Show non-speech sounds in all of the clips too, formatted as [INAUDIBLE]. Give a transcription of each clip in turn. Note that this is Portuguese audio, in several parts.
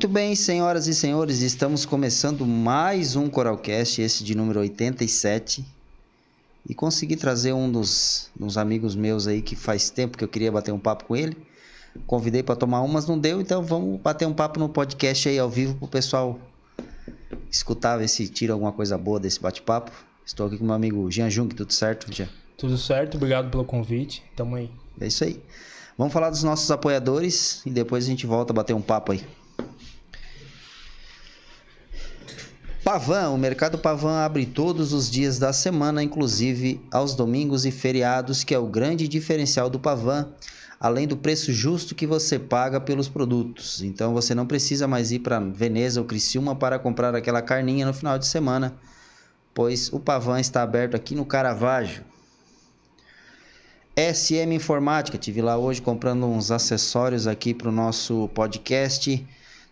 Muito bem, senhoras e senhores, estamos começando mais um Coralcast, esse de número 87. E consegui trazer um dos, dos amigos meus aí que faz tempo que eu queria bater um papo com ele. Convidei para tomar umas, não deu, então vamos bater um papo no podcast aí ao vivo pro pessoal escutar, ver se tira alguma coisa boa desse bate-papo. Estou aqui com meu amigo Jean Jung, tudo certo, Jean? Tudo certo, obrigado pelo convite. Tamo aí. É isso aí. Vamos falar dos nossos apoiadores e depois a gente volta a bater um papo aí. Pavan, o mercado Pavan abre todos os dias da semana, inclusive aos domingos e feriados, que é o grande diferencial do Pavan, além do preço justo que você paga pelos produtos. Então você não precisa mais ir para Veneza ou Criciúma para comprar aquela carninha no final de semana, pois o Pavan está aberto aqui no Caravaggio. SM Informática, tive lá hoje comprando uns acessórios aqui para o nosso podcast.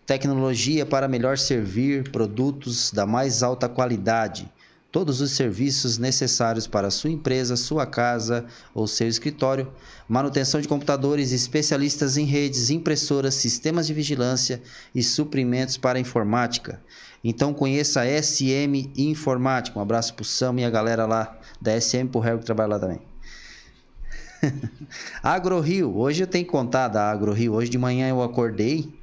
Tecnologia para melhor servir produtos da mais alta qualidade. Todos os serviços necessários para sua empresa, sua casa ou seu escritório. Manutenção de computadores, especialistas em redes, impressoras, sistemas de vigilância e suprimentos para informática. Então conheça a SM Informática. Um abraço para o Sam e a galera lá da SM, para o Harry que trabalha lá também. [LAUGHS] AgroRio, hoje eu tenho que contar da AgroRio. Hoje de manhã eu acordei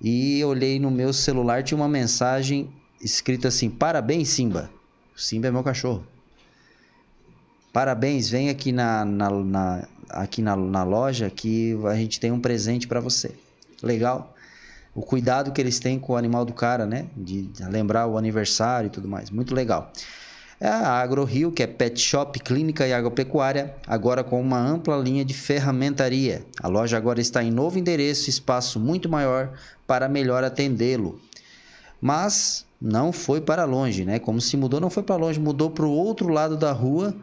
e olhei no meu celular, tinha uma mensagem escrita assim: Parabéns, Simba. Simba é meu cachorro. Parabéns, vem aqui na, na, na aqui na, na, loja que a gente tem um presente para você. Legal? O cuidado que eles têm com o animal do cara, né? De lembrar o aniversário e tudo mais. Muito legal. É a AgroRio, que é pet shop, clínica e agropecuária, agora com uma ampla linha de ferramentaria. A loja agora está em novo endereço, espaço muito maior para melhor atendê-lo. Mas não foi para longe, né? Como se mudou, não foi para longe, mudou para o outro lado da rua,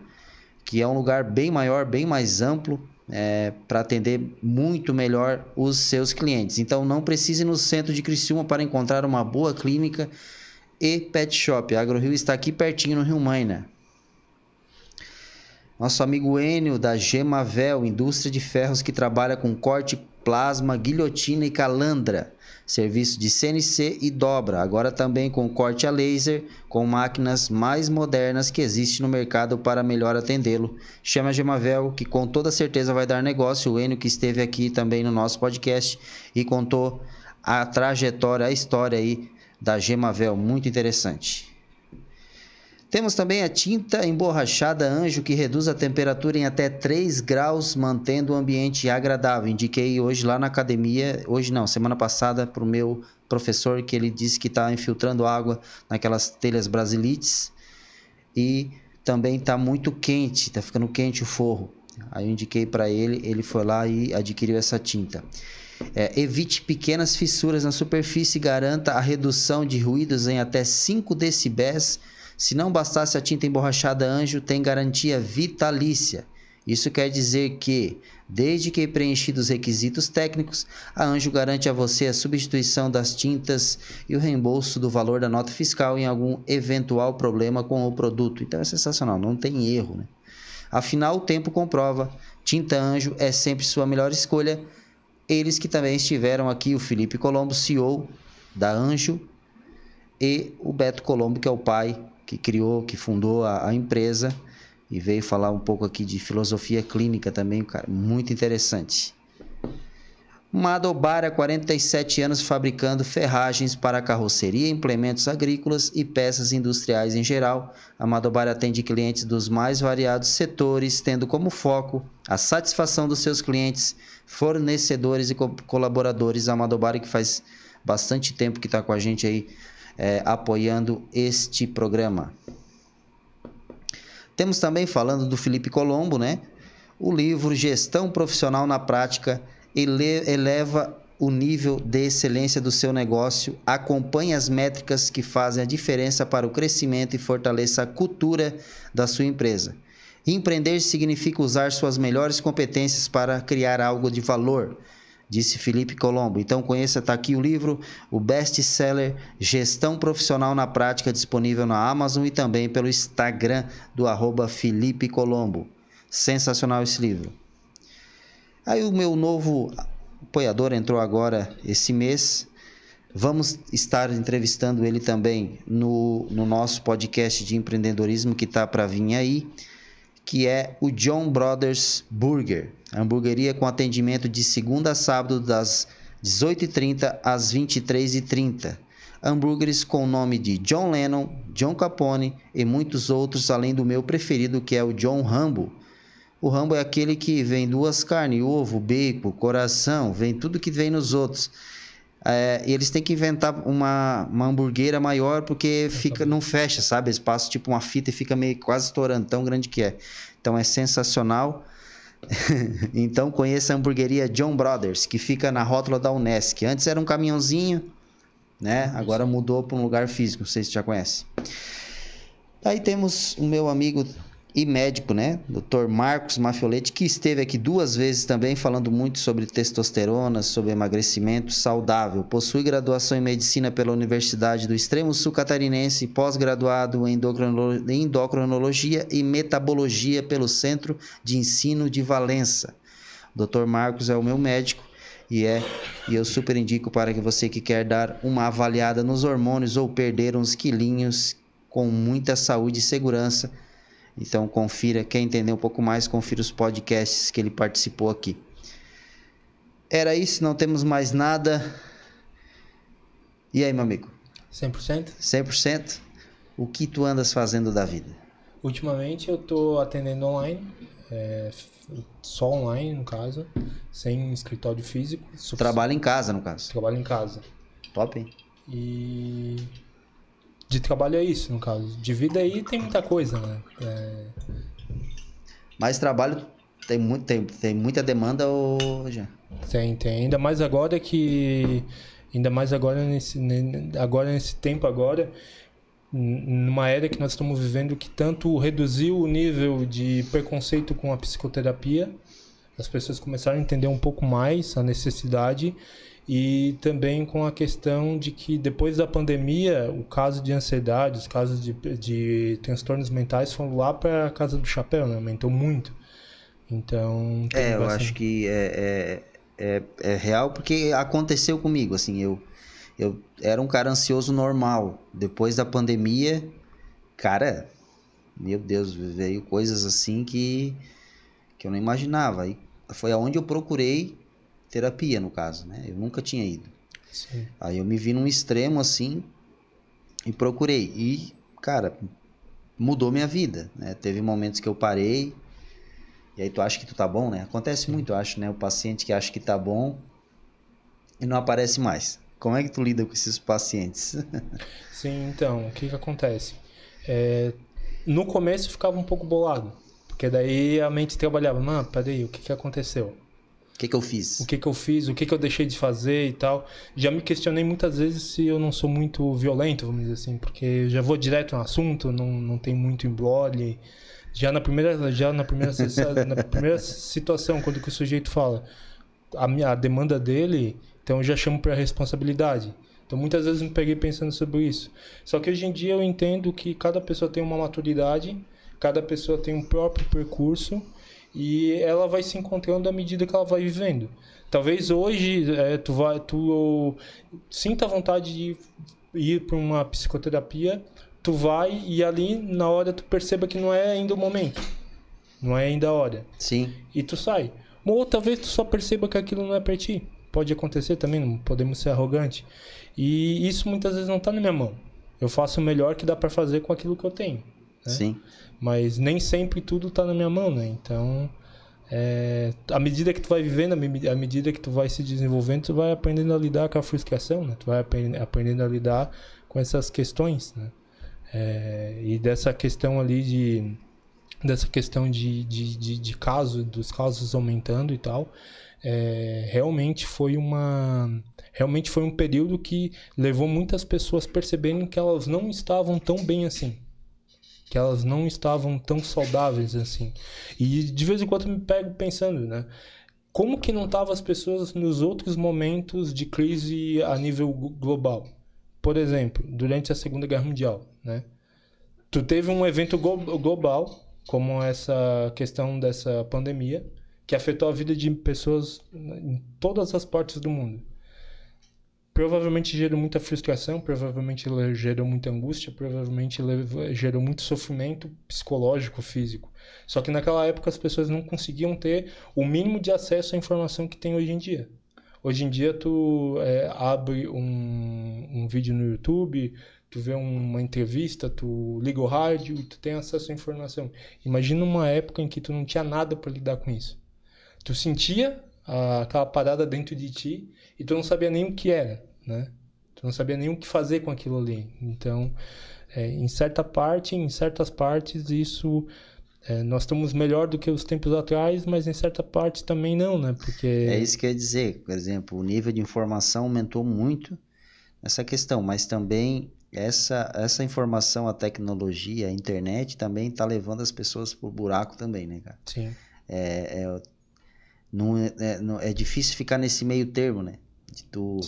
que é um lugar bem maior, bem mais amplo, é, para atender muito melhor os seus clientes. Então não precise ir no centro de Criciúma para encontrar uma boa clínica e Pet Shop. A AgroRio está aqui pertinho no Rio Maina. Nosso amigo Enio da Gemavel, indústria de ferros que trabalha com corte, plasma, guilhotina e calandra. Serviço de CNC e dobra, agora também com corte a laser, com máquinas mais modernas que existe no mercado para melhor atendê-lo. Chama a Gemavel, que com toda certeza vai dar negócio. O Enio que esteve aqui também no nosso podcast e contou a trajetória, a história aí da Gemavel, muito interessante. Temos também a tinta emborrachada Anjo, que reduz a temperatura em até 3 graus, mantendo o ambiente agradável. Indiquei hoje lá na academia, hoje não, semana passada, para o meu professor, que ele disse que está infiltrando água naquelas telhas brasilites. E também está muito quente, está ficando quente o forro. Aí eu indiquei para ele, ele foi lá e adquiriu essa tinta. É, evite pequenas fissuras na superfície e garanta a redução de ruídos em até 5 decibéis. Se não bastasse a tinta emborrachada Anjo, tem garantia vitalícia. Isso quer dizer que, desde que preenchidos os requisitos técnicos, a Anjo garante a você a substituição das tintas e o reembolso do valor da nota fiscal em algum eventual problema com o produto. Então é sensacional, não tem erro. Né? Afinal, o tempo comprova. Tinta Anjo é sempre sua melhor escolha eles que também estiveram aqui, o Felipe Colombo, CEO da Anjo, e o Beto Colombo, que é o pai que criou, que fundou a, a empresa e veio falar um pouco aqui de filosofia clínica também, cara, muito interessante. Madobar há 47 anos fabricando ferragens para carroceria, implementos agrícolas e peças industriais em geral. A Madobar atende clientes dos mais variados setores, tendo como foco a satisfação dos seus clientes, fornecedores e co colaboradores. A Madobar que faz bastante tempo que está com a gente aí é, apoiando este programa. Temos também falando do Felipe Colombo, né? O livro Gestão Profissional na Prática eleva o nível de excelência do seu negócio, acompanhe as métricas que fazem a diferença para o crescimento e fortaleça a cultura da sua empresa. Empreender significa usar suas melhores competências para criar algo de valor, disse Felipe Colombo. Então conheça, está aqui o livro, o best-seller Gestão Profissional na Prática, disponível na Amazon e também pelo Instagram do arroba Felipe Colombo. Sensacional esse livro. Aí o meu novo apoiador entrou agora esse mês, Vamos estar entrevistando ele também no, no nosso podcast de empreendedorismo que está para vir aí, que é o John Brothers Burger. Hamburgueria com atendimento de segunda a sábado, das 18h30 às 23h30. Hambúrgueres com o nome de John Lennon, John Capone e muitos outros, além do meu preferido, que é o John Rambo. O Rambo é aquele que vem duas carnes, ovo, bacon, coração, vem tudo que vem nos outros. É, eles têm que inventar uma, uma hamburguera maior porque fica não fecha, sabe? Eles passam tipo uma fita e fica meio quase estourando, tão grande que é. Então é sensacional. [LAUGHS] então conheça a hamburgueria John Brothers, que fica na rótula da Unesc. Antes era um caminhãozinho, né? Agora mudou para um lugar físico, não sei se você já conhece. Aí temos o meu amigo e médico, né? Dr. Marcos Mafioletti, que esteve aqui duas vezes também falando muito sobre testosterona, sobre emagrecimento saudável. Possui graduação em medicina pela Universidade do Extremo Sul Catarinense, pós-graduado em endocrinologia e metabologia pelo Centro de Ensino de Valença. Dr. Marcos é o meu médico e é e eu super indico para que você que quer dar uma avaliada nos hormônios ou perder uns quilinhos com muita saúde e segurança então confira, quer entender um pouco mais, confira os podcasts que ele participou aqui. Era isso, não temos mais nada. E aí, meu amigo? 100%? 100%? O que tu andas fazendo da vida? Ultimamente eu tô atendendo online, é, só online no caso, sem escritório físico. Trabalha em casa, no caso? Trabalho em casa. Top, hein? E de trabalho é isso, no caso. De vida aí tem muita coisa, né? É... Mas trabalho tem, muito, tem, tem muita demanda hoje. Tem, tem. Ainda mais agora que. Ainda mais agora nesse, agora nesse tempo agora, numa era que nós estamos vivendo que tanto reduziu o nível de preconceito com a psicoterapia, as pessoas começaram a entender um pouco mais a necessidade e também com a questão de que depois da pandemia, o caso de ansiedade, os casos de, de transtornos mentais foram lá para a casa do chapéu, né? Aumentou muito. Então. É, eu bastante... acho que é, é, é, é, real porque aconteceu comigo. Assim, eu, eu era um cara ansioso normal. Depois da pandemia, cara, meu Deus, veio coisas assim que, que eu não imaginava. E foi aonde eu procurei terapia, no caso, né? Eu nunca tinha ido. Sim. Aí eu me vi num extremo assim e procurei. E, cara, mudou minha vida, né? Teve momentos que eu parei e aí tu acha que tu tá bom, né? Acontece muito, eu acho, né? O paciente que acha que tá bom e não aparece mais. Como é que tu lida com esses pacientes? [LAUGHS] Sim, então, o que que acontece? É, no começo eu ficava um pouco bolado, porque daí a mente trabalhava, mano, peraí, o que que aconteceu? O que, que eu fiz? O que, que eu fiz, o que, que eu deixei de fazer e tal. Já me questionei muitas vezes se eu não sou muito violento, vamos dizer assim, porque já vou direto no assunto, não, não tem muito embrolhe. Já na primeira, já na primeira, na primeira situação, quando o sujeito fala a, minha, a demanda dele, então eu já chamo para responsabilidade. Então muitas vezes me peguei pensando sobre isso. Só que hoje em dia eu entendo que cada pessoa tem uma maturidade, cada pessoa tem um próprio percurso e ela vai se encontrando à medida que ela vai vivendo. Talvez hoje é, tu vai, tu sinta vontade de ir para uma psicoterapia, tu vai e ali na hora tu perceba que não é ainda o momento, não é ainda a hora. Sim. E tu sai. Ou talvez tu só perceba que aquilo não é para ti. Pode acontecer também, não podemos ser arrogantes. E isso muitas vezes não está na minha mão. Eu faço o melhor que dá para fazer com aquilo que eu tenho. Né? Sim. Mas nem sempre tudo está na minha mão, né? Então, é, à medida que tu vai vivendo, à medida que tu vai se desenvolvendo, tu vai aprendendo a lidar com a frustração, né? Tu vai aprendendo a lidar com essas questões, né? É, e dessa questão ali de dessa questão de, de, de, de caso, dos casos aumentando e tal, é, realmente foi uma realmente foi um período que levou muitas pessoas percebendo que elas não estavam tão bem assim que elas não estavam tão saudáveis assim. E de vez em quando eu me pego pensando, né? Como que não estavam as pessoas nos outros momentos de crise a nível global? Por exemplo, durante a Segunda Guerra Mundial, né? Tu teve um evento global, como essa questão dessa pandemia, que afetou a vida de pessoas em todas as partes do mundo. Provavelmente gerou muita frustração, provavelmente gerou muita angústia, provavelmente gerou muito sofrimento psicológico, físico. Só que naquela época as pessoas não conseguiam ter o mínimo de acesso à informação que tem hoje em dia. Hoje em dia tu é, abre um, um vídeo no YouTube, tu vê uma entrevista, tu liga o rádio e tu tem acesso à informação. Imagina uma época em que tu não tinha nada para lidar com isso. Tu sentia aquela parada dentro de ti e tu não sabia nem o que era, né? Tu não sabia nem o que fazer com aquilo ali. Então, é, em certa parte, em certas partes, isso é, nós estamos melhor do que os tempos atrás, mas em certa parte também não, né? Porque é isso que eu ia dizer. Por exemplo, o nível de informação aumentou muito nessa questão, mas também essa essa informação, a tecnologia, a internet também está levando as pessoas pro buraco também, né, cara? Sim. É, é, não, é, é, não, é difícil ficar nesse meio termo, né? De tu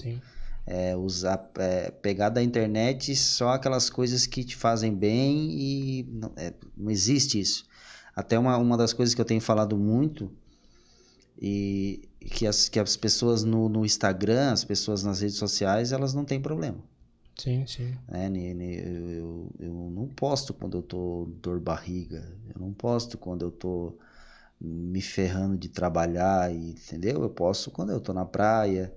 é, usar, é, pegar da internet só aquelas coisas que te fazem bem e não, é, não existe isso. Até uma, uma das coisas que eu tenho falado muito e que as, que as pessoas no, no Instagram, as pessoas nas redes sociais, elas não têm problema. Sim, sim. É, eu, eu, eu não posto quando eu tô dor barriga, eu não posto quando eu tô me ferrando de trabalhar, e, entendeu? Eu posso quando eu tô na praia,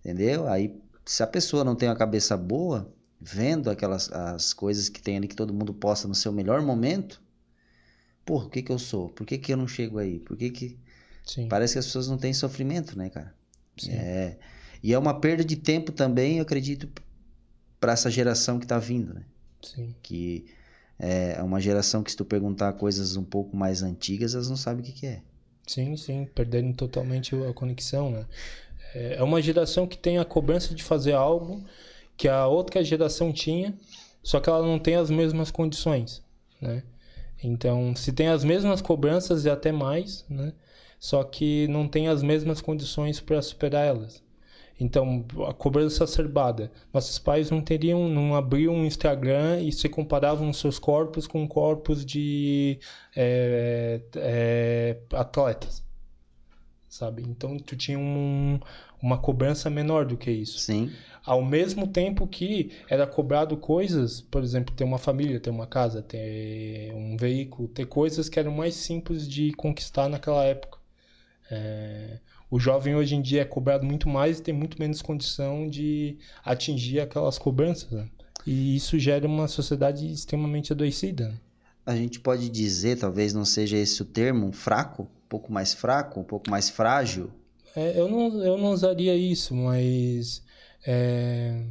entendeu? Aí, se a pessoa não tem a cabeça boa, vendo aquelas as coisas que tem ali que todo mundo posta no seu melhor momento, por que que eu sou? Por que que eu não chego aí? Por que que... Sim. Parece que as pessoas não têm sofrimento, né, cara? Sim. É... E é uma perda de tempo também, eu acredito, para essa geração que tá vindo, né? Sim. Que é uma geração que se tu perguntar coisas um pouco mais antigas, elas não sabem o que, que é. Sim, sim, perdendo totalmente a conexão, né? É, é uma geração que tem a cobrança de fazer algo que a outra geração tinha, só que ela não tem as mesmas condições, né? Então, se tem as mesmas cobranças e até mais, né? Só que não tem as mesmas condições para superar elas. Então, a cobrança exacerbada. Nossos pais não teriam, não abriam um Instagram e se comparavam seus corpos com corpos de é, é, atletas, sabe? Então, tu tinha um, uma cobrança menor do que isso. Sim. Ao mesmo tempo que era cobrado coisas, por exemplo, ter uma família, ter uma casa, ter um veículo, ter coisas que eram mais simples de conquistar naquela época. É, o jovem hoje em dia é cobrado muito mais e tem muito menos condição de atingir aquelas cobranças. Né? E isso gera uma sociedade extremamente adoecida. A gente pode dizer, talvez não seja esse o termo, fraco, pouco mais fraco, um pouco mais frágil. É, eu, não, eu não usaria isso, mas. É...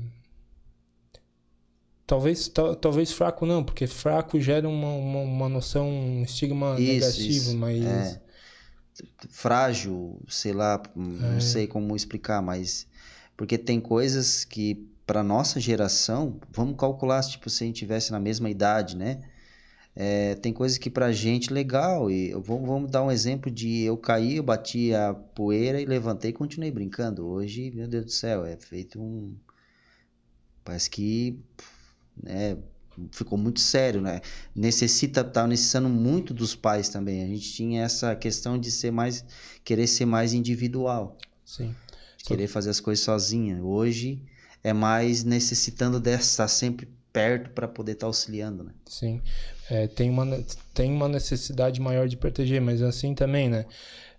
Talvez, talvez fraco não, porque fraco gera uma, uma, uma noção, um estigma isso, negativo, isso. mas. É frágil, sei lá, não é. sei como explicar, mas porque tem coisas que para nossa geração, vamos calcular tipo se a gente tivesse na mesma idade, né? É, tem coisas que pra gente legal e vamos, vamos dar um exemplo de eu caí, eu bati a poeira e levantei e continuei brincando. Hoje, meu Deus do céu, é feito um parece que né, ficou muito sério, né? Necessita, tá necessitando muito dos pais também. A gente tinha essa questão de ser mais, querer ser mais individual. Sim. Querer fazer as coisas sozinha. Hoje é mais necessitando dessa sempre perto para poder estar tá auxiliando, né? Sim. É, tem, uma, tem uma necessidade maior de proteger, mas assim também, né?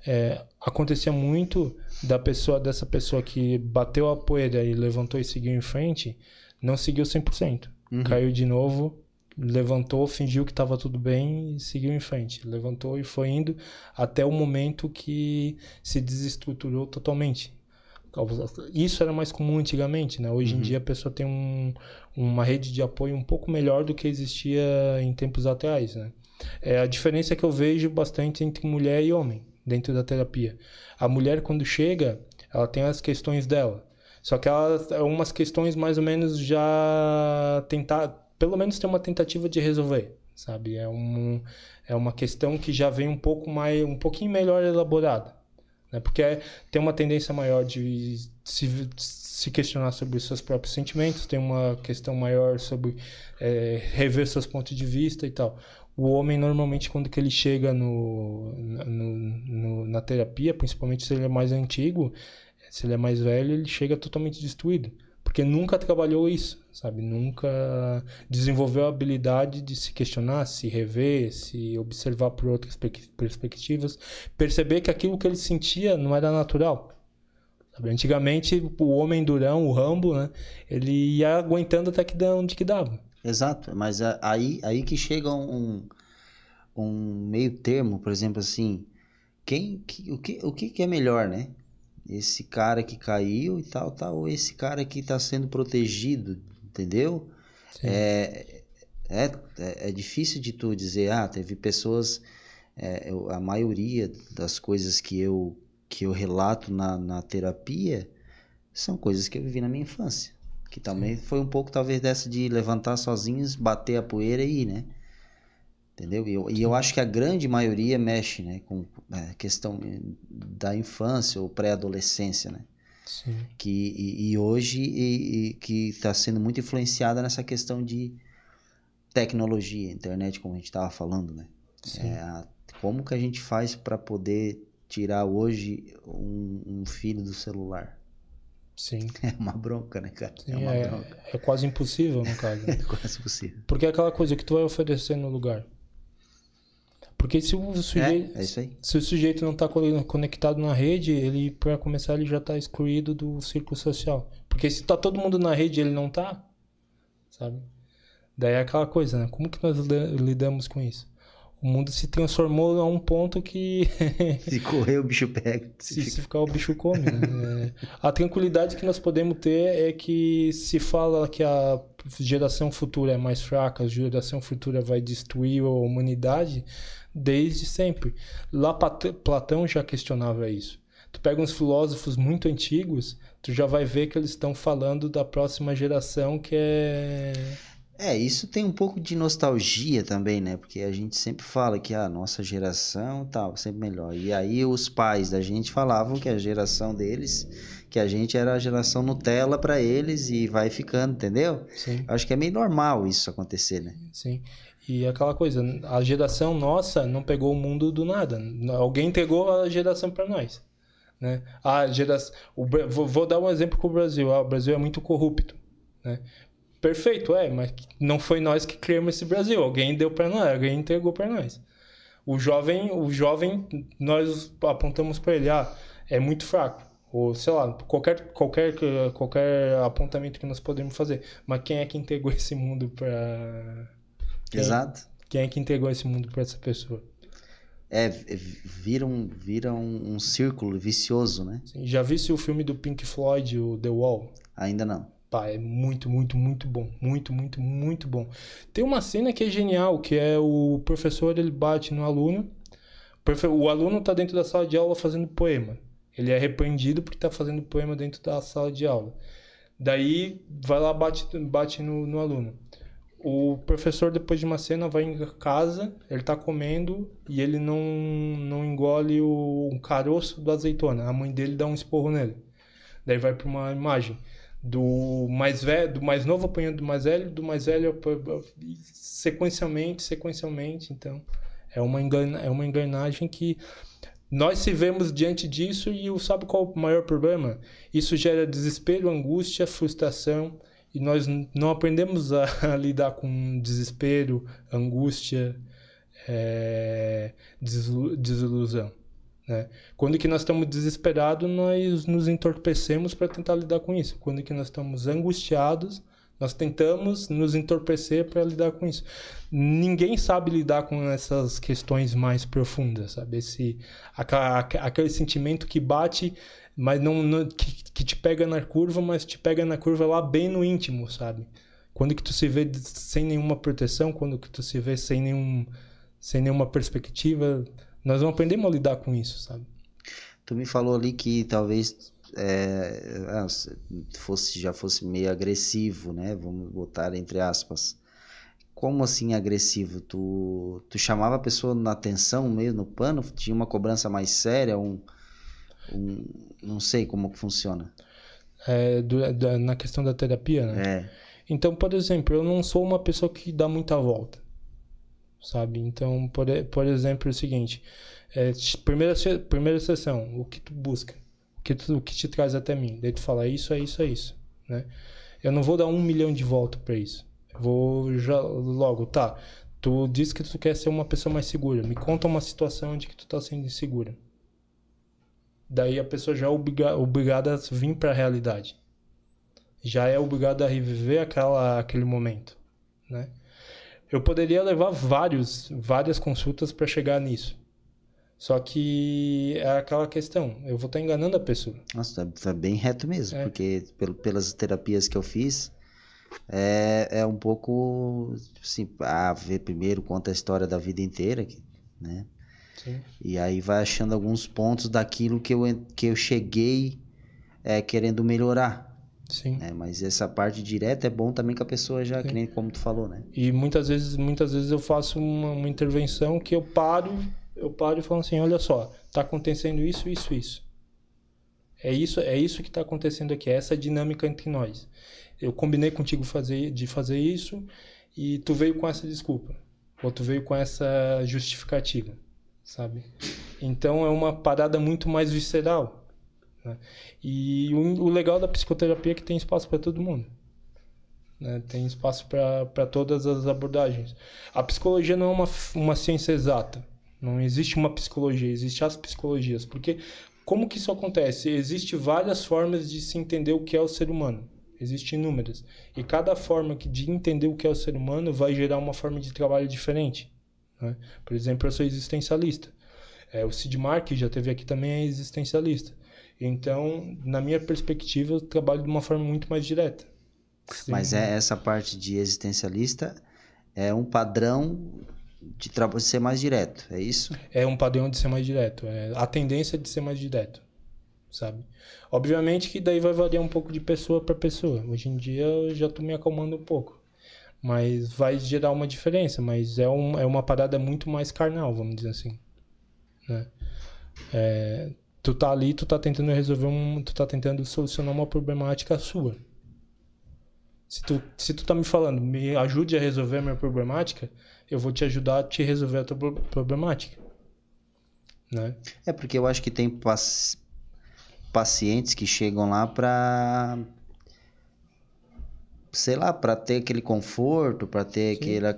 É, acontecia muito da pessoa dessa pessoa que bateu a poeira e levantou e seguiu em frente, não seguiu 100%. Uhum. Caiu de novo, levantou, fingiu que estava tudo bem e seguiu em frente. Levantou e foi indo até o momento que se desestruturou totalmente. Isso era mais comum antigamente, né? Hoje uhum. em dia a pessoa tem um, uma rede de apoio um pouco melhor do que existia em tempos atrás, né? É a diferença que eu vejo bastante entre mulher e homem dentro da terapia. A mulher quando chega, ela tem as questões dela. Só que elas, algumas questões mais ou menos já tentar, pelo menos tem uma tentativa de resolver, sabe? É, um, é uma questão que já vem um pouco mais, um pouquinho melhor elaborada, né? Porque tem uma tendência maior de se, se questionar sobre os seus próprios sentimentos, tem uma questão maior sobre é, rever seus pontos de vista e tal. O homem, normalmente, quando que ele chega no, no, no, na terapia, principalmente se ele é mais antigo, se ele é mais velho, ele chega totalmente destruído. Porque nunca trabalhou isso, sabe? Nunca desenvolveu a habilidade de se questionar, se rever, se observar por outras perspectivas, perceber que aquilo que ele sentia não era natural. Sabe? Antigamente, o homem durão, o Rambo, né? Ele ia aguentando até que onde que dava. Exato, mas aí, aí que chega um, um meio termo, por exemplo, assim, quem, que, o, que, o que é melhor, né? Esse cara que caiu e tal, tal, esse cara que está sendo protegido, entendeu? É, é, é, é, difícil de tu dizer, ah, teve pessoas, é, eu, a maioria das coisas que eu, que eu relato na, na terapia são coisas que eu vivi na minha infância. Que também Sim. foi um pouco, talvez, dessa de levantar sozinhos, bater a poeira e ir, né? Entendeu? E eu, e eu acho que a grande maioria mexe, né? Com a é, questão da infância ou pré-adolescência, né? Sim. Que, e, e hoje e, e que está sendo muito influenciada nessa questão de tecnologia, internet, como a gente estava falando, né? É a, como que a gente faz para poder tirar hoje um, um filho do celular? Sim. [LAUGHS] É uma bronca, né, cara? Sim, é, uma é, bronca. é quase impossível, no caso. [LAUGHS] é quase impossível. Porque é aquela coisa que tu vai oferecer no lugar. Porque se o sujeito, é, é se o sujeito não está conectado na rede, ele para começar ele já está excluído do círculo social. Porque se está todo mundo na rede, ele não está, sabe? Daí é aquela coisa, né? Como que nós lidamos com isso? O mundo se transformou a um ponto que. [LAUGHS] se correr, o bicho pega. [LAUGHS] Se, se, ficar, o bicho come. Né? É. A tranquilidade que nós podemos ter é que se fala que a geração futura é mais fraca, a geração futura vai destruir a humanidade desde sempre. Lá Platão já questionava isso. Tu pega uns filósofos muito antigos, tu já vai ver que eles estão falando da próxima geração que é é, isso tem um pouco de nostalgia também, né? Porque a gente sempre fala que a nossa geração tal, sempre melhor. E aí os pais da gente falavam que a geração deles, que a gente era a geração Nutella para eles e vai ficando, entendeu? Sim. Acho que é meio normal isso acontecer, né? Sim. E aquela coisa, a geração nossa não pegou o mundo do nada. Alguém entregou a geração para nós. Né? A geração, o, vou, dar um exemplo com o Brasil. Ah, o Brasil é muito corrupto. Né? Perfeito, é, mas não foi nós que criamos esse Brasil. Alguém deu para nós, alguém entregou para nós. O jovem, o jovem, nós apontamos para ele, ah, é muito fraco. Ou, sei lá, qualquer, qualquer, qualquer apontamento que nós podemos fazer. Mas quem é que entregou [LAUGHS] esse mundo para. Exato. Quem é que entregou esse mundo para essa pessoa? É, vira um, vira um, um círculo vicioso, né? Sim, já visse o filme do Pink Floyd, o The Wall? Ainda não. Pá, é muito, muito, muito bom. Muito, muito, muito bom. Tem uma cena que é genial, que é o professor, ele bate no aluno. O aluno está dentro da sala de aula fazendo poema. Ele é repreendido porque está fazendo poema dentro da sala de aula. Daí, vai lá, bate, bate no, no aluno. O professor, depois de uma cena, vai em casa, ele está comendo e ele não, não engole o, o caroço da azeitona. A mãe dele dá um esporro nele. Daí vai para uma imagem do mais velho, do mais novo apanhando do mais velho, do mais velho sequencialmente, sequencialmente, então é uma engana, é uma engrenagem que nós se vemos diante disso e sabe qual o maior problema? Isso gera desespero, angústia, frustração e nós não aprendemos a, [LAUGHS] a lidar com desespero, angústia, é, desilusão. Né? Quando que nós estamos desesperados, nós nos entorpecemos para tentar lidar com isso. Quando que nós estamos angustiados, nós tentamos nos entorpecer para lidar com isso. Ninguém sabe lidar com essas questões mais profundas, sabe? Esse, aquele sentimento que bate, mas não, não que, que, te pega na curva, mas te pega na curva lá bem no íntimo, sabe? Quando que tu se vê sem nenhuma proteção, quando que tu se vê sem nenhum, sem nenhuma perspectiva, nós não aprendemos a lidar com isso, sabe? Tu me falou ali que talvez é, ah, fosse já fosse meio agressivo, né? Vamos botar entre aspas. Como assim agressivo? Tu, tu chamava a pessoa na atenção, meio no pano? Tinha uma cobrança mais séria? Um não sei como que funciona. É, do, da, na questão da terapia, né? É. Então, por exemplo, eu não sou uma pessoa que dá muita volta sabe? Então, por, por exemplo, é o seguinte: é, primeira, primeira sessão, o que tu busca? O que, tu, o que te traz até mim? Daí tu fala, isso, é isso, é isso, né? Eu não vou dar um milhão de volta para isso. Eu vou já logo, tá. Tu diz que tu quer ser uma pessoa mais segura. Me conta uma situação onde que tu tá sendo insegura. Daí a pessoa já é obriga obrigada a vir para a realidade. Já é obrigada a reviver aquela, aquele momento, né? Eu poderia levar vários, várias consultas para chegar nisso. Só que é aquela questão, eu vou estar enganando a pessoa. Nossa, tá, tá bem reto mesmo, é. porque pelas terapias que eu fiz, é, é um pouco assim, ah, ver primeiro, conta a história da vida inteira, né? Sim. E aí vai achando alguns pontos daquilo que eu, que eu cheguei é, querendo melhorar. Sim. Né? Mas essa parte direta é bom também que a pessoa já, Sim. que nem como tu falou, né? E muitas vezes, muitas vezes eu faço uma, uma intervenção que eu paro, eu paro e falo assim, olha só, tá acontecendo isso, isso, isso. É isso, é isso que está acontecendo aqui, é essa dinâmica entre nós. Eu combinei contigo fazer, de fazer isso e tu veio com essa desculpa. Ou tu veio com essa justificativa sabe? Então é uma parada muito mais visceral. Né? E o, o, legal da psicoterapia é que tem espaço para todo mundo. Né? Tem espaço para todas as abordagens. A psicologia não é uma, uma ciência exata. Não existe uma psicologia, existem as psicologias. Porque como que isso acontece? Existem várias formas de se entender o que é o ser humano. Existem inúmeras. E cada forma de entender o que é o ser humano vai gerar uma forma de trabalho diferente. Né? Por exemplo, eu sou existencialista. É, o Sid Mark, já teve aqui também, é existencialista. Então, na minha perspectiva, eu trabalho de uma forma muito mais direta. Sim. Mas é essa parte de existencialista é um padrão de, de ser mais direto, é isso? É um padrão de ser mais direto. É a tendência de ser mais direto, sabe? Obviamente que daí vai variar um pouco de pessoa para pessoa. Hoje em dia eu já estou me acalmando um pouco. Mas vai gerar uma diferença, mas é, um, é uma parada muito mais carnal, vamos dizer assim. Né? É, tu tá ali, tu tá tentando resolver um. Tu tá tentando solucionar uma problemática sua. Se tu, se tu tá me falando, me ajude a resolver a minha problemática, eu vou te ajudar a te resolver a tua problemática. Né? É porque eu acho que tem pacientes que chegam lá para sei lá, para ter aquele conforto, para ter aquela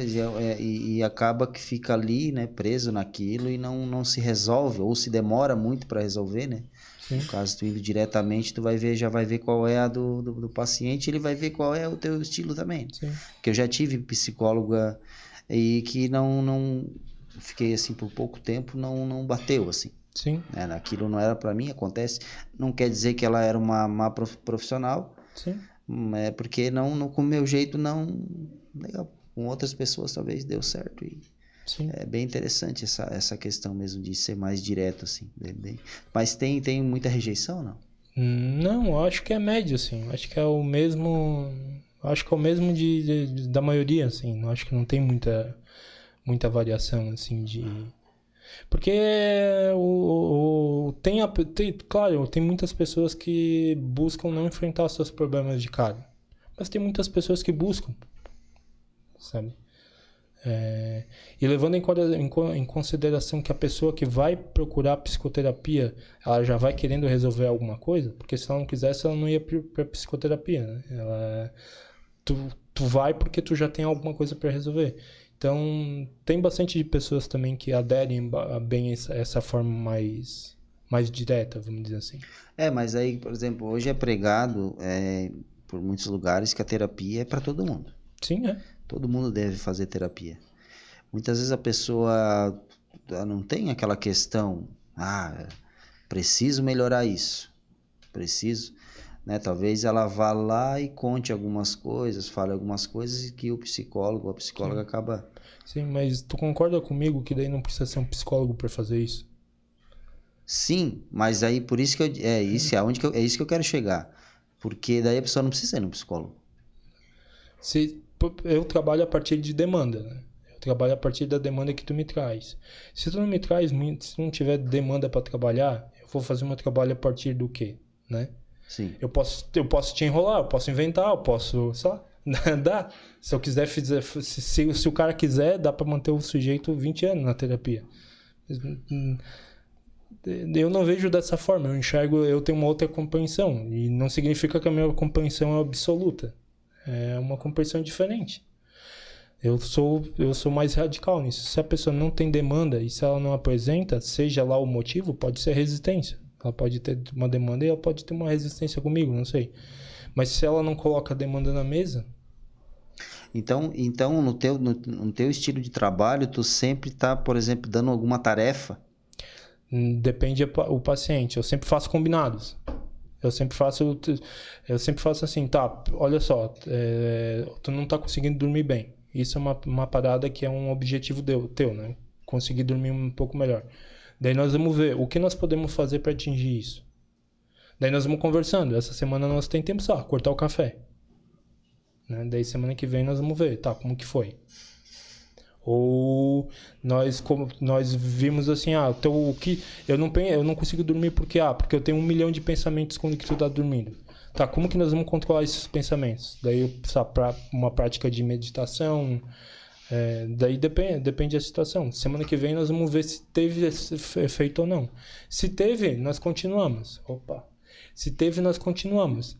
e, e, e, acaba que fica ali, né, preso naquilo e não, não se resolve ou se demora muito para resolver, né? Sim. No caso tu indo diretamente, tu vai ver, já vai ver qual é a do, do, do paciente, ele vai ver qual é o teu estilo também. Sim. Que eu já tive psicóloga e que não não fiquei assim por pouco tempo, não não bateu assim. Sim. Né? Aquilo não era para mim, acontece. Não quer dizer que ela era uma má profissional. Sim é porque não, não com o meu jeito não legal. Com outras pessoas talvez deu certo e Sim. é bem interessante essa, essa questão mesmo de ser mais direto assim bem, mas tem tem muita rejeição não? Não acho que é médio assim. Acho que é o mesmo acho que é o mesmo de, de da maioria assim. Acho que não tem muita muita variação assim de porque o, o tem, a, tem, claro, tem muitas pessoas que buscam não enfrentar seus problemas de cara. Mas tem muitas pessoas que buscam, sabe? É, e levando em, em, consideração que a pessoa que vai procurar psicoterapia, ela já vai querendo resolver alguma coisa, porque se ela não quisesse, ela não ia para psicoterapia, né? Ela, tu, tu vai porque tu já tem alguma coisa para resolver. Então, tem bastante de pessoas também que aderem bem essa, essa forma mais, mais direta, vamos dizer assim. É, mas aí, por exemplo, hoje é pregado é, por muitos lugares que a terapia é para todo mundo. Sim, é. Todo mundo deve fazer terapia. Muitas vezes a pessoa não tem aquela questão, ah, preciso melhorar isso, preciso né? Talvez ela vá lá e conte algumas coisas, fale algumas coisas e que o psicólogo, a psicóloga Sim. acaba. Sim, mas tu concorda comigo que daí não precisa ser um psicólogo para fazer isso? Sim, mas aí por isso que eu, é isso é onde que eu, é isso que eu quero chegar, porque daí a pessoa não precisa ir no psicólogo. Se eu trabalho a partir de demanda, né? Eu trabalho a partir da demanda que tu me traz. Se tu não me traz, se não tiver demanda para trabalhar, eu vou fazer meu trabalho a partir do quê, né? Sim. Eu posso, eu posso te enrolar, eu posso inventar, eu posso, só [LAUGHS] dá. Se eu quiser fazer, se, se, se o cara quiser, dá para manter o sujeito 20 anos na terapia. eu não vejo dessa forma. Eu enxergo, eu tenho uma outra compreensão. E não significa que a minha compreensão é absoluta. É uma compreensão diferente. Eu sou, eu sou mais radical nisso. Se a pessoa não tem demanda e se ela não apresenta, seja lá o motivo, pode ser resistência. Ela pode ter uma demanda e ela pode ter uma resistência comigo, não sei. Mas se ela não coloca a demanda na mesa. Então, então no, teu, no, no teu estilo de trabalho, tu sempre está, por exemplo, dando alguma tarefa? Hum, depende o paciente. Eu sempre faço combinados. Eu sempre faço, eu sempre faço assim, tá? Olha só, é, tu não está conseguindo dormir bem. Isso é uma, uma parada que é um objetivo teu, teu, né? Conseguir dormir um pouco melhor. Daí nós vamos ver o que nós podemos fazer para atingir isso. Daí nós vamos conversando. Essa semana nós tem tempo só, cortar o café. Né? Daí semana que vem nós vamos ver, tá, como que foi. Ou nós como nós vimos assim, ah, então o que eu não eu não consigo dormir porque ah, porque eu tenho um milhão de pensamentos quando que tu tá dormindo. Tá, como que nós vamos controlar esses pensamentos? Daí, uma prática de meditação, é, daí depende, depende da situação. Semana que vem nós vamos ver se teve esse efeito ou não. Se teve, nós continuamos. Opa. Se teve, nós continuamos.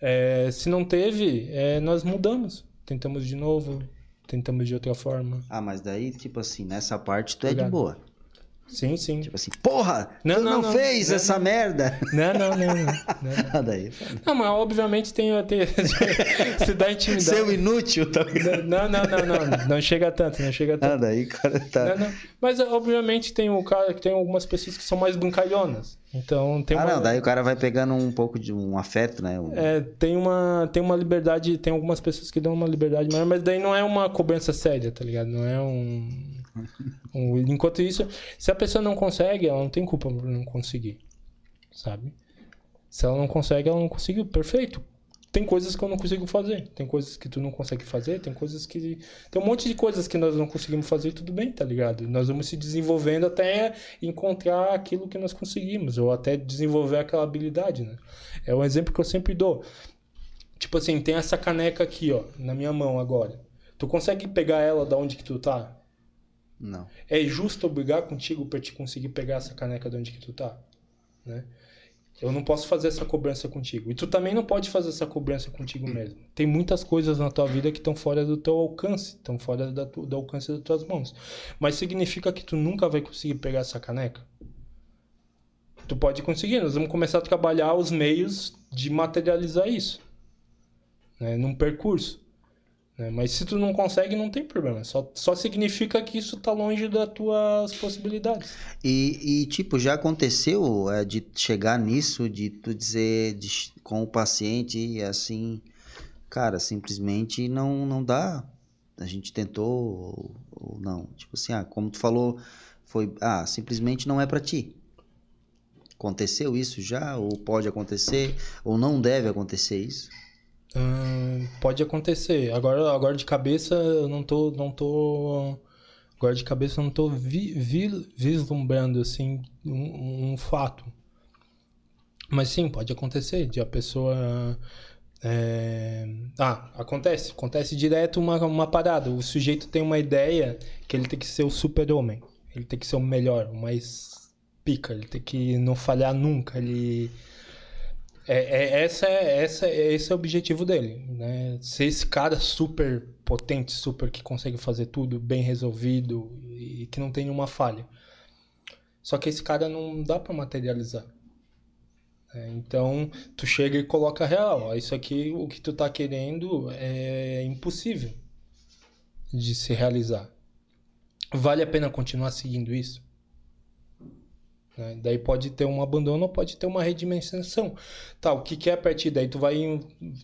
É, se não teve, é, nós mudamos. Tentamos de novo, tentamos de outra forma. Ah, mas daí, tipo assim, nessa parte tu é de boa. Sim, sim. Tipo assim, porra! Não, tu não, não, não fez não, essa não. merda! Não, não, não. Não, [LAUGHS] ah, daí, não mas obviamente tem, tem [LAUGHS] se dá intimidade. Seu inútil também. Não, não, não, não. Não chega tanto, não chega tanto. Ah, daí, cara, tá. Não, não. Mas obviamente tem o cara que tem algumas pessoas que são mais brincalhonas. Então tem ah, uma... não, daí o cara vai pegando um pouco de um afeto, né? Um... É, tem uma, tem uma liberdade, tem algumas pessoas que dão uma liberdade maior, mas daí não é uma cobrança séria, tá ligado? Não é um Enquanto isso, se a pessoa não consegue, ela não tem culpa por não conseguir, sabe? Se ela não consegue, ela não conseguiu, perfeito. Tem coisas que eu não consigo fazer, tem coisas que tu não consegue fazer, tem coisas que. Tem um monte de coisas que nós não conseguimos fazer, tudo bem, tá ligado? Nós vamos se desenvolvendo até encontrar aquilo que nós conseguimos, ou até desenvolver aquela habilidade, né? É um exemplo que eu sempre dou. Tipo assim, tem essa caneca aqui, ó, na minha mão agora. Tu consegue pegar ela da onde que tu tá? Não. É justo eu brigar contigo para te conseguir pegar essa caneca de onde que tu tá, né? Eu não posso fazer essa cobrança contigo. E tu também não pode fazer essa cobrança contigo hum. mesmo. Tem muitas coisas na tua vida que estão fora do teu alcance, estão fora da tu, do alcance das tuas mãos. Mas significa que tu nunca vai conseguir pegar essa caneca? Tu pode conseguir. Nós vamos começar a trabalhar os meios de materializar isso, né, num percurso. Né? Mas se tu não consegue, não tem problema. Só, só significa que isso está longe das tuas possibilidades. E, e tipo, já aconteceu é, de chegar nisso, de tu dizer de, com o paciente assim, cara, simplesmente não, não dá. A gente tentou ou, ou não. Tipo assim, ah, como tu falou, foi, ah, simplesmente não é para ti. Aconteceu isso já? Ou pode acontecer? Ou não deve acontecer isso? Pode acontecer. Agora, agora de cabeça eu não tô, não tô. Agora de cabeça eu não tô vi, vi, vislumbrando assim um, um, fato. Mas sim, pode acontecer de a pessoa. É... Ah, acontece. Acontece direto uma, uma parada. O sujeito tem uma ideia que ele tem que ser o super-homem. Ele tem que ser o melhor, o mais pica. Ele tem que não falhar nunca. Ele é, é, essa é, essa, é, esse é o objetivo dele, né? Ser esse cara super potente, super que consegue fazer tudo bem resolvido e que não tem nenhuma falha. Só que esse cara não dá para materializar. Né? Então, tu chega e coloca real. Ó, isso aqui, o que tu tá querendo é impossível de se realizar. Vale a pena continuar seguindo isso? Né? Daí pode ter um abandono ou pode ter uma redimensão. Tá, o que, que é partir daí? Tu vai,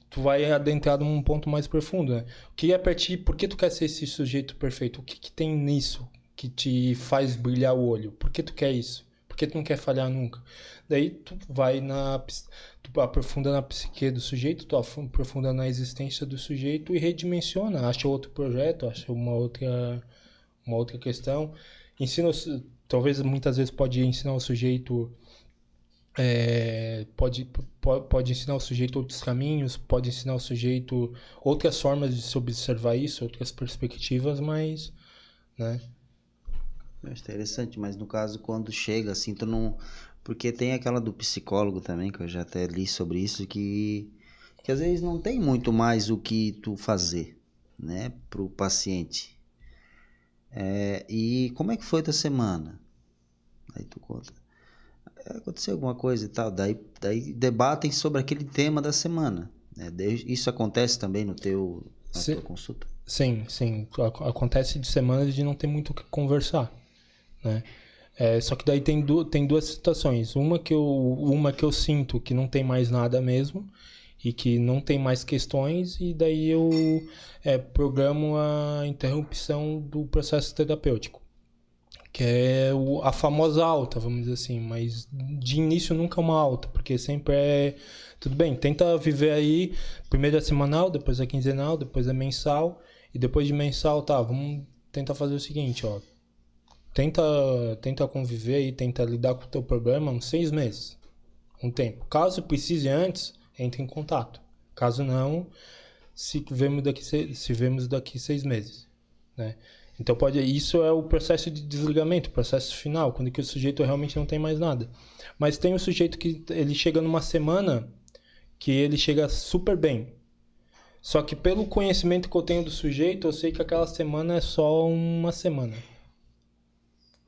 tu vai adentrar num ponto mais profundo. Né? O que é partir? Por que tu quer ser esse sujeito perfeito? O que, que tem nisso que te faz brilhar o olho? Por que tu quer isso? Por que tu não quer falhar nunca? Daí tu vai na. Tu aprofunda na psique do sujeito, tu aprofunda na existência do sujeito e redimensiona. Acha outro projeto, acha uma outra, uma outra questão. Ensina talvez muitas vezes pode ensinar o sujeito é, pode, pode, pode ensinar o sujeito outros caminhos, pode ensinar o sujeito outras formas de se observar isso, outras perspectivas, mas, né? Acho interessante, mas no caso, quando chega, assim, tu não. Porque tem aquela do psicólogo também, que eu já até li sobre isso, que, que às vezes não tem muito mais o que tu fazer, né, pro paciente. É, e como é que foi tua semana? Aí tu conta. É, aconteceu alguma coisa e tal. Daí, daí debatem sobre aquele tema da semana. Né? Isso acontece também no teu, na sim, tua consulta? Sim, sim. Acontece de semanas de não ter muito o que conversar. Né? É, só que daí tem, du tem duas situações. Uma que, eu, uma que eu sinto que não tem mais nada mesmo e que não tem mais questões, e daí eu é, programo a interrupção do processo terapêutico, que é o, a famosa alta, vamos dizer assim, mas de início nunca uma alta, porque sempre é. Tudo bem, tenta viver aí, primeiro é semanal, depois é quinzenal, depois é mensal, e depois de mensal, tá, vamos tentar fazer o seguinte, ó. Tenta, tenta conviver e tenta lidar com o teu problema uns seis meses, um tempo. Caso precise antes, entre em contato. Caso não, se vemos daqui, se vemos daqui seis meses. Né? Então pode isso é o processo de desligamento, o processo final, quando que o sujeito realmente não tem mais nada. Mas tem um sujeito que ele chega numa semana que ele chega super bem. Só que pelo conhecimento que eu tenho do sujeito, eu sei que aquela semana é só uma semana.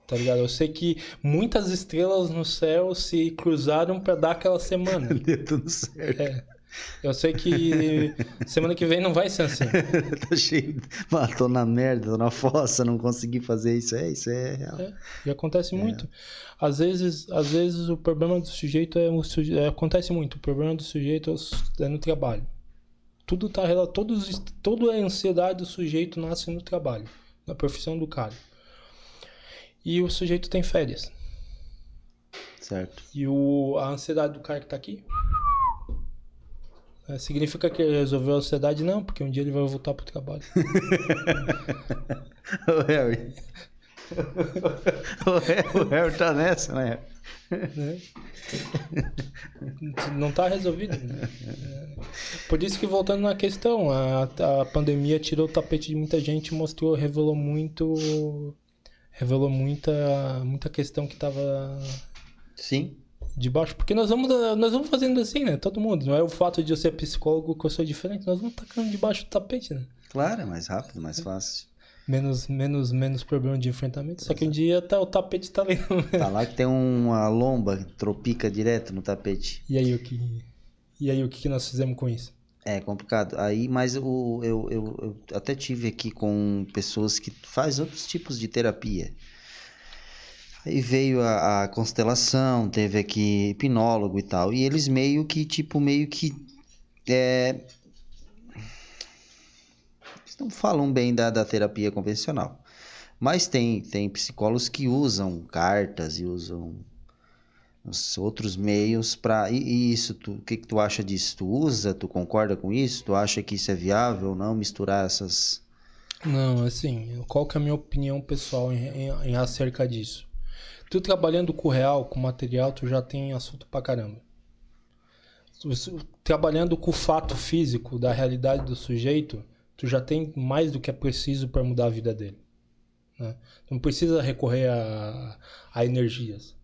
Tá ligado? Eu sei que muitas estrelas no céu se cruzaram para dar aquela semana. [LAUGHS] Deu tudo certo. É. Eu sei que semana que vem não vai ser assim. [LAUGHS] tá cheio. Mano, tô na merda, tô na fossa, não consegui fazer isso. É, isso é real. É, e acontece é. muito. Às vezes, às vezes o problema do sujeito é, suje... é acontece muito. O problema do sujeito é no trabalho. Tudo tá todos toda a ansiedade do sujeito nasce no trabalho, na profissão do cara e o sujeito tem férias. Certo. E o, a ansiedade do cara que tá aqui é, significa que ele resolveu a ansiedade? Não, porque um dia ele vai voltar pro trabalho. [LAUGHS] o Harry. [LAUGHS] o, Harry o Harry tá nessa, né? né? Não tá resolvido. Né? Por isso que voltando na questão, a, a pandemia tirou o tapete de muita gente, mostrou, revelou muito revelou muita, muita questão que tava. Sim. De baixo, porque nós vamos, nós vamos fazendo assim, né? Todo mundo. Não é o fato de eu ser psicólogo que eu sou diferente, nós vamos tacando debaixo do tapete, né? Claro, é mais rápido, mais fácil. Menos, menos, menos problema de enfrentamento. Só que um dia tá, o tapete tá ali. Tá lá que tem uma lomba, tropica direto no tapete. E aí o que, e aí, o que nós fizemos com isso? É complicado. Aí, mas o, eu, eu, eu até tive aqui com pessoas que fazem outros tipos de terapia. Aí veio a, a, constelação, teve aqui hipnólogo e tal. E eles meio que, tipo, meio que. É... Eles não falam bem da, da terapia convencional. Mas tem, tem psicólogos que usam cartas e usam os outros meios para e, isso tu, o que, que tu acha disso? Tu usa? Tu concorda com isso? Tu acha que isso é viável não misturar essas não assim qual que é a minha opinião pessoal em, em, em acerca disso? Tu trabalhando com real com material tu já tem assunto pra caramba. Trabalhando com o fato físico da realidade do sujeito tu já tem mais do que é preciso para mudar a vida dele né? não precisa recorrer a, a energias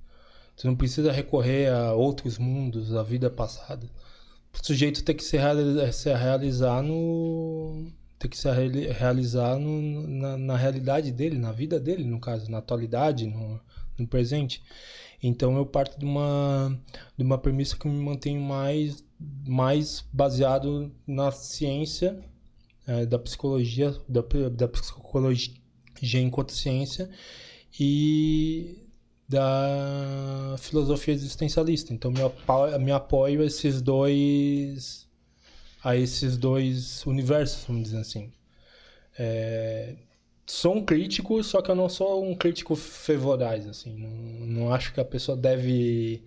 você não precisa recorrer a outros mundos, a vida passada. O sujeito tem que se, se realizar no. Tem que se realizar no, na, na, realidade dele, na vida dele, no caso, na atualidade, no, no presente. Então eu parto de uma, de uma premissa que me mantém mais, mais baseado na ciência é, da psicologia, da, da psicologia enquanto ciência e da filosofia existencialista. Então me apoio, me apoio a esses dois a esses dois universos, vamos dizer assim. É, sou um crítico, só que eu não sou um crítico fervoraz, assim. Não, não acho que a pessoa deve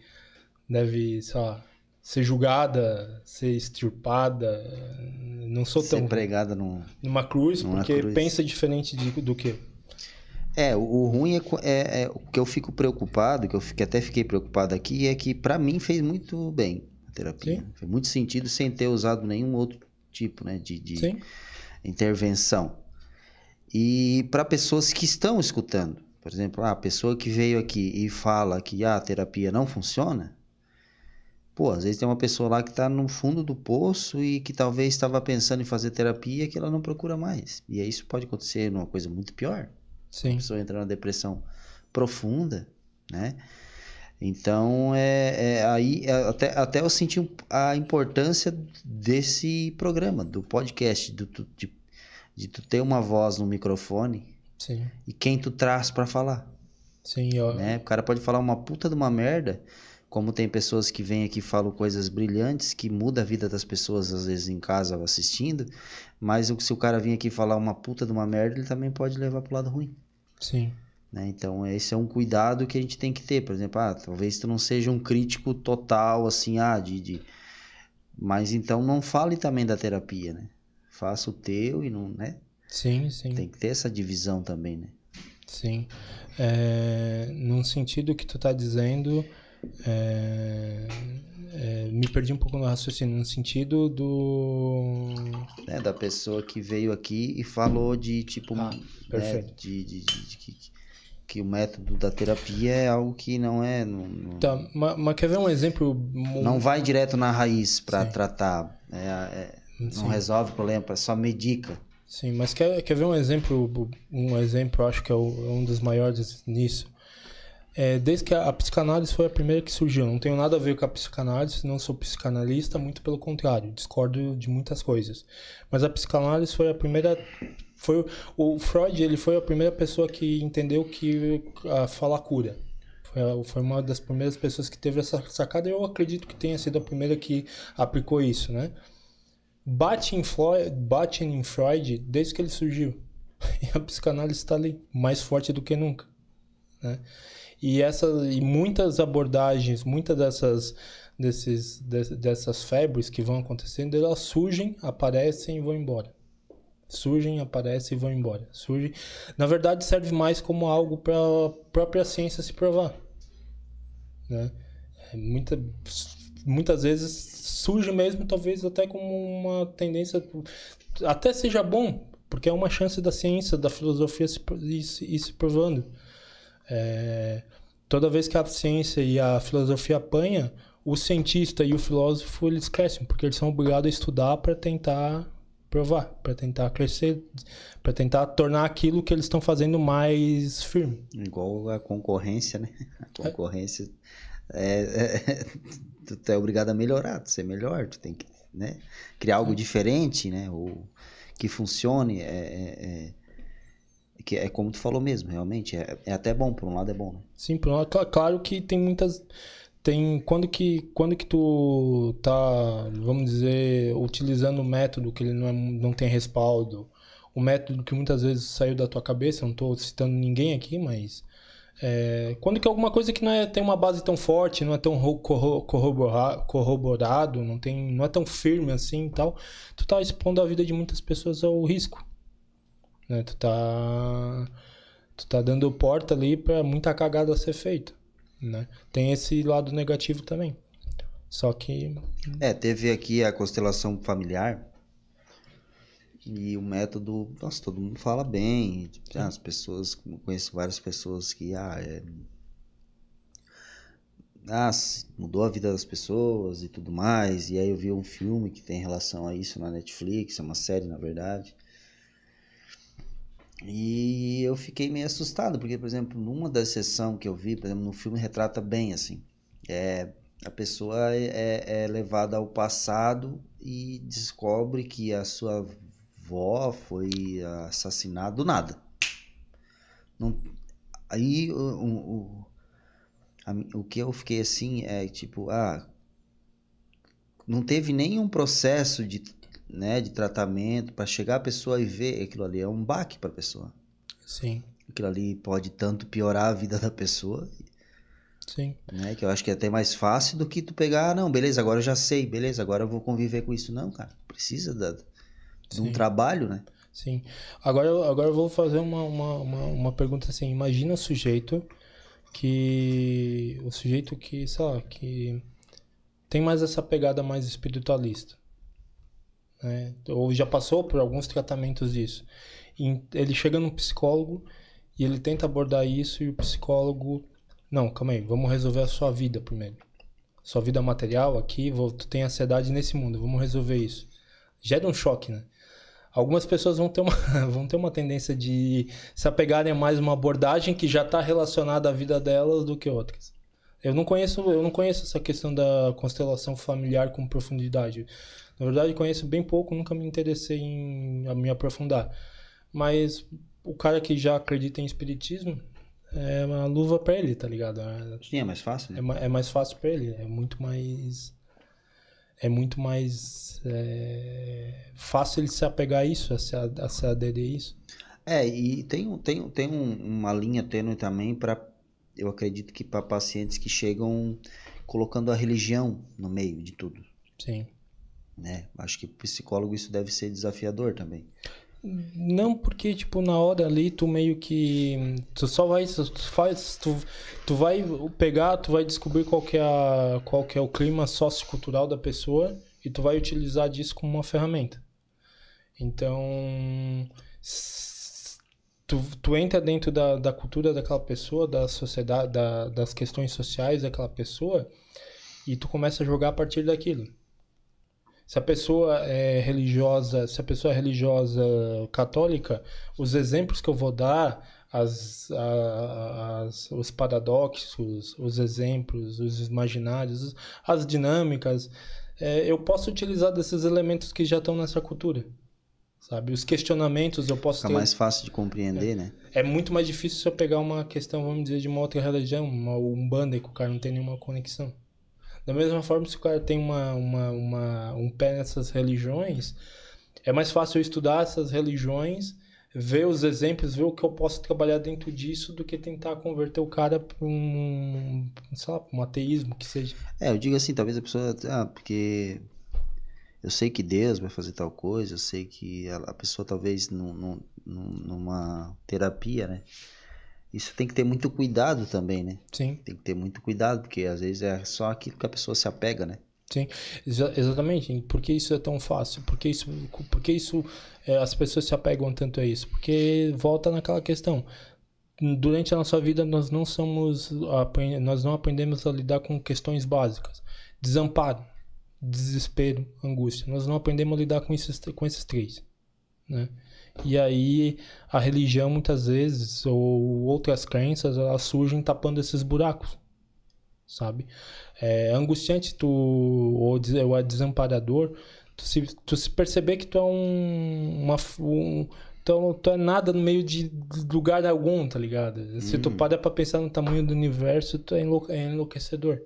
deve, sei lá, ser julgada, ser extirpada. Não sou ser tão pregada num, numa cruz, porque cruz. pensa diferente de, do que é, o, o ruim é, é, é, o que eu fico preocupado, que eu que até fiquei preocupado aqui, é que para mim fez muito bem a terapia. Sim. Fez muito sentido sem ter usado nenhum outro tipo né, de, de intervenção. E para pessoas que estão escutando, Por exemplo, ah, a pessoa que veio aqui e fala que ah, a terapia não funciona, pô, às vezes tem uma pessoa lá que está no fundo do poço e que talvez estava pensando em fazer terapia que ela não procura mais. E aí isso pode acontecer numa coisa muito pior. Sim. A pessoa entra numa depressão profunda, né? Então, é, é aí é, até, até eu senti a importância desse programa, do podcast, do, de, de tu ter uma voz no microfone Sim. e quem tu traz para falar. Sim, ó. Né? O cara pode falar uma puta de uma merda, como tem pessoas que vêm aqui e falam coisas brilhantes, que muda a vida das pessoas, às vezes, em casa assistindo, mas se o cara vir aqui falar uma puta de uma merda, ele também pode levar pro lado ruim. Sim. Né? Então, esse é um cuidado que a gente tem que ter. Por exemplo, ah, talvez tu não seja um crítico total, assim, ah, de, de... Mas então não fale também da terapia, né? Faça o teu e não, né? Sim, sim. Tem que ter essa divisão também, né? Sim. É, num sentido que tu tá dizendo, é, é, me perdi um pouco no raciocínio, no sentido do... É, da pessoa que veio aqui e falou de, tipo... Ah, né, perfeito. de, de, de, de que o método da terapia é algo que não é. Não, não... Tá, mas, mas, quer ver um exemplo? Não vai direto na raiz para tratar. É, é, não resolve o problema, é só medica. Sim, mas quer, quer ver um exemplo? Um exemplo, acho que é um dos maiores nisso. É, desde que a, a, psicanálise foi a primeira que surgiu. Não tenho nada a ver com a psicanálise, não sou psicanalista, muito pelo contrário, discordo de muitas coisas. Mas a psicanálise foi a primeira foi o Freud, ele foi a primeira pessoa que entendeu que a fala cura. Foi, foi uma das primeiras pessoas que teve essa sacada. Eu acredito que tenha sido a primeira que aplicou isso, né? Bate em, Freud, bate em Freud desde que ele surgiu. [LAUGHS] E a psicanálise está ali, mais forte do que nunca. Né? E, essa, e muitas abordagens, muitas dessas, desses, dessas febres que vão acontecendo, elas surgem, aparecem e vão embora surgem, aparecem e vão embora. Surge, na verdade, serve mais como algo para a própria ciência se provar. Né? É muita, muitas vezes surge mesmo, talvez até como uma tendência, até seja bom, porque é uma chance da ciência, da filosofia se, ir se provando. É, toda vez que a ciência e a filosofia apanha, o cientista e o filósofo eles crescem, porque eles são obrigados a estudar para tentar provar, para tentar crescer, para tentar tornar aquilo que eles estão fazendo mais firme. Igual a concorrência, né? A concorrência é, é, tu é obrigado a melhorar, tu ser melhor, tu tem que né? criar algo diferente, né? Ou que funcione, é, é, é, que é como tu falou mesmo, realmente é, é até bom por um lado é bom. Né? Sim, por um lado, claro que tem muitas tem quando que quando que tu tá vamos dizer utilizando um método que ele não, é, não tem respaldo o método que muitas vezes saiu da tua cabeça não estou citando ninguém aqui mas é, quando que alguma coisa que não é, tem uma base tão forte não é tão corroborado, não tem não é tão firme assim tal tu tá expondo a vida de muitas pessoas ao risco né tu tá tu tá dando porta ali para muita cagada ser feita né? Tem esse lado negativo também. Só que. É, teve aqui a constelação familiar. E o método, nossa, todo mundo fala bem. Tipo, as pessoas, conheço várias pessoas que, ah, é, ah, mudou a vida das pessoas e tudo mais. E aí eu vi um filme que tem relação a isso na Netflix, é uma série na verdade. E eu fiquei meio assustado, porque, por exemplo, numa das sessões que eu vi, por exemplo, no filme retrata bem assim. É, a pessoa é, é, é levada ao passado e descobre que a sua avó foi assassinada do nada. Não, aí o, o, a, o que eu fiquei assim é tipo, ah, não teve nenhum processo de né, de tratamento para chegar a pessoa e ver aquilo ali é um baque para a pessoa. Sim. Aquilo ali pode tanto piorar a vida da pessoa. Sim. Né, que eu acho que é até mais fácil do que tu pegar, ah, não, beleza, agora eu já sei, beleza, agora eu vou conviver com isso. Não, cara, precisa da, de um trabalho, né? Sim. Agora, agora eu vou fazer uma, uma, uma, uma pergunta assim. Imagina o sujeito que... O sujeito que, sei lá, que tem mais essa pegada mais espiritualista né? ou já passou por alguns tratamentos disso. E ele chega num psicólogo e ele tenta abordar isso e o psicólogo. Não, calma aí, vamos resolver a sua vida primeiro. Sua vida material aqui, tu tem ansiedade nesse mundo, vamos resolver isso. Gera um choque, né? Algumas pessoas vão ter uma, [LAUGHS] vão ter uma tendência de se apegarem a mais uma abordagem que já está relacionada à vida delas do que outras. Eu não conheço, eu não conheço essa questão da constelação familiar com profundidade. Na verdade, conheço bem pouco, nunca me interessei em me aprofundar. Mas o cara que já acredita em espiritismo é uma luva para ele, tá ligado? Sim, é mais fácil. Né? É, é, mais fácil para ele, é muito mais é muito mais é, fácil ele se apegar a isso, a se, a se aderir a isso. É, e tem, tem, tem um, uma linha tênue também para, eu acredito que para pacientes que chegam colocando a religião no meio de tudo. Sim. Né? Acho que psicólogo isso deve ser desafiador também. Não, porque, tipo, na hora ali tu meio que. Tu só vai. Tu, faz, tu, tu vai pegar, tu vai descobrir qual que, é a, qual que é o clima sociocultural da pessoa e tu vai utilizar disso como uma ferramenta. Então. Tu, tu entra dentro da, da cultura daquela pessoa, da sociedade, da, das questões sociais daquela pessoa e tu começa a jogar a partir daquilo. Se a pessoa é religiosa, se a pessoa é religiosa católica, os exemplos que eu vou dar, as, as, os paradoxos, os exemplos, os imaginários, as dinâmicas, é, eu posso utilizar desses elementos que já estão nessa cultura. Sabe? Os questionamentos eu posso Fica ter... mais fácil de compreender, é, né? É muito mais difícil se eu pegar uma questão, vamos dizer, de uma outra religião, uma umbanda, que o cara não tem nenhuma conexão. Da mesma forma, se o cara tem uma, uma, uma, um pé nessas religiões, é mais fácil eu estudar essas religiões, ver os exemplos, ver o que eu posso trabalhar dentro disso, do que tentar converter o cara para um, sei lá, um ateísmo que seja. É, eu digo assim, talvez a pessoa. Ah, porque eu sei que Deus vai fazer tal coisa, eu sei que a, pessoa talvez num, num, numa terapia, né? Isso tem que ter muito cuidado também, né? Sim. Tem que ter muito cuidado, porque às vezes é só aquilo que a pessoa se apega, né? Sim, Exa exatamente. Por que isso é tão fácil? Por que isso, por que isso é, as pessoas se apegam tanto a isso? Porque volta naquela questão. Durante a nossa vida nós não somos nós não aprendemos a lidar com questões básicas. Desamparo, desespero, angústia. Nós não aprendemos a lidar com esses com esses três, né? E aí a religião muitas vezes ou outras crenças elas surgem tapando esses buracos, sabe? É angustiante tu ou, ou é desamparador tu se, tu se perceber que tu é um, uma, um então, tu é nada no meio de lugar algum, tá ligado? Hum. Se tu hum. para pra pensar no tamanho do universo, tu é, enlou é enlouquecedor.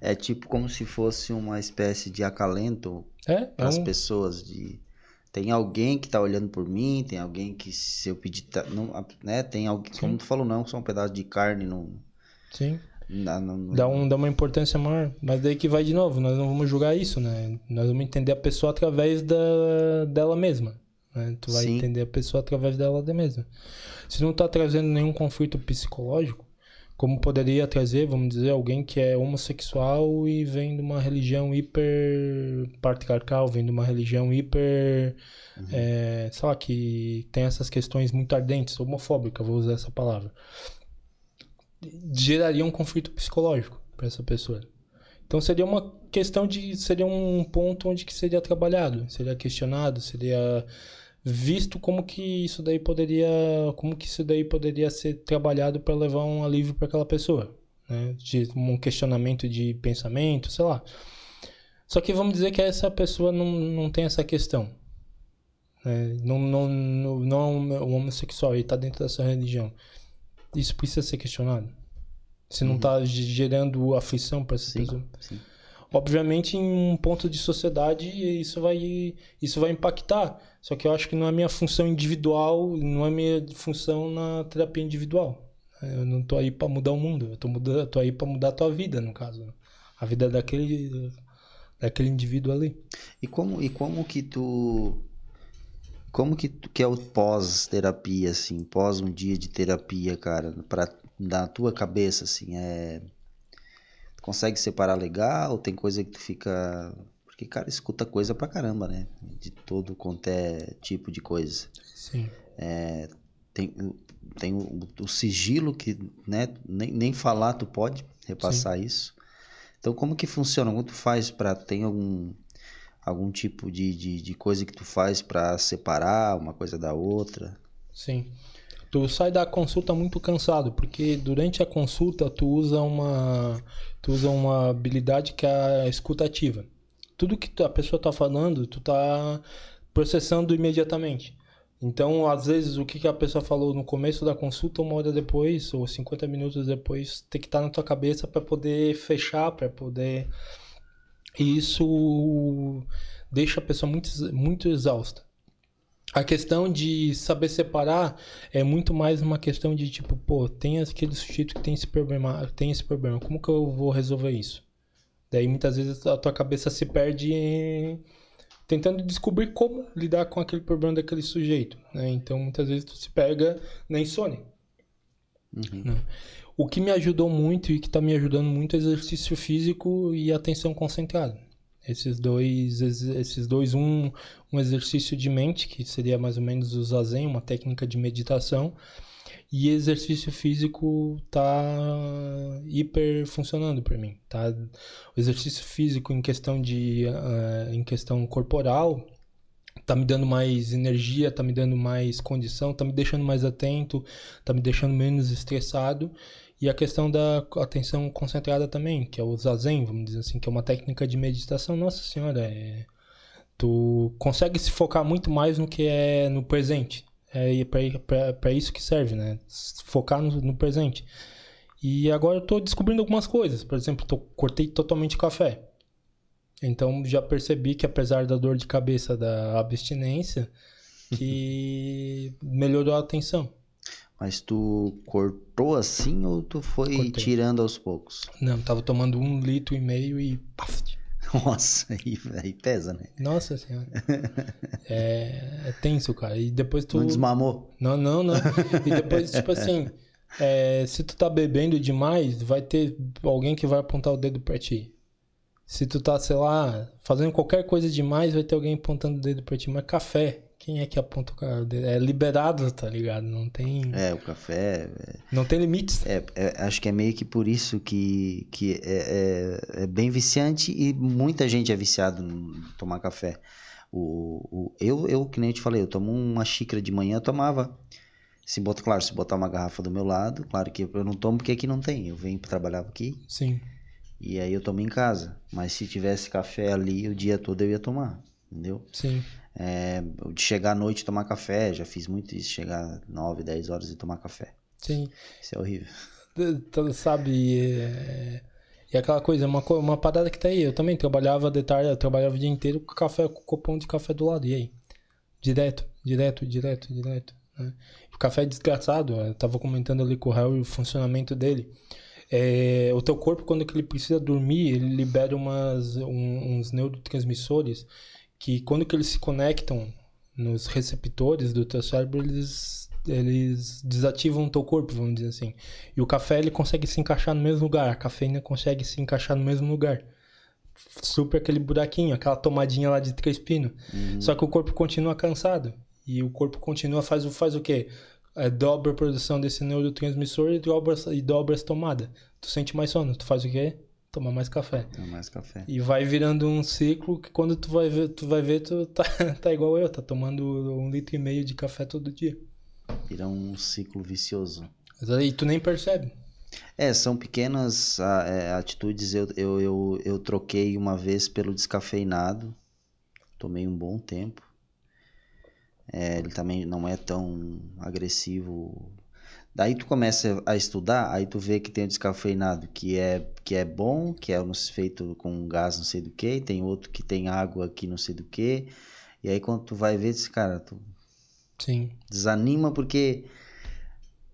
É tipo como se fosse uma espécie de acalento é, para as é um... pessoas de tem alguém que está olhando por mim, tem alguém que se eu pedir, tá, não, né, tem alguém, Sim. como tu falou, não, só um pedaço de carne não Sim. Dá, um, dá uma importância maior. Mas daí que vai de novo, nós não vamos julgar isso, né? Nós vamos entender a pessoa através da, dela mesma. Né? Tu vai Sim. entender a pessoa através dela mesma. Se não está trazendo nenhum conflito psicológico, como poderia trazer, vamos dizer, alguém que é homossexual e vem de uma religião hiper patriarcal, vem de uma religião hiper, uhum. é, sei lá, que tem essas questões muito ardentes, homofóbica, vou usar essa palavra, geraria um conflito psicológico para essa pessoa. Então seria uma questão de, seria um ponto onde que seria trabalhado, seria questionado, seria visto como que isso daí poderia, como que isso daí poderia ser trabalhado para levar um alívio para aquela pessoa, né? De um questionamento de pensamento, sei lá. Só que vamos dizer que essa pessoa não, não tem essa questão. Né? Não, não, não, não é um homossexual, ele está dentro dessa religião. Isso precisa ser questionado. Se não está uhum. gerando aflição para essa sim, pessoa. Sim. Obviamente, em um ponto de sociedade, isso vai, isso vai impactar. Só que eu acho que não é minha função individual, não é minha função na terapia individual. Eu não tô aí para mudar o mundo, eu tô, mudando, tô aí para mudar a tua vida, no caso. A vida daquele, daquele indivíduo ali. E como, e como que tu. Como que, que é o pós-terapia, assim? Pós um dia de terapia, cara? Pra, na tua cabeça, assim, é consegue separar legal? Tem coisa que tu fica. Porque, cara, escuta coisa pra caramba, né? De todo quanto é tipo de coisa. Sim. É, tem, tem o, o sigilo que, né, nem, nem falar tu pode repassar Sim. isso. Então, como que funciona? Como tu faz para tem algum algum tipo de, de, de coisa que tu faz para separar uma coisa da outra? Sim. Tu sai da consulta muito cansado, porque durante a consulta tu usa uma tu usa uma habilidade que é a escutativa. Tudo que a pessoa está falando, tu tá processando imediatamente. Então, às vezes, o que a pessoa falou no começo da consulta, uma hora depois, ou 50 minutos depois, tem que estar tá na tua cabeça para poder fechar, para poder. E isso deixa a pessoa muito, muito exausta. A questão de saber separar é muito mais uma questão de tipo, pô, tem aquele sujeito que tem esse problema, tem esse problema, como que eu vou resolver isso? Daí muitas vezes a tua cabeça se perde em tentando descobrir como lidar com aquele problema daquele sujeito. Né? Então, muitas vezes tu se pega na insônia. Uhum. Né? O que me ajudou muito e que está me ajudando muito é exercício físico e atenção concentrada. Esses dois, esses dois um, um exercício de mente, que seria mais ou menos o zazen, uma técnica de meditação, e exercício físico tá hiper funcionando para mim, tá? O exercício físico em questão de uh, em questão corporal tá me dando mais energia, tá me dando mais condição, tá me deixando mais atento, tá me deixando menos estressado. E a questão da atenção concentrada também, que é o zazen, vamos dizer assim, que é uma técnica de meditação. Nossa senhora, é... tu consegue se focar muito mais no que é no presente. É para isso que serve, né? Focar no, no, presente. E agora eu tô descobrindo algumas coisas. Por exemplo, tô, cortei totalmente café. Então já percebi que apesar da dor de cabeça da abstinência, que [LAUGHS] melhorou a atenção. Mas tu cortou assim ou tu foi Cortei. tirando aos poucos? Não, tava tomando um litro e meio e paf, [LAUGHS] Nossa, aí, aí pesa, né? Nossa senhora. é, é, tenso, cara. E depois tu. Não desmamou? Não, não, não. E depois, tipo assim, é, se tu tá bebendo demais, vai ter alguém que vai apontar o dedo pra ti. Se tu tá, sei lá, fazendo qualquer coisa demais, vai ter alguém apontando o dedo pra ti. Mas café, quem é que aponta o cara? É liberado, tá ligado? Não tem. É, o café. É... Não tem limites. É, é, acho que é meio que por isso que, que é, é, é bem viciante e muita gente é viciado em tomar café. O, o, eu, eu, que nem eu te falei, eu tomo uma xícara de manhã, eu tomava. Se botar, claro, se botar uma garrafa do meu lado, claro que eu não tomo porque aqui não tem. Eu venho trabalhar aqui. Sim. E aí eu tomo em casa. Mas se tivesse café ali o dia todo eu ia tomar, entendeu? Sim. É, de chegar à noite e tomar café, já fiz muito isso, chegar 9, 10 horas e tomar café. Sim. Isso é horrível. Sabe, é... E aquela coisa, uma, uma parada que tá aí. Eu também trabalhava de tarde, eu trabalhava o dia inteiro com café, com copão de café do lado. E aí? Direto, direto, direto, direto. Né? O café é desgraçado. Eu tava comentando ali com o Harry o funcionamento dele. É, o teu corpo, quando ele precisa dormir, ele libera umas, um, uns neurotransmissores que quando que eles se conectam nos receptores do teu cérebro, eles, eles desativam o teu corpo, vamos dizer assim. E o café ele consegue se encaixar no mesmo lugar, a cafeína consegue se encaixar no mesmo lugar. Super aquele buraquinho, aquela tomadinha lá de três pinos. Uhum. Só que o corpo continua cansado. E o corpo continua, faz, faz o quê? É, dobra a produção desse neurotransmissor e dobra, e dobra as tomadas. Tu sente mais sono, tu faz o quê? Tomar mais café. Tomar mais café. E vai virando um ciclo que quando tu vai ver, tu vai ver, tu tá, [LAUGHS] tá igual eu, tá tomando um litro e meio de café todo dia. Vira um ciclo vicioso. Aí tu nem percebe. É, são pequenas é, atitudes. Eu, eu, eu, eu troquei uma vez pelo descafeinado. Tomei um bom tempo. É, ele também não é tão agressivo Daí tu começa a estudar, aí tu vê que tem o descafeinado que é, que é bom, que é feito com gás não sei do que, tem outro que tem água aqui não sei do que. E aí quando tu vai ver, esse cara, tu Sim. desanima porque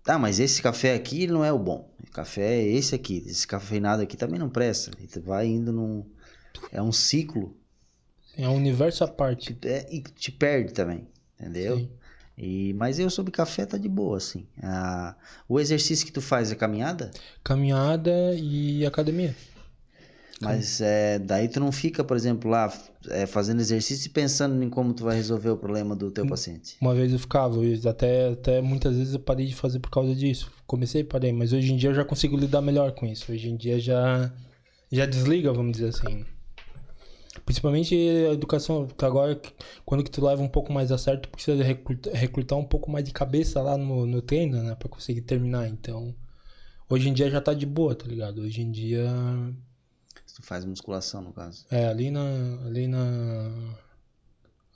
ah, mas esse café aqui não é o bom. O café é esse aqui, esse cafeinado aqui também não presta. E tu vai indo num é um ciclo. É um universo à parte. É, e te perde também, entendeu? Sim. E, mas eu sobre café tá de boa, assim. Ah, o exercício que tu faz é caminhada? Caminhada e academia. Mas é, daí tu não fica, por exemplo, lá é, fazendo exercício e pensando em como tu vai resolver o problema do teu paciente. Uma vez eu ficava, eu até, até muitas vezes eu parei de fazer por causa disso. Comecei e parei, mas hoje em dia eu já consigo lidar melhor com isso. Hoje em dia já, já desliga, vamos dizer assim. Principalmente a educação, que agora, quando que tu leva um pouco mais a certo, tu precisa recrutar, recrutar um pouco mais de cabeça lá no, no treino, né? Pra conseguir terminar. Então, hoje em dia já tá de boa, tá ligado? Hoje em dia Se tu faz musculação, no caso. É, ali na. Ali na.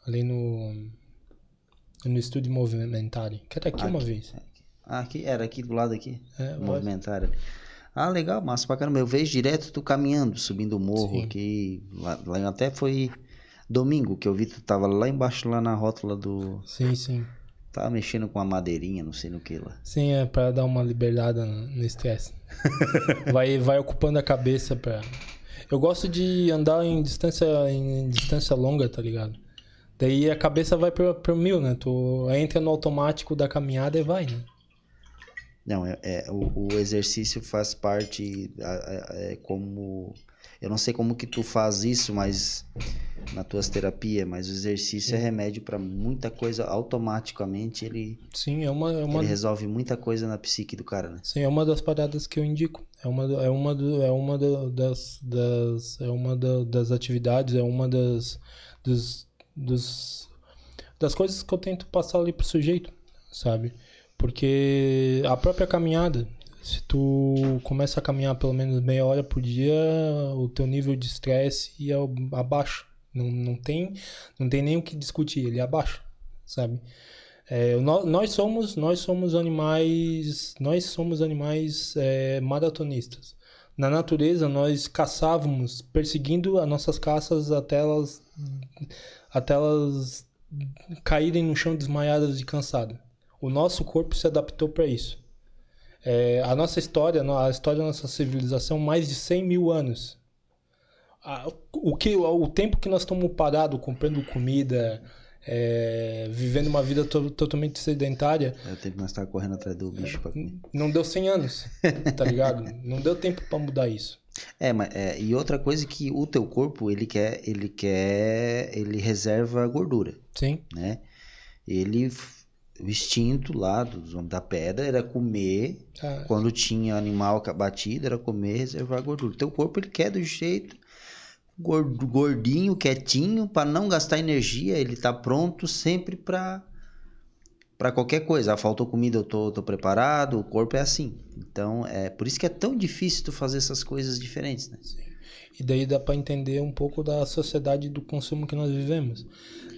Ali no. No estúdio movimentário. Que era aqui, uma vez. Ah, aqui, era aqui do lado aqui. É, movimentário. Ah, legal, massa pra caramba. Eu vejo direto tu caminhando, subindo o morro Sim. aqui. Lá, lá até foi domingo que eu vi tu tava lá embaixo, lá na rótula do. Sim, sim. Tava mexendo com a madeirinha, não sei no que lá. Sim, é pra dar uma liberdade no no estresse. [LAUGHS] vai, vai ocupando a cabeça pra. Eu gosto de andar em distância, em distância longa, tá ligado? Daí a cabeça vai pro, pro mil, né? Tu entra no automático da caminhada e vai, né? Não, é, é, o, o exercício faz parte é, como eu não sei como que tu faz isso, mas nas tuas terapias, mas o exercício é remédio para muita coisa automaticamente, ele, Sim, é uma, é uma, ele resolve muita coisa na psique do cara, né? sim, é uma das paradas que eu indico. É uma, é uma, é uma das, das, é uma da- das atividades, é uma das, dos, dos, das coisas que eu tento passar ali pro sujeito, sabe? Porque a própria caminhada, se tu começa a caminhar pelo menos meia hora por dia, o teu nível de estresse ia abaixo. Não, não, tem, não tem nem o que discutir, ele abaixa, sabe? É, nó- nós somos nós somos animais nós somos animais é, maratonistas na natureza nós caçávamos perseguindo as nossas caças até elas até elas caírem no chão desmaiadas de cansado o nosso corpo se adaptou para isso. É, a nossa história a história da nossa civilização mais de 100 mil anos. O que o tempo que nós estamos parados comprando comida é, vivendo uma vida to- totalmente sedentária É o tempo que nós tá correndo atrás do bicho pra comer. não deu 100 anos tá ligado? Não deu tempo para mudar isso. É, mas é, e outra coisa que o teu corpo, ele quer, ele quer, ele reserva gordura, sim. né? Ele o instinto lá dos homens da pedra era comer Ah, Quando tinha animal batido, era comer e reservar gordura. Teu corpo ele quer do jeito gordinho, quietinho, para não gastar energia. Ele tá pronto sempre para para qualquer coisa. Ah, faltou comida, eu tô, tô preparado. O corpo é assim. Então, é por isso que é tão difícil tu fazer essas coisas diferentes, né? E daí dá para entender um pouco da sociedade do consumo que nós vivemos.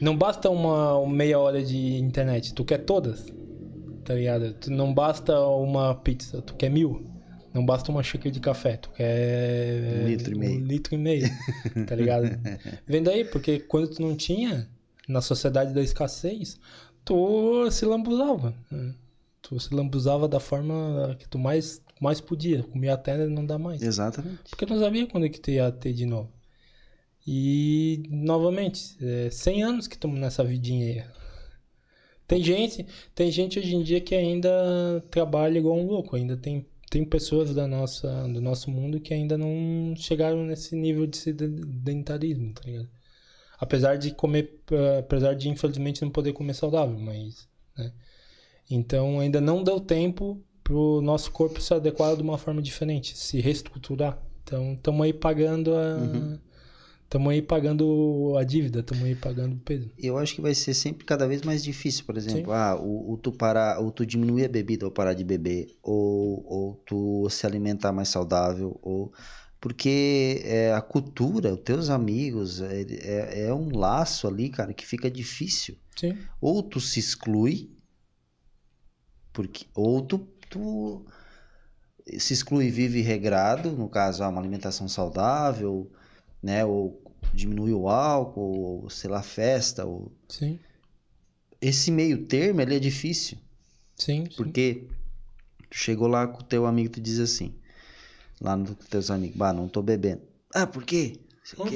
Não basta uma meia hora de internet, tu quer todas. Tá ligado? Não basta uma pizza, tu quer mil. Não basta uma xícara de café, tu quer. Um litro e meio. Um litro e meio. Tá ligado? [LAUGHS] Vem daí, porque quando tu não tinha, na sociedade da escassez, tu se lambuzava. né? Tu se lambuzava da forma que tu mais, mais podia. Comia até não dá mais. Exatamente. Porque não sabia quando é que ia ter de novo. E, novamente, é 100 anos que estamos nessa vidinha aí. Tem gente, tem gente hoje em dia que ainda trabalha igual um louco. Ainda tem, tem pessoas da nossa, do nosso mundo que ainda não chegaram nesse nível de sedentarismo, tá ligado? Apesar de comer, eh, apesar de infelizmente não poder comer saudável, mas, né? Então ainda não deu tempo pro nosso corpo se adequar de uma forma diferente, se reestruturar. Então estamos aí pagando a estamos aí pagando a dívida, estamos aí pagando o peso. Eu acho que vai ser sempre cada vez mais difícil, por exemplo, ah, o, o tu parar, ou tu diminuir a bebida ou parar de beber, ou, ou tu se alimentar mais saudável, ou porque é, a cultura, os teus amigos, é, é, é um laço ali, cara, que fica difícil. Sim. Ou tu se exclui, porque, ou tu, tu se exclui vive regrado, no caso, uma alimentação saudável, né, ou diminui o álcool, ou sei lá, festa, ou Sim. esse meio termo ele é difícil, Sim. sim. porque tu chegou lá com o teu amigo e tu diz assim, lá nos teus amigos, bah, não tô bebendo. Ah, por quê?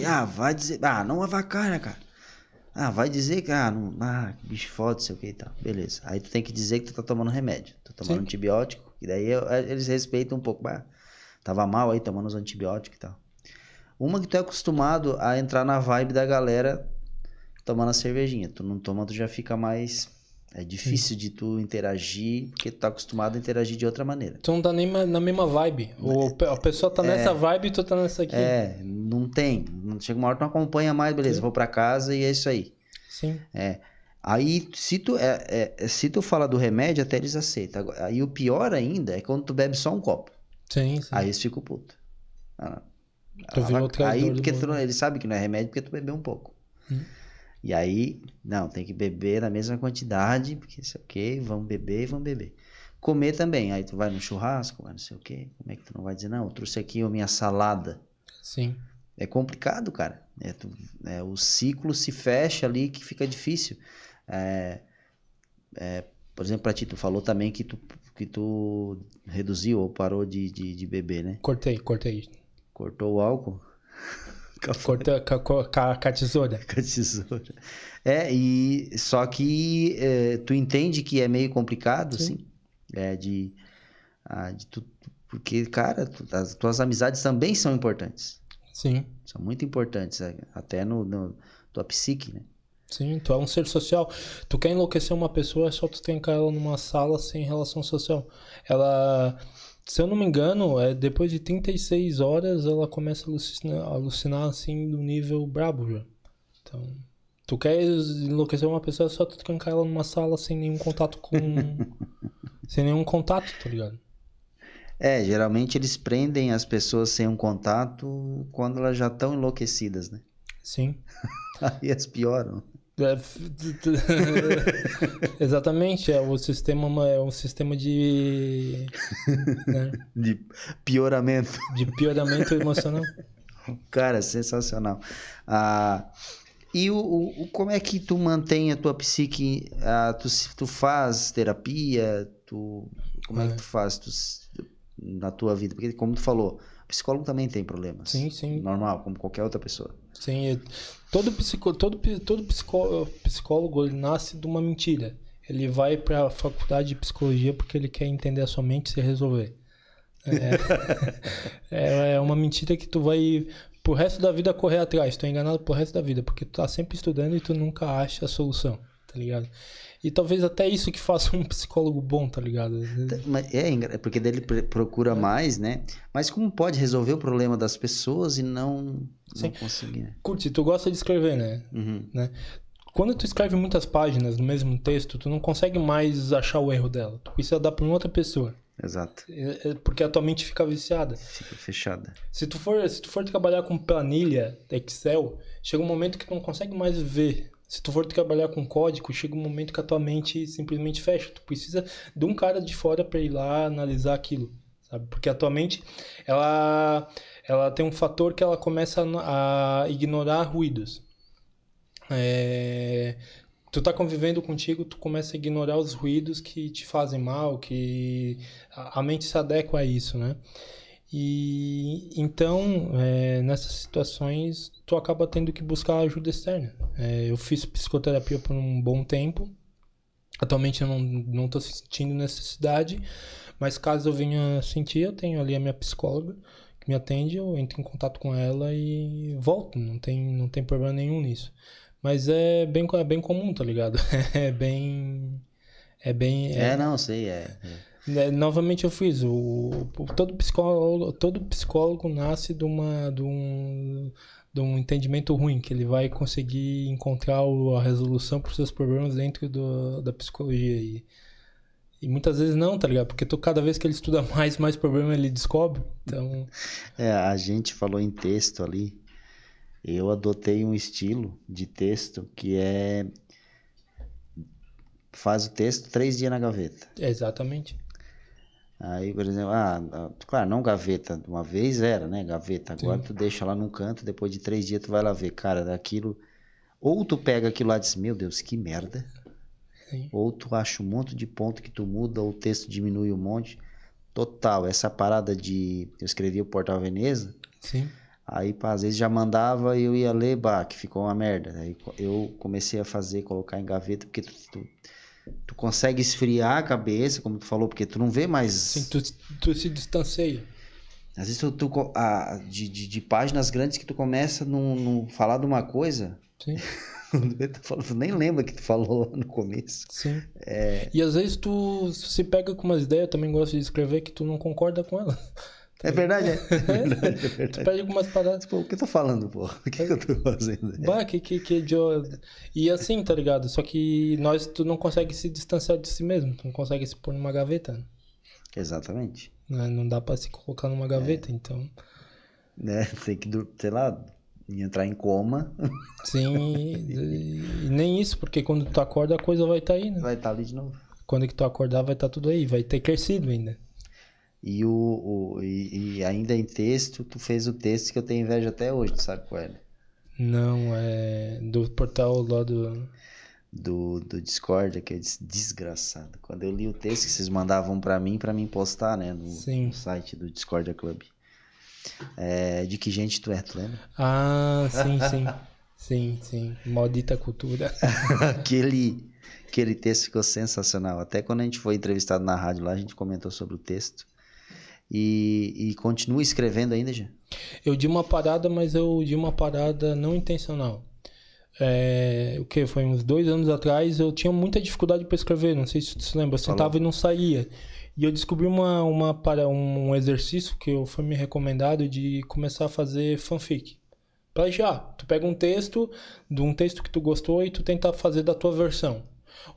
Ah, vai dizer, ah, não avacalha, cara. Ah, vai dizer que, ah, não, ah, que bicho foda, sei o que e tal. Beleza. Aí tu tem que dizer que tu tá tomando remédio, tá tomando Sim. antibiótico, e daí eu- eles respeitam um pouco, bah, tava mal aí tomando os antibióticos e tal. Uma que tu é acostumado a entrar na vibe da galera tomando a cervejinha. Tu não toma, tu já fica mais. É difícil de tu interagir, porque tu tá acostumado a interagir de outra maneira. Tu não tá nem na mesma vibe. Ou a pessoa tá nessa vibe e tu tá nessa aqui. É, não tem. Chega uma hora que tu não acompanha mais, beleza, Sim. vou pra casa e é isso aí. Sim. É. Aí, se tu, é, é, se tu fala do remédio, até eles aceitam. Aí o pior ainda é quando tu bebe só um copo. Sim, sim. Aí eles ficam putos. Ah, virou aí, porque tu, eles sabem que não é remédio porque tu bebeu um pouco. Hum. E aí, não, tem que beber na mesma quantidade, porque sei o quê, vamos beber e vamos beber. Comer também, aí tu vai no churrasco, vai não sei o quê, como é que tu não vai dizer, não, eu trouxe aqui a minha salada. Sim. É complicado, cara. É, tu- é, o ciclo se fecha ali que fica difícil. É, é, por exemplo, pra ti, tu falou também que tu, que tu reduziu ou parou de, de, de beber, né? Cortei, cortei. Cortou o álcool Cortei com a, com a- a tesoura. com a tesoura. É, e só que é, tu entende que é meio complicado, Sim. assim, é, de, ah, de tu, porque, cara, tu- as tuas amizades também são importantes. Sim. São muito importantes, é, até no, no tua psique, né? Sim, tu é um ser social. Tu quer enlouquecer uma pessoa, é só tu trancar ela numa sala sem relação social. Ela, se eu não me engano, é depois de 36 horas ela começa a alucinar, alucinar assim do nível brabo já. Então, tu quer enlouquecer uma pessoa, é só tu trancar ela numa sala sem nenhum contato com [LAUGHS] sem nenhum contato, tá ligado? É, geralmente eles prendem as pessoas sem um contato quando elas já estão enlouquecidas, né? Sim. [LAUGHS] Aí as pioram. É, [LAUGHS] Exatamente, é o sistema é um sistema de né, [LAUGHS] De pioramento. de pioramento emocional. Cara, sensacional. Ah, e o, o- como é que tu mantém a tua psique? Ah, tu, tu faz terapia? Tu, como é. que É. tu faz tu na tua vida? Porque, como tu falou, psicólogo também tem problemas. Sim, sim. Normal, como qualquer outra pessoa. Sim, é- todo, psico, todo, todo psicó, psicólogo ele nasce de uma mentira. Ele vai para a faculdade de psicologia porque ele quer entender a sua mente e se resolver. É, [LAUGHS] é uma mentira que tu vai pro resto da vida correr atrás. Tu é enganado pro resto da vida porque tu tá sempre estudando e tu nunca acha a solução, tá ligado? E talvez até isso que faça um psicólogo bom, tá ligado? Mas É, engra- porque dele procura mais, né? Mas como pode resolver o problema das pessoas e não, não conseguir, né? Curte, tu gosta de escrever, né? Uhum. Quando tu escreve muitas páginas no mesmo texto, tu não consegue mais achar o erro dela. Tu precisa dar pra uma outra pessoa. Exato. É- é Porque a tua mente fica viciada. Fica fechada. Se tu for, se tu for trabalhar com planilha, Excel, chega um momento que tu não consegue mais ver. Se tu for trabalhar com código, chega um momento que a tua mente simplesmente fecha. Tu precisa de um cara de fora para ir lá analisar aquilo, sabe? Porque a tua mente, ela, ela tem um fator que ela começa a, a ignorar ruídos. É, tu tá convivendo contigo, tu começa a ignorar os ruídos que te fazem mal, que a, a mente se adequa a isso, né? E então, é, nessas situações, tu acaba tendo que buscar ajuda externa. É, eu fiz psicoterapia por um bom tempo. Atualmente eu não, não tô sentindo necessidade, mas caso eu venha sentir, eu tenho ali a minha psicóloga que me atende, eu entro em contato com ela e volto. Não tem, não tem problema nenhum nisso. Mas é bem, é bem comum, tá ligado? [LAUGHS] É bem. É bem. É, não, sei, é. é. É, novamente eu fiz o, todo psicólogo todo psicólogo nasce de uma de um, de um entendimento ruim que ele vai conseguir encontrar a resolução para os seus problemas dentro do, da psicologia e, e muitas vezes não tá ligado porque tu, cada vez que ele estuda [LAUGHS] mais mais problema ele descobre então É, a gente falou em texto ali. Eu adotei um estilo de texto que é. Faz o texto três dias na gaveta. é exatamente Aí, por exemplo, ah, ah, claro, não gaveta, de uma vez era, né? Gaveta. Agora Sim. tu deixa lá num canto, depois de três dias tu vai lá ver, cara, daquilo. Ou tu pega aquilo lá e diz, meu Deus, que merda. Sim. Ou tu acha um monte de ponto que tu muda, ou o texto diminui um monte. Total, essa parada de. Eu escrevi o Portal Veneza, sim aí pá, às vezes já mandava e eu ia ler, bah, que ficou uma merda. Aí eu comecei a fazer, colocar em gaveta, porque tu, tu, tu consegue esfriar a cabeça, como tu falou, porque tu não vê mais. sim tu, tu se distancia Às vezes tu, tu a- de, de, de páginas grandes que tu começa no falar de uma coisa, Sim, [LAUGHS] quando tu nem lembra que tu falou no começo. sim. É, E às vezes tu se pega com umas ideias, eu também gosto de escrever, que tu não concorda com ela. É verdade, é. É verdade, é [LAUGHS] Tu verdade. pega com umas paradas. Pô, o que eu tô falando, pô? O que, que eu tô fazendo? [LAUGHS] Bah, que, que, que idiota. E assim, tá ligado? Só que nós, tu não consegue se distanciar de si mesmo. Tu não consegue se pôr numa gaveta. né? Exatamente. Né? Não dá pra se colocar numa gaveta, então. Né? Tem que, sei lá, entrar em coma, [LAUGHS] Sim, e, e nem isso, porque quando tu acorda a coisa vai estar tá aí, né? vai estar ali de novo. Quando que tu acordar vai estar tá tudo aí, vai ter crescido ainda. E, o, o- e, e ainda em texto, tu fez o texto que eu tenho inveja até hoje, tu sabe qual é? né? Não, é do portal lá do. Do, do Discord, que é des- desgraçado. Quando eu li o texto que vocês mandavam pra mim, pra mim postar, né? No, Sim. no site do Discord Club. É, de que gente tu é, tu lembra? Ah, sim, sim. [LAUGHS] Sim, sim. Maldita cultura. [LAUGHS] aquele, aquele texto ficou sensacional. Até quando a gente foi entrevistado na rádio lá, a gente comentou sobre o texto. E, e continua escrevendo ainda, já? Eu di uma parada, mas eu di uma parada não intencional. É, o que? Foi uns dois anos atrás, eu tinha muita dificuldade para escrever, não sei se se lembra, eu sentava e não saía. E eu descobri uma, uma, para, um exercício que eu, foi me recomendado de começar a fazer fanfic. Plagiar. Tu pega um texto, de um texto que tu gostou e tu tenta fazer da tua versão.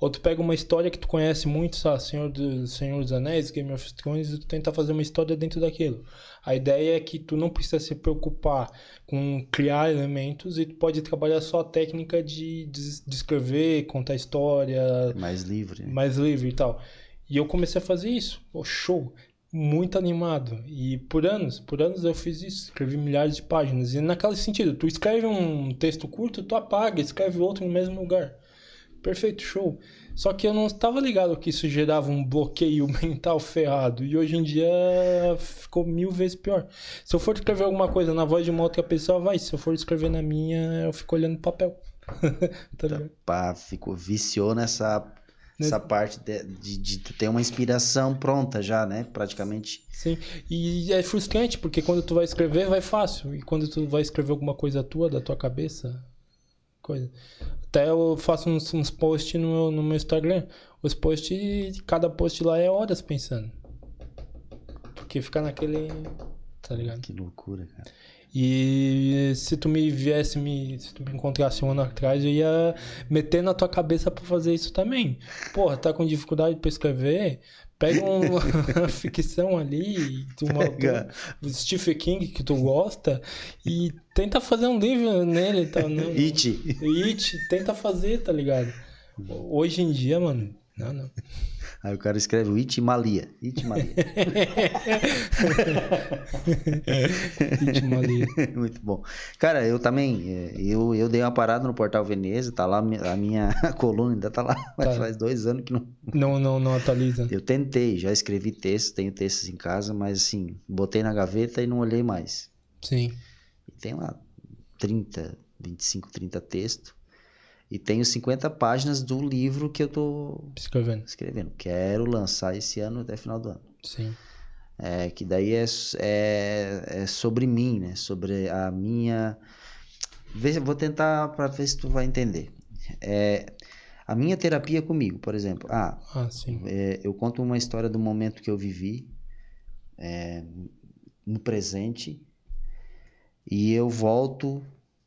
Ou tu pega uma história que tu conhece muito, sabe? Senhor, do, Senhor dos Anéis, Game of Thrones, e tu tenta fazer uma história dentro daquilo. A ideia é que tu não precisa se preocupar com criar elementos e tu pode trabalhar só a técnica de, de, de contar história, Mais livre. mais livre e tal. E eu comecei a fazer isso. Pô, show! Muito animado. E por anos, por anos eu fiz isso. Escrevi milhares de páginas. E naquele sentido, tu escreve um texto curto, tu apaga, escreve outro no mesmo lugar. Perfeito, show. Só que eu não estava ligado que isso gerava um bloqueio [LAUGHS] mental ferrado. E hoje em dia ficou mil vezes pior. Se eu for escrever alguma coisa na voz de uma outra pessoa, vai. Se eu for escrever na minha, eu fico olhando papel. [LAUGHS] tá ligado? Pá, ficou, viciou nessa essa parte de, de, de tu ter uma inspiração pronta já, né? Praticamente. Sim, e é frustrante porque quando tu vai escrever vai fácil e quando tu vai escrever alguma coisa tua da tua cabeça, coisa. Até eu faço uns, uns posts no meu, no meu Instagram. Os posts, cada post lá é horas pensando. Porque fica naquele, tá ligado? Que loucura, cara. E se tu me viesse, me, se tu me encontrasse um ano atrás, eu ia meter na tua cabeça pra fazer isso também. Porra, tá com dificuldade pra escrever? Pega [LAUGHS] uma ficção ali, uma, Pega. do Stephen King que tu gosta e tenta fazer um livro nele, tá? Não, [LAUGHS] It. It, tenta fazer, tá ligado? Hoje em dia, mano, não, não. Aí o cara escreve o It Malia. It Malia. [LAUGHS] It Malia. [LAUGHS] Muito bom. Cara, eu também, é, eu, eu dei uma parada no Portal Veneza, tá lá, a minha [LAUGHS] coluna ainda tá lá, mas Tá. faz dois anos que não... Não, não, não atualiza. Eu tentei, já escrevi textos, tenho textos em casa, mas assim, botei na gaveta e não olhei mais. Sim. E tem lá 30, 25, 30 textos. E tenho 50 páginas do livro que eu tô Escrevendo. escrevendo. Quero lançar esse ano até final do ano. Sim. É, que daí é, é, é sobre mim, né? Sobre a minha. Vou tentar para ver se tu vai entender. É, a minha terapia comigo, por exemplo. Ah, Ah, sim. é, eu conto uma história do momento que eu vivi é, no presente e eu volto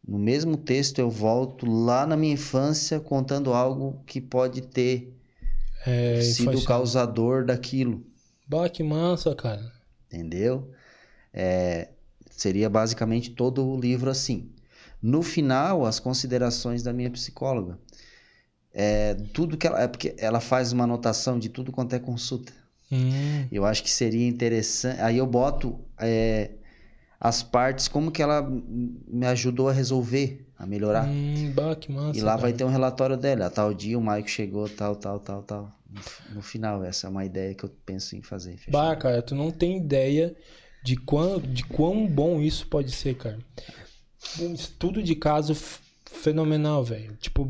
no mesmo texto eu volto lá na minha infância contando algo que pode ter É, sido o causador daquilo Bah, que massa, cara. entendeu? É, seria basicamente todo o livro assim. No final, as considerações da minha psicóloga. É, tudo que ela, é porque ela faz uma anotação de tudo quanto é consulta. Hum, Eu acho que seria interessante. Aí eu boto é, as partes, como que ela me ajudou a resolver, a melhorar. hum, bah, que massa. E lá vai cara. ter um relatório dela. A tal dia o Maico chegou, tal, tal, tal, tal. No No final, essa é uma ideia que eu penso em fazer. fechou? Bah, cara, tu não tem ideia de quão, de quão bom isso pode ser, cara. Um estudo de caso fenomenal, velho. Tipo,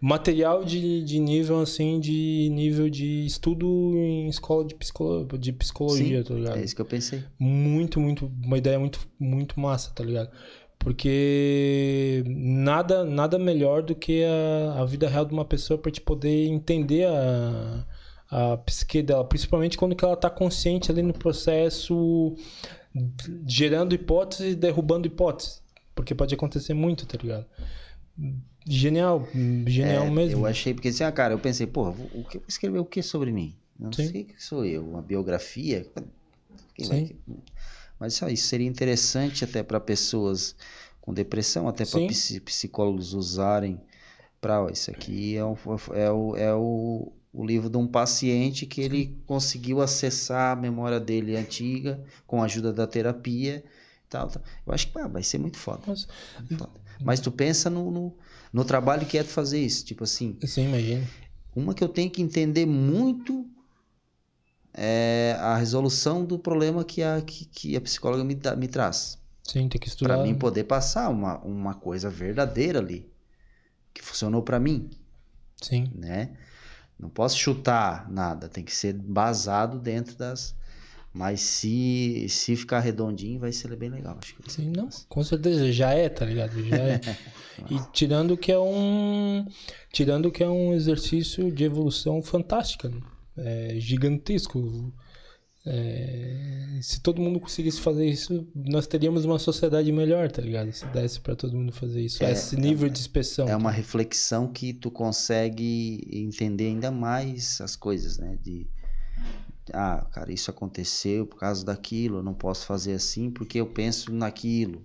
material de, de nível, assim, de nível de estudo em escola de, psicolo, de psicologia, Sim, tá ligado? É isso que eu pensei. Muito, muito, uma ideia muito, muito massa, tá ligado? Porque nada, nada melhor do que a, a vida real de uma pessoa para te poder entender a, a psique dela, principalmente quando que ela tá consciente ali no processo gerando hipóteses e derrubando hipóteses. Porque pode acontecer muito, tá ligado? Genial, genial É, mesmo. Eu achei, porque assim, ah, cara, eu pensei, vou- o que escrever o que sobre mim? Não Sim. sei o que sou eu, uma biografia? Quem Sim. vai- Mas só isso seria interessante até para pessoas com depressão, até para Sim. psicólogos usarem para isso aqui é, um, é, o, é o, o livro de um paciente que ele conseguiu acessar a memória dele antiga com a ajuda da terapia tal, tal. Eu acho que ah, vai ser muito foda. Mas, Foda. Mas tu pensa no, no, no trabalho que é tu fazer isso. Tipo assim, sim, imagina. uma que eu tenho que entender muito é a resolução do problema que a, que, que a psicóloga me, me traz. Sim, tem que estudar. Para mim poder passar uma, uma coisa verdadeira ali. Que funcionou para mim, Sim. né? Não posso chutar nada, tem que ser basado dentro das. Mas se, se ficar redondinho, vai ser bem legal. Acho que Sim, não, com certeza, já é, tá ligado? Já é. [LAUGHS] e tirando que é um. Tirando que é um exercício de evolução fantástica, né? É gigantesco. É, se todo mundo conseguisse fazer isso, nós teríamos uma sociedade melhor, tá ligado? Se desse pra todo mundo fazer isso. É, Esse nível de inspeção. É uma reflexão que tu consegue entender ainda mais as coisas, né? De, ah, cara, isso aconteceu por causa daquilo, eu não posso fazer assim porque eu penso naquilo.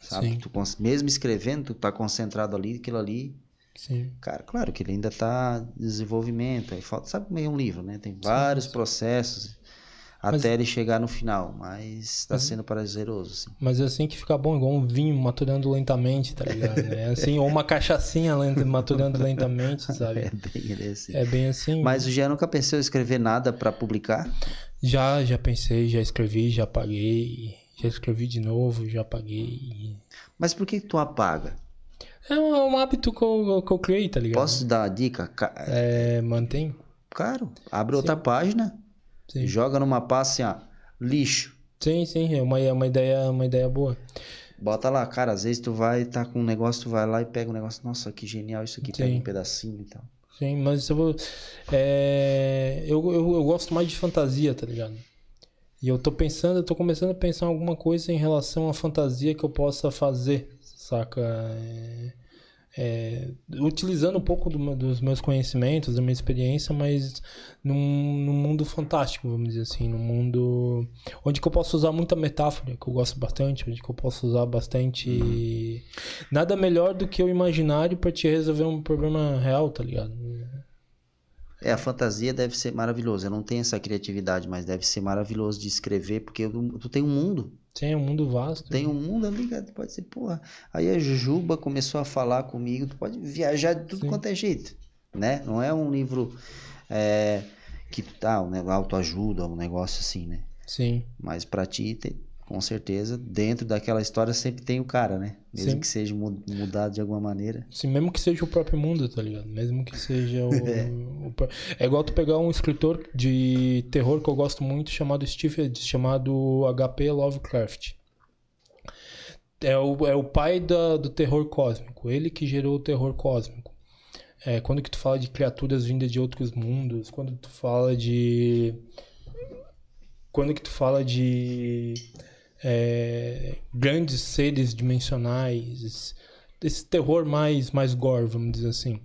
Sabe? Sim. Tu, mesmo escrevendo, tu tá concentrado ali, aquilo ali. Sim. Cara, claro que ele ainda tá em desenvolvimento. Aí falta, sabe como é um livro, né? Tem vários processos Mas- até ele chegar no final, mas tá sendo prazeroso, assim. Mas é assim que fica bom, igual um vinho maturando lentamente, tá ligado? [LAUGHS] É assim, ou uma cachaçinha lenta, maturando lentamente, [LAUGHS] É sabe? bem é assim. É bem assim. Mas o Jean nunca pensou em escrever nada pra publicar? Já, já pensei, já escrevi, já apaguei, já escrevi de novo, já apaguei. Mas por que tu apaga? É um, é um hábito que eu, que eu criei, tá ligado? Posso dar uma dica? Ca- É, mantém? Claro, abre outra página, Sim. joga numa pasta assim, ó, lixo. Sim, sim, é uma, é uma ideia, uma ideia boa. Bota lá, cara, às vezes tu vai tá com um negócio, tu vai lá e pega um negócio, nossa, que genial isso aqui, pega Sim. um pedacinho e tal. Sim, mas eu vou. É, eu, eu, eu gosto mais de fantasia, tá ligado? E eu tô pensando, eu tô começando a pensar em alguma coisa em relação à fantasia que eu possa fazer, saca? É, é, utilizando um pouco do dos meus conhecimentos, da minha experiência, mas num, num mundo fantástico, vamos dizer assim, num mundo onde eu posso usar muita metáfora, que eu gosto bastante, onde que eu posso usar bastante. Nada melhor do que o imaginário pra te resolver um problema real, tá ligado? É, a fantasia deve ser maravilhoso. Eu não tenho essa criatividade, mas deve ser maravilhoso de escrever, porque tu tem um mundo. É um mundo vasto. Tem um mundo ali, cara, tu pode ser, porra. Aí a Jujuba começou a falar comigo, tu pode viajar de tudo Sim. quanto é jeito, né? Não é um livro é, que tá, um negócio autoajuda, um negócio assim, né? Sim, Mas pra ti, te- com certeza, dentro daquela história sempre tem o cara, né? Mesmo Sim. que seja mu- mudado de alguma maneira. Sim, mesmo que seja o próprio mundo, tá ligado? Mesmo que seja o. [LAUGHS] É. o é igual tu pegar um escritor de terror que eu gosto muito, chamado Steve, chamado HP Lovecraft. É o, é o pai da, do terror cósmico, ele que gerou o terror cósmico. É, quando que tu fala de criaturas vindas de outros mundos, quando tu fala de. Quando que tu fala de é, grandes seres dimensionais, esse terror mais, mais gore, vamos dizer assim.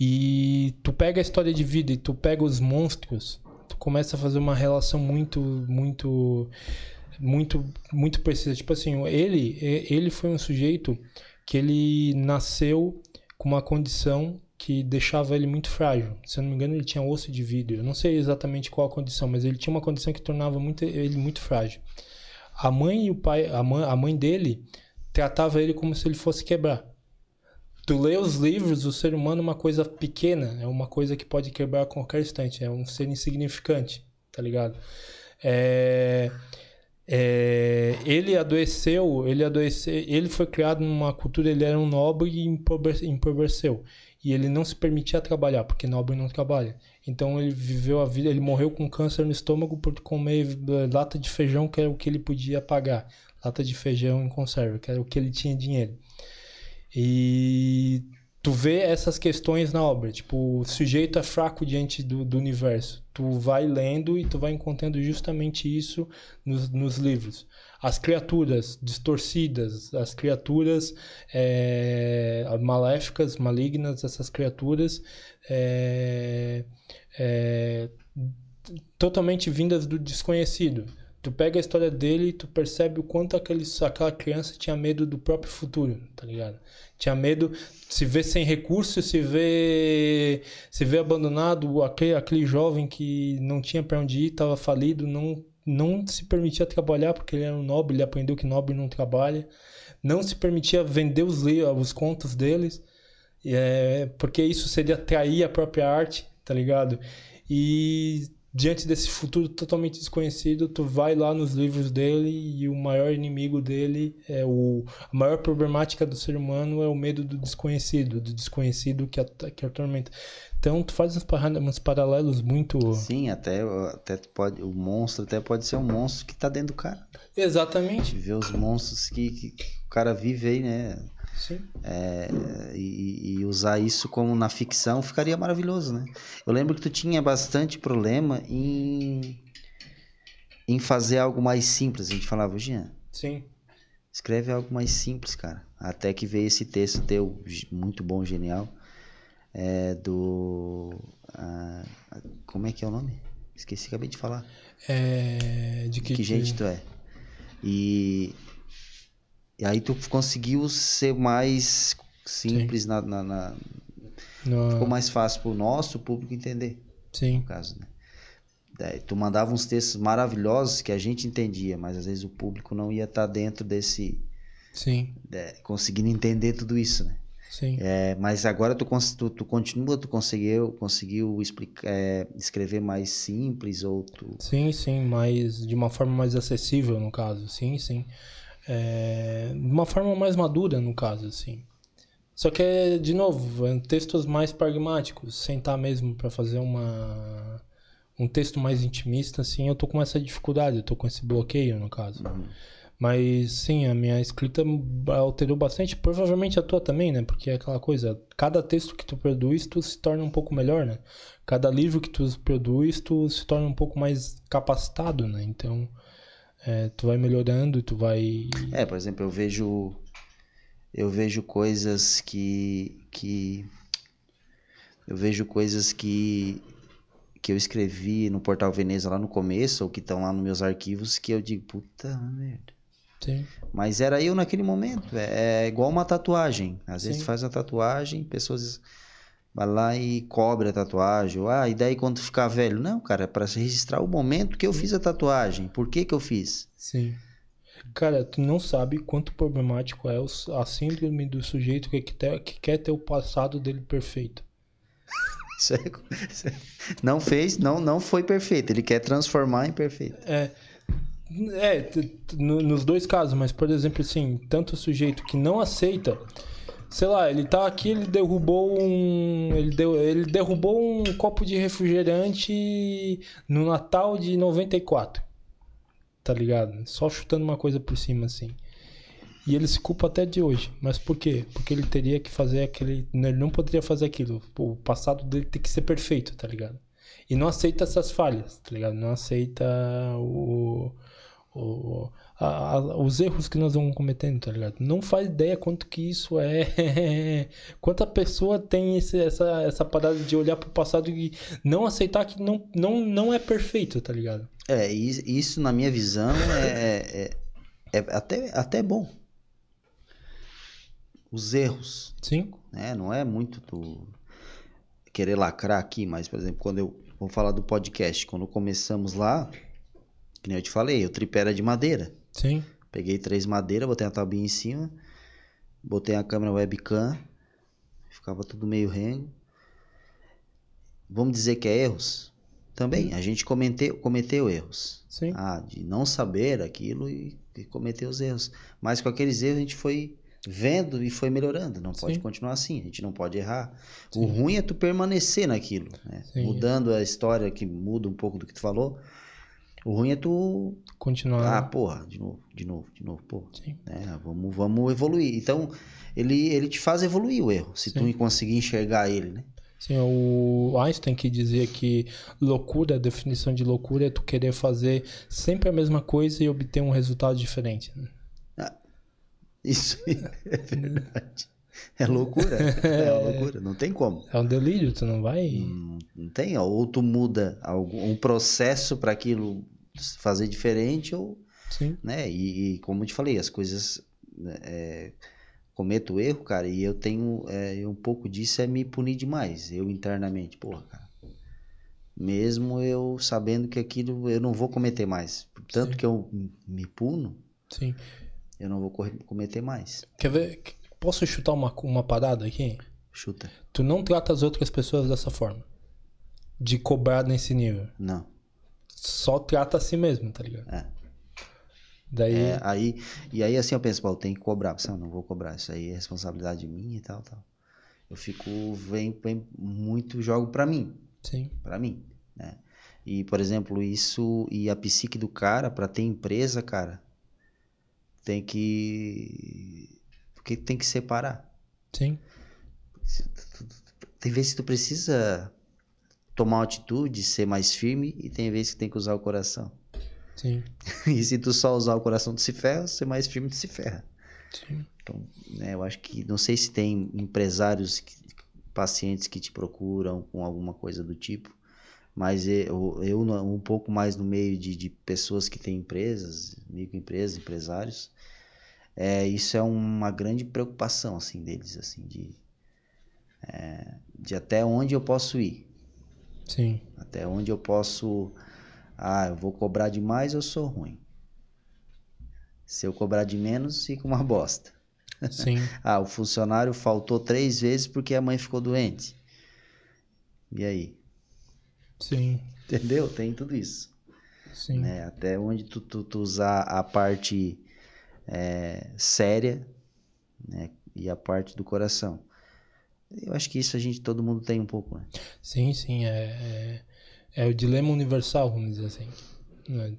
E tu pega a história de vida e tu pega os monstros, tu começa a fazer uma relação muito, muito, muito, muito precisa. Tipo assim, ele, ele foi um sujeito que ele nasceu com uma condição que deixava ele muito frágil. Se eu não me engano, ele tinha osso de vidro. Eu não sei exatamente qual a condição, mas ele tinha uma condição que tornava muito, ele muito frágil. A mãe e o pai, a mãe, a mãe dele tratava ele como se ele fosse quebrar. Tu lê os livros, o ser humano é uma coisa pequena, é uma coisa que pode quebrar a qualquer instante, é um ser insignificante, tá ligado? É... É, ele adoeceu, ele adoeceu, ele foi criado numa cultura, ele era um nobre e empobreceu. E ele não se permitia trabalhar, porque nobre não trabalha. Então ele viveu a vida, ele morreu com câncer no estômago por comer lata de feijão, que era o que ele podia pagar. Lata de feijão em conserva, que era o que ele tinha dinheiro. E tu vê essas questões na obra. Tipo, o sujeito é fraco diante do, do universo. Tu vai lendo e tu vai encontrando justamente isso nos, nos livros. As criaturas distorcidas, as criaturas é, maléficas, malignas, essas criaturas é, é, totalmente vindas do desconhecido. Tu pega a história dele e tu percebe o quanto aquele, aquela criança tinha medo do próprio futuro, tá ligado? Tinha medo, se vê sem recursos, se vê se vê abandonado, aquele, aquele jovem que não tinha para onde ir, estava falido, não não se permitia trabalhar porque ele era um nobre, ele aprendeu que nobre não trabalha, não se permitia vender os os contos deles, é, porque isso seria trair a própria arte, tá ligado? E diante desse futuro totalmente desconhecido, tu vai lá nos livros dele e o maior inimigo dele é o a maior problemática do ser humano é o medo do desconhecido, do desconhecido que que atormenta. Então tu faz uns, uns paralelos muito Sim, até até pode o monstro até pode ser um monstro que tá dentro do cara. Exatamente. Ver os monstros que, que o cara vive aí, né? Sim. É, e, e, usar isso como na ficção ficaria maravilhoso, né? Eu lembro que tu tinha bastante problema em, em fazer algo mais simples. A gente falava, Jean. Sim. Escreve algo mais simples, cara. Até que veio esse texto teu, muito bom, genial. É, do. como é que é o nome? Esqueci, acabei de falar. É, de que, que gente tu é? E e aí tu conseguiu ser mais simples na, na, na... No... Ficou mais fácil pro nosso público entender. Sim. No caso, né? Daí, tu mandava uns textos maravilhosos que a gente entendia, mas às vezes o público não ia estar tá dentro desse. Sim. De, conseguindo entender tudo isso, né? Sim. É, mas agora tu, tu, tu, continua, tu conseguiu, conseguiu explicar, é, escrever mais simples ou tu... Sim, sim, mas de uma forma mais acessível no caso, sim, sim é, de uma forma mais madura, no caso, assim. Só que, é, de novo, é textos mais pragmáticos, sentar mesmo para fazer uma um texto mais intimista, assim, eu tô com essa dificuldade, eu tô com esse bloqueio, no caso. Uhum. Mas, sim, a minha escrita alterou bastante, provavelmente a tua também, né? Porque é aquela coisa, cada texto que tu produz, tu se torna um pouco melhor, né? Cada livro que tu produz, tu se torna um pouco mais capacitado, né? Então, é, tu vai melhorando, tu vai. É, por exemplo, eu vejo eu vejo coisas que que eu vejo coisas que que eu escrevi no portal Veneza lá no começo ou que estão lá nos meus arquivos que eu digo puta merda. Sim. Mas era eu naquele momento. É, é igual uma tatuagem. Às Sim. vezes faz a tatuagem, pessoas vai lá e cobre a tatuagem. Ah, e daí quando ficar velho? Não, cara, é para registrar o momento que eu fiz a tatuagem. Por que que eu fiz? Sim. Cara, tu não sabe quanto problemático é a síndrome do sujeito que, quer, que quer ter o passado dele perfeito. [LAUGHS] Isso é, não fez, não, não foi perfeito. Ele quer transformar em perfeito. É. É, nos dois casos, mas por exemplo, assim, tanto o sujeito que não aceita sei lá, ele tá aqui, ele derrubou um. Ele, deu, ele derrubou um copo de refrigerante no Natal de 94. Tá ligado? Só chutando uma coisa por cima assim. E ele se culpa até de hoje. Mas por quê? Porque ele teria que fazer aquele. Ele não poderia fazer aquilo. O passado dele tem que ser perfeito, tá ligado? E não aceita essas falhas, tá ligado? Não aceita o. o a, a, os erros que nós vamos cometendo, tá ligado? Não faz ideia quanto que isso é. [LAUGHS] Quanta pessoa tem esse, essa, essa parada de olhar pro passado e não aceitar que não, não, não é perfeito, tá ligado? É, isso na minha visão [LAUGHS] é, é, é até, até bom. Os erros. Sim. Né? Não é muito do querer lacrar aqui, mas, por exemplo, quando eu vou falar do podcast, quando começamos lá, que nem eu te falei, o tripé era de madeira. Sim. Peguei três madeiras, botei a tabinha em cima, botei a câmera webcam, ficava tudo meio rengo. Vamos dizer que é erros? também. A gente cometeu, cometeu erros. Sim. Ah, de não saber aquilo e, e cometer os erros. Mas com aqueles erros a gente foi vendo e foi melhorando. Não pode Sim. continuar assim, a gente não pode errar. O Sim. ruim é tu permanecer naquilo, né? Mudando a história que muda um pouco do que tu falou. O ruim é tu, ah, Continuar. porra, de novo, de novo, de novo, porra. Sim. né? Vamos, vamos evoluir. Então, ele, ele te faz evoluir o erro, se Sim. tu conseguir enxergar ele, né? Sim, o Einstein que dizia que loucura, a definição de loucura é tu querer fazer sempre a mesma coisa e obter um resultado diferente. né? Isso [LAUGHS] é verdade. É loucura. [LAUGHS] É uma loucura. Não tem como. É um delírio, tu não vai. Não, não tem. Ou tu muda algum, um processo para aquilo fazer diferente, ou, Sim, né? E, e como eu te falei, as coisas. né, é, cometo erro, cara, e eu tenho. É, um pouco disso é me punir demais. Eu internamente, porra, cara. Mesmo eu sabendo que aquilo eu não vou cometer mais. Tanto Sim. que eu me puno, sim. eu não vou cometer mais. Quer ver? Posso chutar uma, uma parada aqui? Chuta. Tu não trata as outras pessoas dessa forma. De cobrar nesse nível. Não. Só trata a si mesmo, tá ligado? É. Daí. É, aí, e aí assim eu penso, pô, eu tenho que cobrar. Não, não vou cobrar, isso aí é responsabilidade minha e tal, tal. Eu fico, vem, vem muito, jogo pra mim, Sim, pra mim, né? E, por exemplo, isso, e a psique do cara, pra ter empresa, cara, tem que, porque tem que separar. sim, Tem vezes que tu precisa tomar uma atitude, ser mais firme, e tem vezes que tem que usar o coração. sim, [LAUGHS] E se tu só usar o coração, tu se ferra, ser mais firme, tu se ferra. sim. Então, né, eu acho que não sei se tem empresários, que- pacientes que te procuram com alguma coisa do tipo, mas eu, eu no- um pouco mais no meio de, de pessoas que têm empresas, microempresas, empresários, é, isso é uma grande preocupação assim deles, assim de é, de até onde eu posso ir, Sim, até onde eu posso, ah, eu vou cobrar demais, eu sou ruim. Se eu cobrar de menos, fica uma [LAUGHS] bosta. sim, [LAUGHS] Ah, o funcionário faltou três vezes porque a mãe ficou doente. E aí? sim, [LAUGHS] Entendeu? Tem tudo isso. sim. Né? Até onde tu, tu, tu usar a parte é, séria né? e a parte do coração. Eu acho que isso a gente, todo mundo tem um pouco. Né? Sim, sim, é, é, é o dilema universal, vamos dizer assim. né?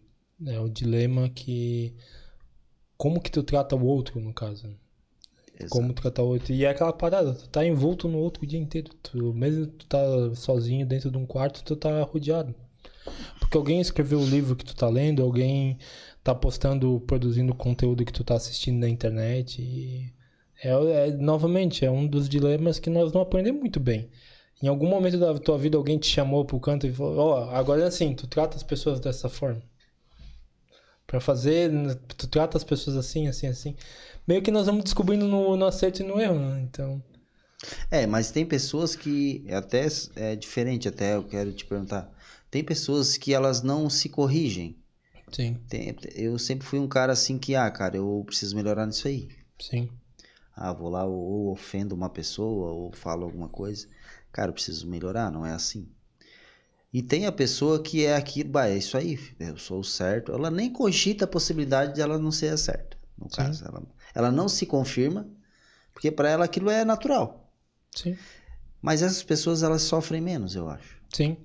É o dilema que. Como que tu trata o outro, no caso. né? Exato. Como tratar o outro. E é aquela parada, tu tá envolto no outro o dia inteiro. Tu, mesmo tu tá sozinho dentro de um quarto, tu tá rodeado. Porque alguém escreveu o livro que tu tá lendo, alguém tá postando, produzindo conteúdo que tu tá assistindo na internet. E é, é- novamente, é um dos dilemas que nós não aprendemos muito bem. Em algum momento da tua vida alguém te chamou pro canto e falou, ó, agora é assim, tu trata as pessoas dessa forma. Pra fazer, tu trata as pessoas assim, assim, assim. Meio que nós vamos descobrindo no, no acerto e no erro, né? Então, É, mas tem pessoas que até é diferente, até eu quero te perguntar. Tem pessoas que elas não se corrigem. sim, Tem- eu sempre fui um cara assim que, ah, cara, eu preciso melhorar nisso aí. sim, Ah, vou lá ou, ou ofendo uma pessoa ou falo alguma coisa. Cara, eu preciso melhorar, não é assim. E tem a pessoa que é aquilo, bah, é isso aí, eu sou o certo. Ela nem cogita a possibilidade de ela não ser a certa. No Sim. caso, ela, ela não se confirma, porque para ela aquilo é natural. sim, Mas essas pessoas elas sofrem menos, eu acho. sim.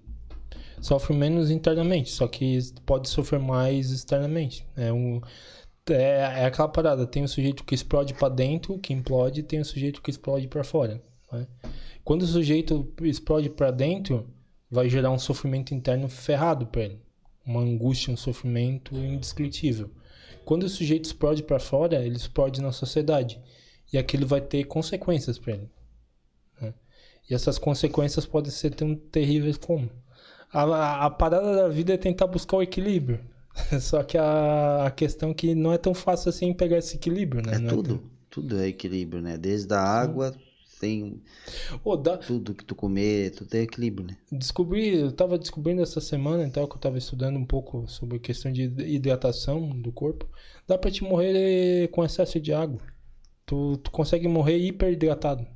Sofre menos internamente, só que pode sofrer mais externamente. É um. É, é aquela parada, tem o sujeito que explode pra dentro, que implode, e tem o sujeito que explode pra fora. né? Quando o sujeito explode pra dentro, vai gerar um sofrimento interno ferrado pra ele. Uma angústia, um sofrimento indescritível. Quando o sujeito explode pra fora, ele explode na sociedade. E aquilo vai ter consequências pra ele. né? E essas consequências podem ser tão terríveis como. A, a, a parada da vida é tentar buscar o equilíbrio. [LAUGHS] Só que a, a questão é que não é tão fácil assim pegar esse equilíbrio, né? É Não tudo, tão- tudo é equilíbrio, né? Desde a água, tem Ô, dá- tudo que tu comer, tudo é equilíbrio, né? Descobri, eu tava descobrindo essa semana, então, que eu tava estudando um pouco sobre a questão de hidratação do corpo. Dá pra te morrer com excesso de água. Tu, tu consegue morrer hiperidratado.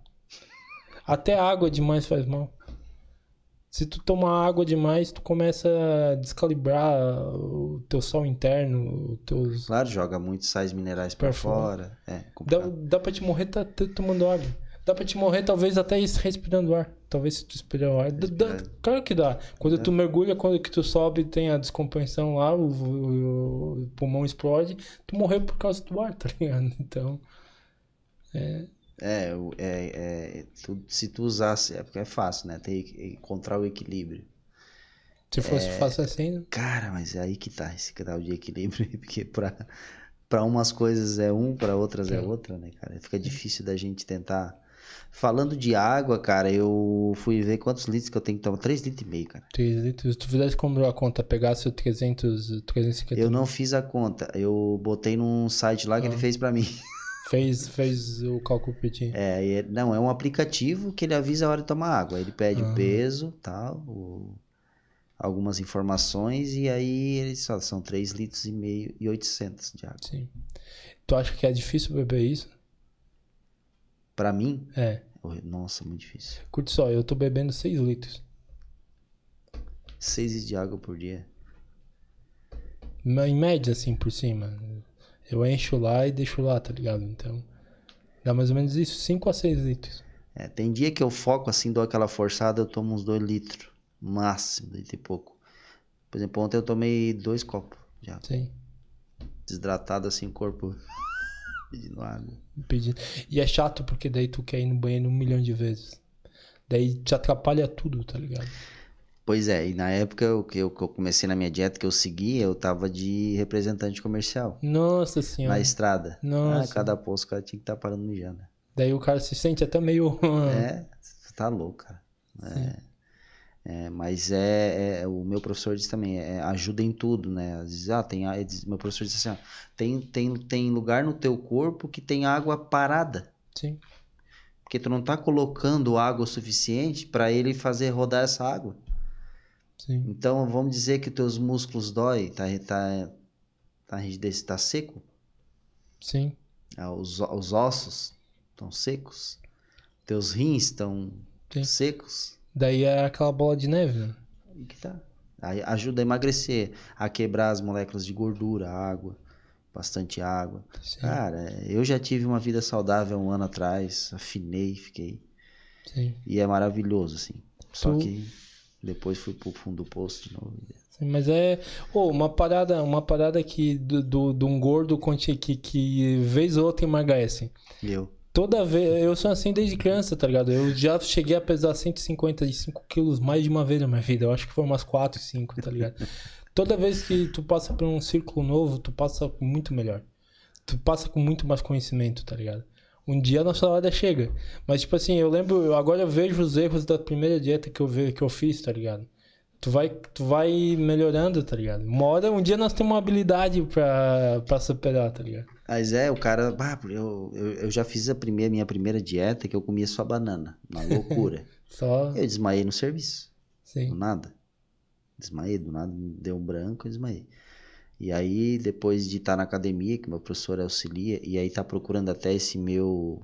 Até água demais faz mal. Se tu tomar água demais, tu começa a descalibrar o teu sal interno, teus... Claro, joga muitos sais minerais pra Pra fora. É, Dá, complicado. dá pra te morrer tá, tá tomando água. Dá pra te morrer, talvez, até respirando ar. Talvez se tu respirar o ar. Dá- claro que dá. Quando tu mergulha, quando que tu sobe, tem a descompressão lá, o, o- o pulmão explode, tu morreu por causa do ar, [LAUGHS] tá ligado? Então, É, o- é, é, tu- se tu usasse, é porque é fácil, né? Tem que encontrar o equilíbrio. se fosse É. fácil assim, né? Cara, mas é aí que tá esse grau de equilíbrio, [LAUGHS] porque pra, pra umas coisas é um, pra outras é É. outra, né, cara? Fica difícil da gente tentar. Falando de água, cara, eu fui ver quantos litros que eu tenho que tomar. 3 litros e meio, cara. 3 litros. Se tu fizesse como a conta, pegasse o 300, 350 Eu não fiz a conta. Eu botei num site lá que ele Ah. fez pra mim. Fez, fez o cálculo ti. É, é- não, é um aplicativo que ele avisa a hora de tomar água. Ele pede Ah. o peso, tal, o- algumas informações e aí eles falam, são 3 litros e meio e 800 de água. Sim. Tu acha que é difícil beber isso? Pra mim, É. nossa, muito difícil. Curte só, eu tô bebendo 6 litros. 6 litros de água por dia. Em média, assim, por cima. Eu encho lá e deixo lá, tá ligado? Então, dá mais ou menos isso, 5 a 6 litros. É, tem dia que eu foco assim, dou aquela forçada, eu tomo uns 2 litros. Máximo, dois litros e pouco. Por exemplo, ontem eu tomei dois copos de água. Sim. Desidratado assim, o corpo [LAUGHS] pedindo água. Pedi- E é chato porque daí tu quer ir no banheiro um milhão de vezes. Daí te atrapalha tudo, tá ligado? Pois é, e na época eu- que eu, que eu comecei na minha dieta que eu segui, eu tava de representante comercial. Nossa senhora. Na estrada. Nossa. Ah, cada posto o cara tinha que estar parando mijando. Daí o cara se sente até meio. [LAUGHS] É, você tá louco, cara. É, é, mas é, é- o meu professor disse também, é, ajuda em tudo, né? Às vezes, ah, tem, diz- meu professor disse assim, ó, tem, tem, tem lugar no teu corpo que tem água parada. Sim. Porque tu não tá colocando água o suficiente para ele fazer rodar essa água. Sim. Então, vamos dizer que teus músculos dói, tá, tá, tá tá seco, Sim. ah, os, os ossos estão secos, teus rins estão secos, Daí é aquela bola de neve, né? e que tá. Aí ajuda a emagrecer, a quebrar as moléculas de gordura, água, bastante água. Sim. Cara, eu já tive uma vida saudável um ano atrás, afinei, fiquei, Sim. e é maravilhoso, assim. Só Tu- que depois fui pro fundo do poço de novo. Sim, mas é ô, uma parada, uma parada que do, do, de um gordo conti- que, que vez ou outra emagrece. Eu, Toda vez, eu sou assim desde criança, tá ligado? Eu já cheguei a pesar 155 quilos mais de uma vez na minha vida. Eu acho que foi umas 4, 5, tá ligado? [LAUGHS] Toda vez que tu passa por um círculo novo, tu passa muito melhor. Tu passa com muito mais conhecimento, tá ligado? Um dia a nossa hora chega. Mas, tipo assim, eu lembro, eu agora eu vejo os erros da primeira dieta que eu, ve, que eu fiz, tá ligado? Tu vai, tu vai melhorando, tá ligado? Uma hora, um dia nós temos uma habilidade pra, pra superar, tá ligado? Mas é, o cara. bah, eu, eu, eu já fiz a primeira, minha primeira dieta que eu comia só banana. Uma [LAUGHS] loucura. Só, eu desmaiei no serviço. Do sim. nada. Desmaiei, do nada deu um branco e desmaiei. E aí, depois de estar na academia, que meu professor auxilia, e aí tá procurando até esse meu.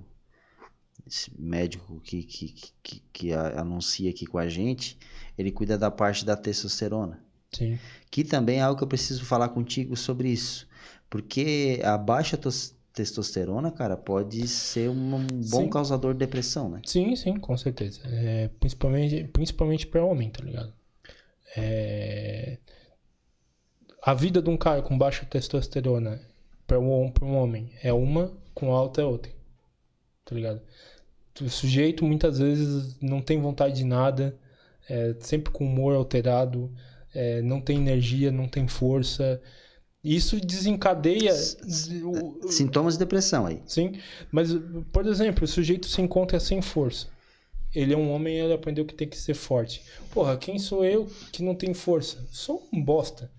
Esse médico que, que, que, que anuncia aqui com a gente, ele cuida da parte da testosterona. Sim. Que também é algo que eu preciso falar contigo sobre isso. Porque a baixa tos- testosterona, cara, pode ser um bom Sim. causador de depressão, né? Sim, sim, com certeza. É, principalmente, principalmente para homem, tá ligado? É, a vida de um cara com baixa testosterona para um, pra um homem é uma, com alta é outra. Tá ligado? O sujeito muitas vezes não tem vontade de nada, é sempre com humor alterado, é, não tem energia, não tem força. Isso desencadeia. o- Sintomas de depressão aí. Sim, mas, por exemplo, o sujeito se encontra sem força. Ele é um homem e ele aprendeu que tem que ser forte. Porra, quem sou eu que não tem força? Sou um bosta.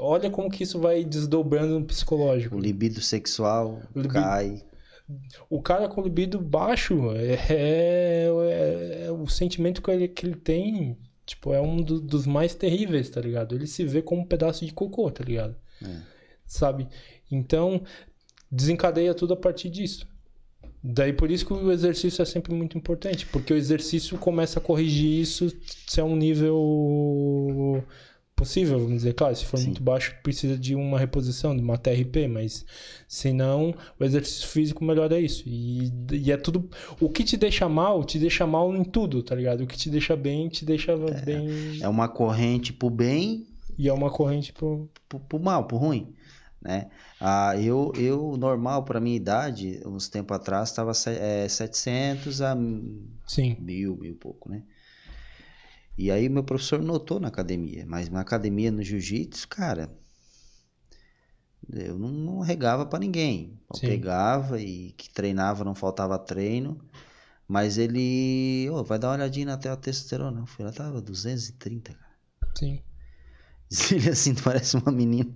Olha como que isso vai desdobrando no psicológico. O libido sexual O libido- cai. O cara com libido baixo é, é- é o sentimento que ele, que ele tem, tipo, é um do- dos mais terríveis, tá ligado? Ele se vê como um pedaço de cocô, tá ligado? É. Sabe? Então, desencadeia tudo a partir disso. Daí por isso que o exercício é sempre muito importante, porque o exercício começa a corrigir isso se é um nível possível, vamos dizer. Claro, se for Sim. muito baixo, precisa de uma reposição, de uma TRP, mas se não, o exercício físico melhora isso. E, e é tudo. O que te deixa mal, te deixa mal em tudo, tá ligado? O que te deixa bem, te deixa bem. É uma corrente pro bem E é uma corrente pro. pro, pro mal, pro ruim, né? Ah, eu, eu normal para minha idade, uns tempo atrás, estava é, 700 a Sim. mil, mil e pouco, né? E aí meu professor notou na academia, mas na academia no jiu-jitsu, cara, eu não, não regava para ninguém. Eu Sim. pegava e que treinava, não faltava treino. Mas ele, ô, vai dar uma olhadinha na tela testosterona. Eu fui lá, tava 230, cara. Sim. Diz [LAUGHS] Ele assim, tu parece uma menina.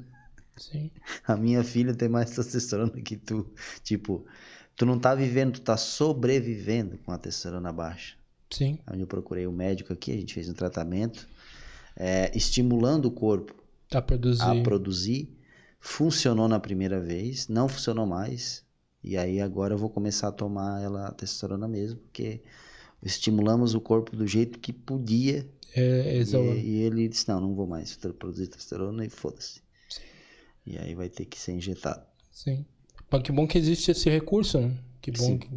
Sim. A minha filha tem mais testosterona que tu. Tipo, tu não tá vivendo, tu tá sobrevivendo com a testosterona baixa. Sim. Aí eu procurei o médico aqui, a gente fez um tratamento, é, estimulando o corpo Tá produzir. a produzir. Funcionou na primeira vez, não funcionou mais. E aí agora eu vou começar a tomar ela a testosterona mesmo, porque estimulamos o corpo do jeito que podia. É, é E, e ele disse, não, não vou mais produzir testosterona e foda-se. E aí vai ter que ser injetado. Sim. Mas que bom que existe esse recurso, né? Que bom que...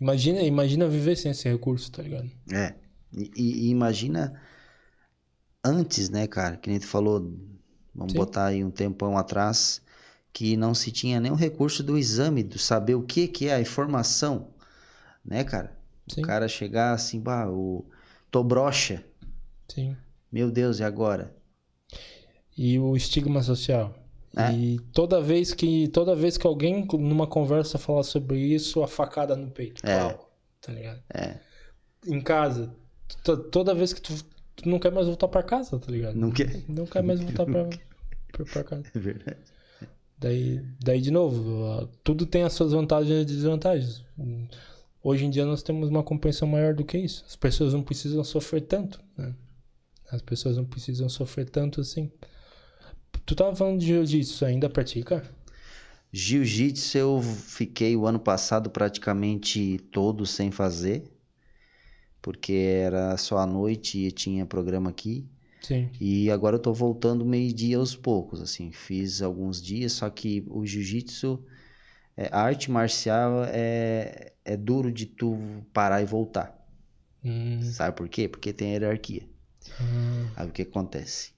Imagina, imagina viver sem esse recurso, tá ligado? É. E, e- e imagina antes, né, cara? Que nem tu falou, vamos Sim. botar aí um tempão atrás, que não se tinha nenhum recurso do exame, do saber o que que é a informação, né, cara? Sim. O cara chegar assim, bah, o tô broxa, Sim. meu Deus, e agora? E o estigma social. É. E toda vez que toda vez que alguém numa conversa falar sobre isso, a facada no peito. É. Pau, tá ligado? É, Em casa, to- toda vez que tu, tu não quer mais voltar pra casa, tá ligado? não quer? Não quer mais voltar pra [LAUGHS] casa. É verdade. Daí, daí de novo, tudo tem as suas vantagens e desvantagens. Hoje em dia nós temos uma compreensão maior do que isso. As pessoas não precisam sofrer tanto, né? As pessoas não precisam sofrer tanto assim. Tu tava falando de jiu-jitsu, ainda pratica? Jiu-jitsu eu fiquei o ano passado praticamente todo sem fazer, porque era só à noite e tinha programa aqui. Sim. E agora eu tô voltando meio-dia aos poucos, assim. Fiz alguns dias, só que o jiu-jitsu, é, a arte marcial é, é duro de tu parar e voltar. Hum, Sabe por quê? Porque tem hierarquia. ah, Aí o que acontece?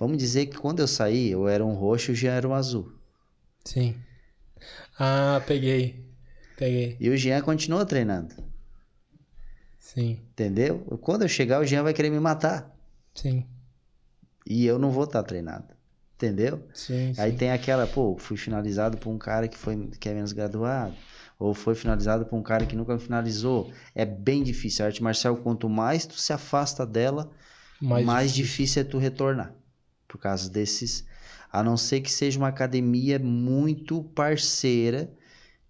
Vamos dizer que quando eu saí, eu era um roxo e já era um azul. sim. Ah, peguei. Peguei. E o Jean continua treinando, Sim. entendeu? Quando eu chegar, o Jean vai querer me matar. Sim. E eu não vou estar treinado, entendeu? Sim. Aí sim. tem aquela, pô, fui finalizado por um cara que foi que é menos graduado, ou foi finalizado por um cara que nunca finalizou. É bem difícil. A arte marcial, quanto mais tu se afasta dela, mais, Mais difícil. é tu retornar. Por causa desses, a não ser que seja uma academia muito parceira,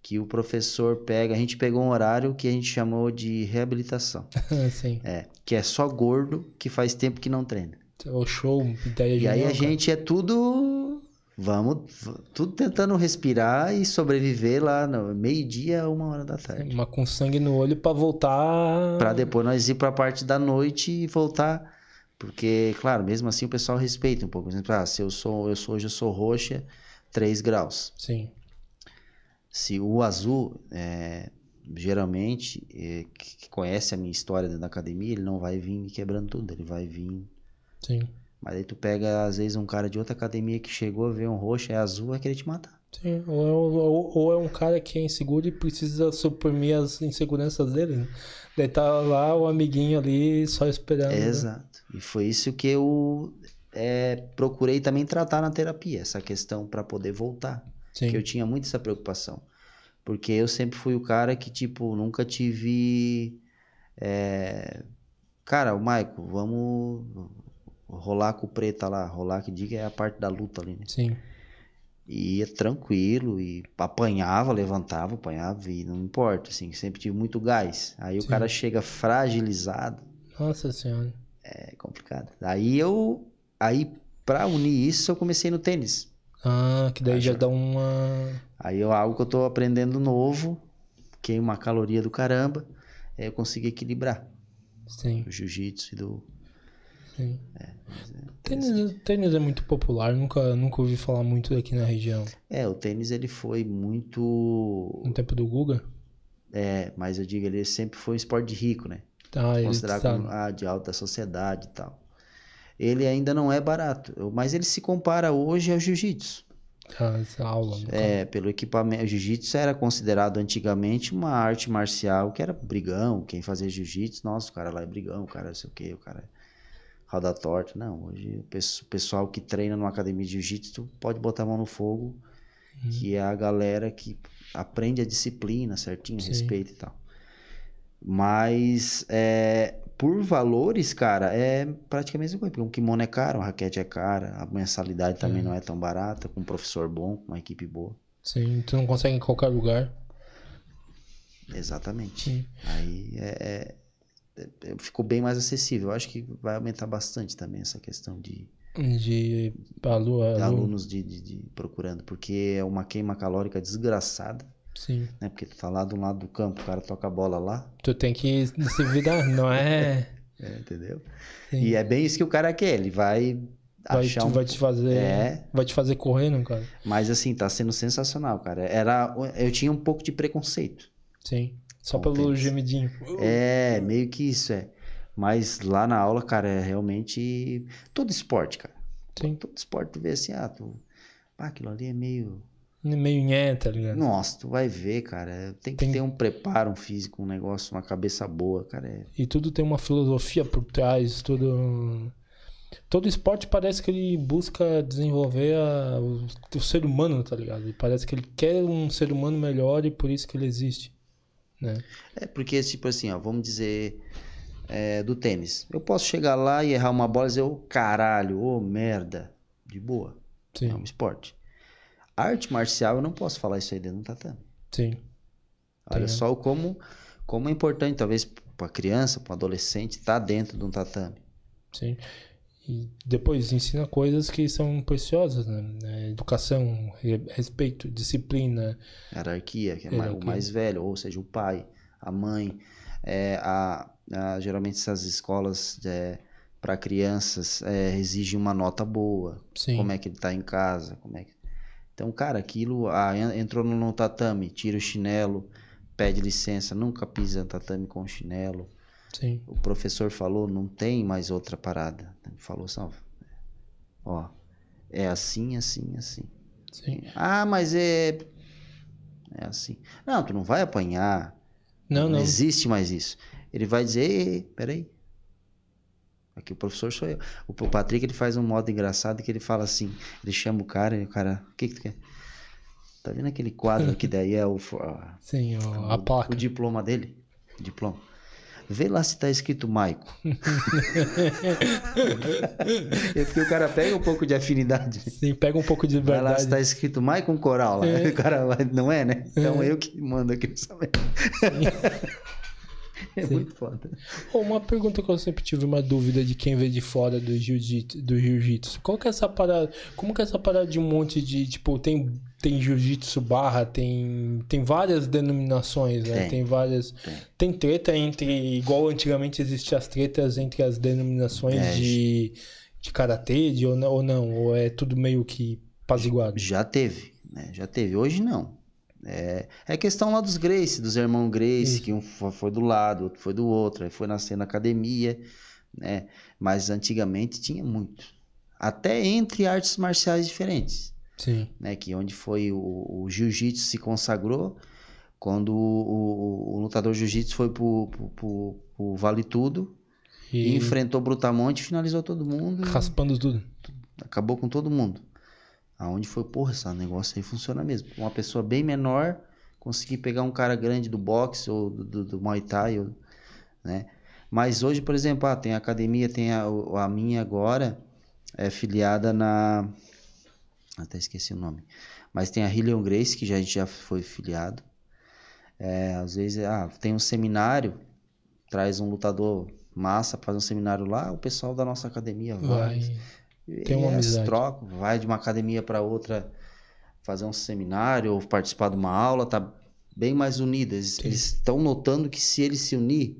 que o professor pega, a gente pegou um horário que a gente chamou de reabilitação. [LAUGHS] sim. É, que é só gordo que faz tempo que não treina. O show, ideia de E aí a união, cara. gente é tudo. Vamos, tudo tentando respirar e sobreviver lá no meio-dia a uma hora da tarde. Mas com sangue no olho pra voltar. Pra depois nós ir pra parte da noite e voltar. Porque, claro, mesmo assim o pessoal respeita um pouco. Por exemplo, ah, se eu sou, eu sou, hoje eu sou roxa, 3 graus. Sim. Se o azul, é, geralmente, é, que conhece a minha história dentro da academia, ele não vai vir me quebrando tudo, ele vai vir Sim. Mas aí tu pega, às vezes, um cara de outra academia que chegou ver um roxo, é azul, vai querer te matar. Sim, ou é, ou, ou é um cara que é inseguro e precisa suprimir as inseguranças dele, né? Daí tá lá o amiguinho ali só esperando. né? E foi isso que eu é, procurei também tratar na terapia, essa questão para poder voltar. Sim. Que eu tinha muito essa preocupação. Porque eu sempre fui o cara que, tipo, nunca tive. é, Cara, o Maico, vamos rolar com o preta lá. Rolar que diga é a parte da luta ali, né? Sim. E ia tranquilo e apanhava, levantava, apanhava e não importa, assim, sempre tive muito gás. Aí o Sim. cara chega fragilizado, Nossa senhora. É complicado. Aí eu, aí pra unir isso, eu comecei no tênis. Ah, que daí já Acho- dá uma. Aí é algo que eu tô aprendendo novo, queima uma caloria do caramba, aí eu consigo equilibrar Sim, o jiu-jitsu e do. sim. É, é Tênis, tênis é muito popular, nunca, nunca ouvi falar muito aqui na região. É, o tênis ele foi muito. No tempo do Guga? É, mas eu digo, ele sempre foi um esporte de rico, né? Ah, tá- como ah, de alta sociedade e tal. Ele ainda não é barato, mas ele se compara hoje ao jiu-jitsu. ah, essa aula. É, pelo equipamento. O jiu-jitsu era considerado antigamente uma arte marcial que era brigão. Quem fazia jiu-jitsu, nossa, o cara lá é brigão, o cara não sei o quê, o cara é roda torta. Não, hoje o pes- o pessoal que treina numa academia de jiu-jitsu pode botar a mão no fogo, que é a galera que aprende a disciplina certinho, Sim. respeito e tal. Mas é, por valores, cara, é praticamente a mesma coisa. Porque um kimono é caro, uma raquete é cara, a mensalidade também É. não é tão barata, com um professor bom, com uma equipe boa. Sim, tu não consegue em qualquer lugar. Exatamente. Sim. Aí é, é- é- ficou bem mais acessível. Eu acho que vai aumentar bastante também essa questão de, De alu, de alu, alunos de, de- de procurando, porque é uma queima calórica desgraçada, Sim. né? Porque tu tá lá do lado do campo, o cara toca a bola lá, Tu tem que se virar, não é? [LAUGHS] é, entendeu? Sim. E é bem isso que o cara quer, ele vai vai, achar um... vai te fazer. É. Vai te fazer correndo, cara. Mas assim, tá sendo sensacional, cara. Era, eu tinha um pouco de preconceito. Sim. Só pelo tênis. gemidinho. É, meio que isso, é. Mas lá na aula, cara, é realmente todo esporte, cara. Sim. Todo esporte tu vê assim, ah, tu. Ah, aquilo ali é meio. Meio nhé, tá ligado? Nossa, tu vai ver, cara. Tem que Tem- ter um preparo, um físico, um negócio, uma cabeça boa, cara. É... E tudo tem uma filosofia por trás, tudo. Todo esporte parece que ele busca desenvolver a- o, ser humano, tá ligado? E parece que ele quer um ser humano melhor e por isso que ele existe. Né? é porque, tipo assim, ó, vamos dizer. é, do tênis. Eu posso chegar lá e errar uma bola e dizer, ô caralho, ô merda. De boa. É um Sim, esporte. Arte marcial, eu não posso falar isso aí dentro do tatame. sim. Olha Tem, só o como, como é importante, talvez, para criança, para adolescente, estar dentro de um tatame. Sim. E depois ensina coisas que são preciosas, né? É, Educação, re- respeito, disciplina. Hierarquia, que é mais- o Hierarquia. mais velho, ou seja, o pai, a mãe. É, a, a- geralmente essas escolas para crianças é, exigem uma nota boa. Sim. Como é que ele está em casa, como é que... Então, cara, aquilo, ah, en- entrou no, tatame, tira o chinelo, pede licença, nunca pisa no tatame com chinelo. Sim. o professor falou, não tem mais outra parada. Ele falou assim, ó, é assim, assim, assim. Sim. Ah, mas é é assim. Não, tu não vai apanhar. Não, não. existe mais isso. Ele vai dizer, ei, ei, peraí. Aqui o professor sou eu. O o Patrick ele faz um modo engraçado que ele fala assim, ele chama o cara e o cara, o que que tu quer? Tá vendo aquele quadro que daí é o, a- [LAUGHS] Sim, o- a o- placa. O diploma dele. Diploma. Vê lá se tá escrito Maico. [LAUGHS] [LAUGHS] é porque o cara pega um pouco de afinidade. Sim, pega um pouco de Vai lá se verdade. tá escrito Maicon Coral. É. O cara vai, não é, né? Então É. eu que mando aqui saber. É Sim. muito foda. Uma pergunta que eu sempre tive uma dúvida de quem vê de fora do jiu-jitsu. Do jiu-jitsu. Qual que é essa parada? Como que é essa parada de um monte de, tipo, tem tem jiu-jitsu barra, tem tem várias denominações, né? Tem. Tem, várias Tem. tem treta entre igual antigamente existiam as tretas entre as denominações É, de de karatê, de ou não, ou não, ou é tudo meio que apaziguado. Já teve, né? Já teve. Hoje não. É, é questão lá dos Grace, dos irmãos Grace, Isso. que um fo- foi do lado, outro foi do outro, aí foi nascer na academia, né? Mas antigamente tinha muito. Até entre artes marciais diferentes. Sim. né, que onde foi o, o jiu-jitsu se consagrou, quando o, o- o lutador jiu-jitsu foi pro, pro, pro- pro Vale Tudo, E enfrentou Brutamonte, finalizou todo mundo, e raspando tudo. acabou com todo mundo. Aonde foi, porra, esse negócio aí funciona mesmo. Uma pessoa bem menor conseguir pegar um cara grande do boxe ou do, do, do Muay Thai, ou- né? Mas hoje, por exemplo, ah, tem a academia, tem a, a minha agora, é filiada na... Até esqueci o nome. Mas tem a Hillion Grace, que já, a gente já foi filiado. É, às vezes, ah, tem um seminário, traz um lutador massa, faz um seminário lá, o pessoal da nossa academia vai. Vai. Tem uma elas amizade. trocam, vai de uma academia para outra fazer um seminário ou participar de uma aula, tá bem mais unidos. Eles estão notando que se eles se unir,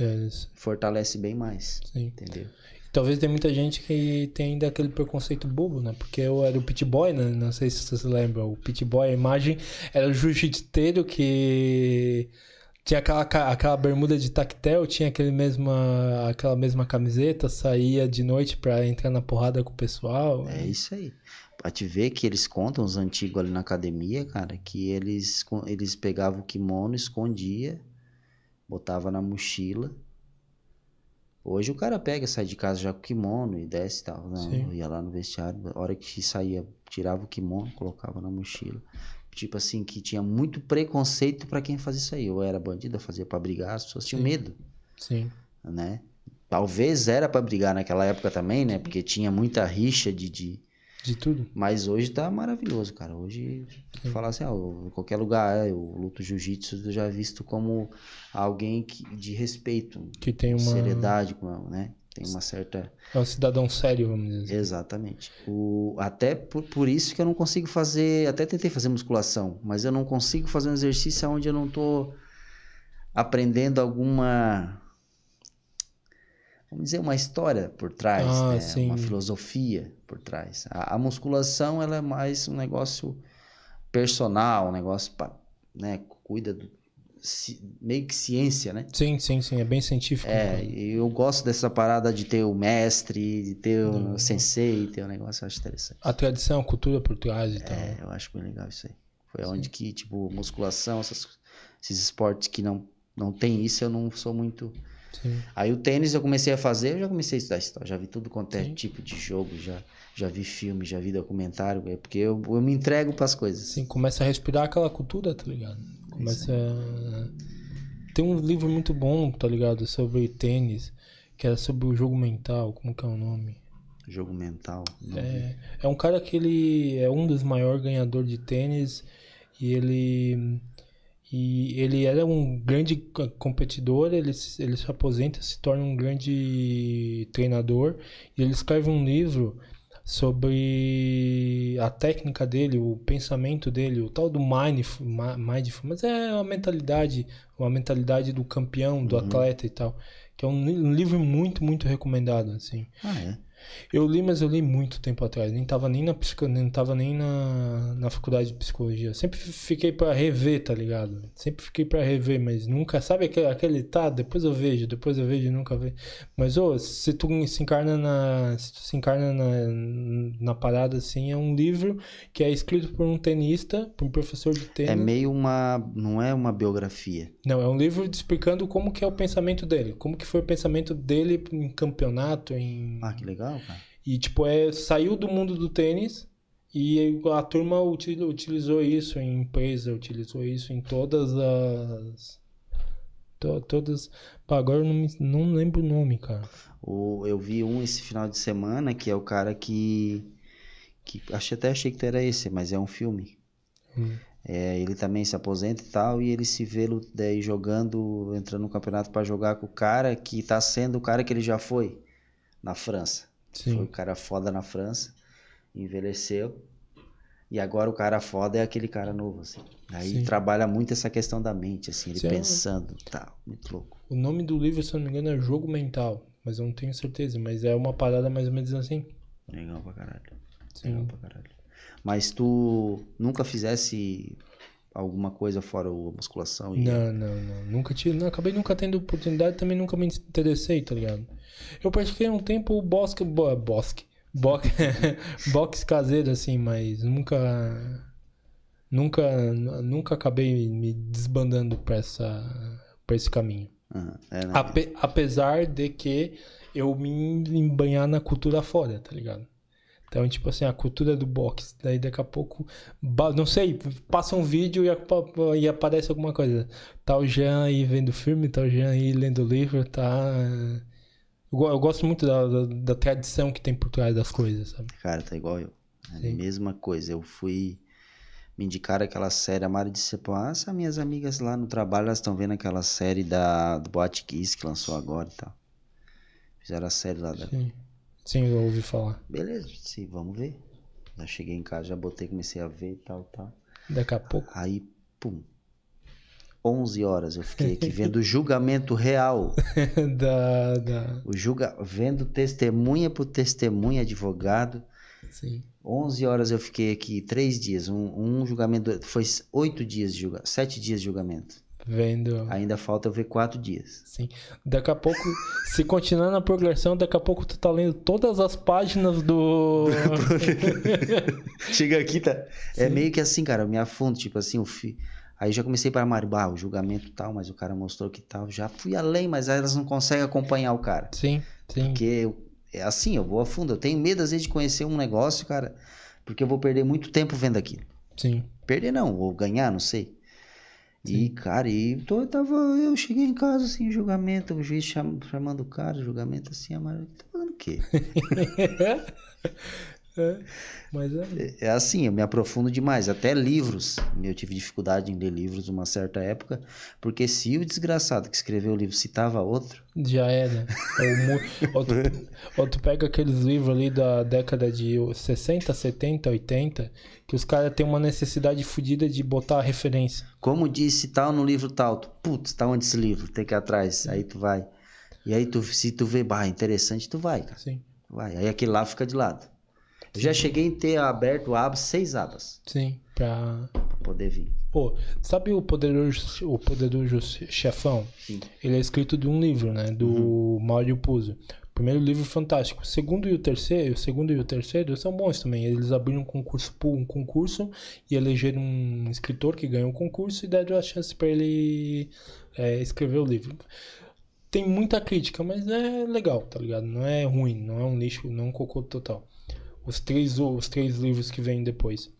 É, fortalece bem mais. sim. Entendeu? Talvez tem muita gente que tem ainda aquele preconceito bobo, né? Porque eu era o Pit Boy, né? Não sei se vocês lembram. O Pit Boy, a imagem era o jiu-jiteiro que tinha aquela, aquela bermuda de tactel, tinha aquele mesma, aquela mesma camiseta, saía de noite pra entrar na porrada com o pessoal. É isso aí. Pra te ver que eles contam, os antigos ali na academia, cara, que eles, eles pegavam o kimono, escondia, botava na mochila. Hoje o cara pega, sai de casa já com o kimono e desce e tal. Não, eu ia lá no vestiário, a hora que saía, tirava o kimono, colocava na mochila. Tipo assim, que tinha muito preconceito pra quem fazia isso aí. Eu era bandido, eu fazia pra brigar, as pessoas tinham Sim. medo Sim. né? Talvez era pra brigar naquela época também, né? Porque tinha muita rixa de, de... De tudo. Mas hoje tá maravilhoso, cara. Hoje, falar assim, ó, em qualquer lugar, é, eu luto jiu-jitsu, eu já visto como alguém que, de respeito, Que tem uma. seriedade, com- né? Tem uma certa... É um cidadão sério, vamos dizer. assim. Exatamente. O... Até por, por isso que eu não consigo fazer... Até tentei fazer musculação, mas eu não consigo fazer um exercício onde eu não tô aprendendo alguma... Vamos dizer, uma história por trás, Ah, né? sim. uma filosofia por trás. A, a musculação, ela é mais um negócio personal, um negócio, pra, né? Cuida do... meio que ciência, né? Sim, sim, sim. É bem científico. É, né? eu gosto dessa parada de ter o mestre, de ter o Não. sensei, ter um negócio, eu acho interessante. A tradição, a cultura por trás e tal. É, eu acho bem legal isso aí. Foi Sim. onde que, tipo, musculação, essas- esses esportes que não, não tem isso, eu não sou muito. Sim. Aí o tênis eu comecei a fazer, eu já comecei a estudar história, já vi tudo quanto é Sim. tipo de jogo, já, já vi filme, já vi documentário, é porque eu, eu me entrego pras coisas. Sim, começa a respirar aquela cultura, tá ligado? Começa a... Tem um livro muito bom, tá ligado? Sobre tênis, que era sobre o jogo mental, como que é o nome? Jogo mental. É, é um cara que ele é um dos maiores ganhadores de tênis e ele e ele era um grande competidor, ele, se- ele se aposenta, se torna um grande treinador e ele escreve um livro sobre a técnica dele, o pensamento dele, o tal do mindf- mi- mindful, mas é uma mentalidade, uma mentalidade do campeão, do Uhum. atleta e tal, que é um, um livro muito, muito recomendado, assim. Ah, é? Eu li, mas eu li muito tempo atrás. Nem tava nem na psico... nem tava nem na, na faculdade de psicologia. Sempre fiquei pra rever, tá ligado? Sempre fiquei pra rever, mas nunca. Sabe aquele, aquele tá? Depois eu vejo, depois eu vejo e nunca vejo. Mas, ô, se tu se encarna na. Se tu se encarna na, na parada assim, é um livro que é escrito por um tenista, por um professor de tênis. É meio uma. Não é uma biografia. Não, é um livro explicando como que é o pensamento dele. Como que foi o pensamento dele em campeonato, em. Ah, que legal, cara. E, tipo, é, saiu do mundo do tênis e a turma uti- utilizou isso em empresa, utilizou isso em todas as. to- todas. Pá, agora eu não, me- não lembro o nome, cara. O, eu vi um esse final de semana que é o cara que. que achei, até achei que era esse, mas é um filme. Hum. É, ele também se aposenta e tal, e ele se vê daí jogando, entrando no campeonato pra jogar com o cara que tá sendo o cara que ele já foi na França. Foi o Sim. cara foda na França, envelheceu. E agora o cara foda é aquele cara novo, assim. Aí Sim. trabalha muito essa questão da mente, assim, ele Sim. pensando tal. Muito louco. O nome do livro, se eu não me engano, é Jogo Mental. Mas eu não tenho certeza. Mas é uma parada mais ou menos assim. Legal pra caralho. Sim. Legal pra caralho. Mas tu nunca fizesse alguma coisa fora a musculação? E... Não, não, não. Nunca tive. Não, acabei nunca tendo oportunidade, também nunca me interessei, tá ligado? Eu pratiquei um tempo o bosque. Bo, bosque. Boxe, [LAUGHS] boxe caseiro, assim, mas nunca. Nunca. Nunca acabei me desbandando pra, essa, pra esse caminho. Aham, é, não. Ape- apesar de que eu me embanhar na cultura fora, tá ligado? Então, tipo assim, a cultura do boxe. Daí daqui a pouco, não sei, passa um vídeo e, e aparece alguma coisa. Tá o Jean aí vendo filme, tá o Jean aí lendo livro, tá. Eu, go- eu gosto muito da, da, da tradição que tem por trás das coisas, sabe? Cara, tá igual eu. É a Sim. mesma coisa. Eu fui. Me indicaram aquela série, a Mari disse, ah, essas minhas amigas lá no trabalho, elas estão vendo aquela série da, do Boate Kiss que lançou agora e tal. Fizeram a série lá da. Sim. Sim, eu ouvi falar. Beleza, sim, vamos ver. Já cheguei em casa, já botei, comecei a ver e tal, tal. Daqui a pouco. Aí, pum. 11 horas eu fiquei aqui vendo o julgamento real. [LAUGHS] da, da... O julga... Vendo testemunha por testemunha, advogado. Sim. 11 horas eu fiquei aqui, três dias. Um, um julgamento. Foi oito dias de julgamento. Sete dias de julgamento. Vendo. Ainda falta eu ver quatro dias. Sim. Daqui a pouco, se continuar na progressão, daqui a pouco tu tá lendo todas as páginas do. [LAUGHS] Chega aqui, tá? É meio que assim, cara, eu me afundo, tipo assim, o fi... Aí já comecei para Maribá, o julgamento tal, mas o cara mostrou que tal. Já fui além, mas elas não conseguem acompanhar o cara. Sim, sim. Porque eu, é assim, eu vou a fundo. Eu tenho medo, às vezes, de conhecer um negócio, cara, porque eu vou perder muito tempo vendo aquilo. Sim. Perder não, ou ganhar, não sei. E, cara, e então eu tava. Eu cheguei em casa assim, julgamento, o juiz cham, chamando o cara, julgamento assim, amarelo. Tá falando o quê? [LAUGHS] é, mas é. É assim, eu me aprofundo demais. Até livros. Eu tive dificuldade em ler livros uma certa época, porque se o desgraçado que escreveu o livro citava outro. Já era. ou, tu, ou tu pega aqueles livros ali da década de 60, 70, 80, que os caras têm uma necessidade fodida de botar a referência. Como disse tal no livro tal, tu, putz, tá onde esse livro? Tem que ir atrás. Aí tu vai. E aí tu, se tu vê, bah, interessante, tu vai, cara. Sim. Vai. Aí aquele lá fica de lado. Já cheguei em ter aberto abas, seis abas, Sim. Pra. pra poder vir. Pô, sabe o poderoso, o poderoso chefão? Sim. Ele é escrito de um livro, né? Do Mario Puzo. O primeiro livro fantástico. O segundo e o terceiro, o segundo e o terceiro são bons também. Eles abriram um concurso, um concurso e elegeram um escritor que ganhou o concurso e deram a chance para ele é, escrever o livro. Tem muita crítica, mas é legal, tá ligado? Não é ruim, não é um lixo, não é um cocô total. Os três, os três livros que vêm depois.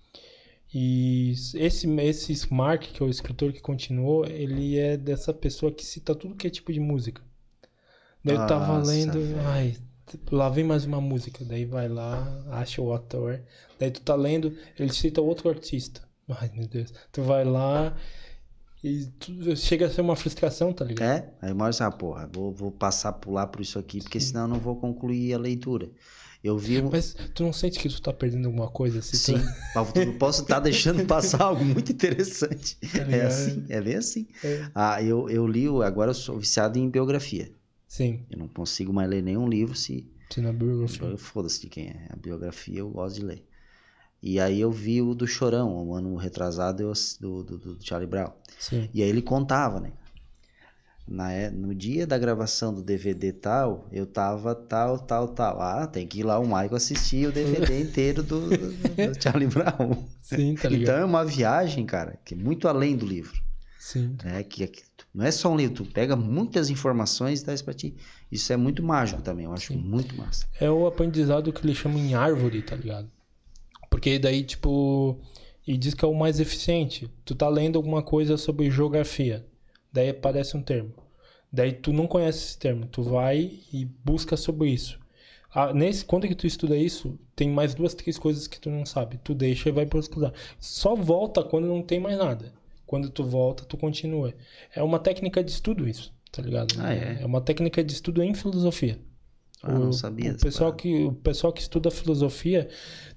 E esse, esse Mark, que é o escritor que continuou, ele é dessa pessoa que cita tudo que é tipo de música. Daí eu tava Nossa, lendo, velho. ai, lá vem mais uma música. Daí vai lá, acha o autor. Daí tu tá lendo, ele cita outro artista. Ai, meu Deus. Tu vai lá e tu, chega a ser uma frustração, tá ligado? É? Aí você, ah, porra, vou, vou passar pular por isso aqui, porque senão eu não vou concluir a leitura. Eu vi um. Mas tu não sente que tu tá perdendo alguma coisa? Se Sim, tu... [LAUGHS] posso estar deixando passar algo muito interessante. [LAUGHS] Tá É ligado? assim, é bem assim. É. Ah, eu, eu li, agora eu sou viciado em biografia. Sim, Eu não consigo mais ler nenhum livro se. se na biografia. Foda-se de quem é. A biografia eu gosto de ler. E aí eu vi o do Chorão, um ano retrasado, eu, do, do, do Charlie Brown. Sim. E aí ele contava, né? Na, é- no dia da gravação do DVD tal, eu tava tal, tal, tal. Ah, tem que ir lá o Michael assistir o DVD [LAUGHS] inteiro do, do, do Charlie Brown. Sim, tá Então é uma viagem, cara, que é muito além do livro. Sim. Né? Que, que tu- não é só um livro, tu pega muitas informações e traz pra ti. Isso é muito mágico também, eu acho muito massa. É o aprendizado que eles chamam em árvore, tá ligado? Porque daí, tipo. E diz que é o mais eficiente. Tu tá lendo alguma coisa sobre geografia. Daí aparece um termo. Daí tu não conhece esse termo. Tu vai e busca sobre isso. Ah, nesse, quando que tu estuda isso, tem mais duas, três coisas que tu não sabe. Tu deixa e vai pesquisar. Só volta quando não tem mais nada. Quando tu volta, tu continua. É uma técnica de estudo isso, tá ligado? Ah, é? É uma técnica de estudo em filosofia. Ah, não sabia O pessoal, que, o pessoal que estuda filosofia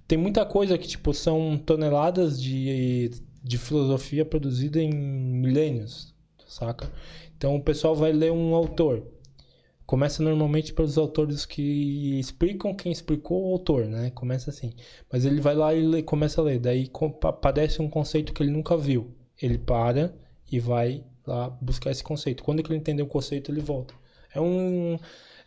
tem muita coisa que, tipo, são toneladas de, de filosofia produzida em milênios, saca? Então o pessoal vai ler um autor. Começa normalmente pelos autores que explicam quem explicou o autor, né? Começa assim. Mas ele vai lá e lê- começa a ler. Daí aparece um conceito que ele nunca viu. Ele para e vai lá buscar esse conceito. Quando que ele entender o conceito, ele volta. É um.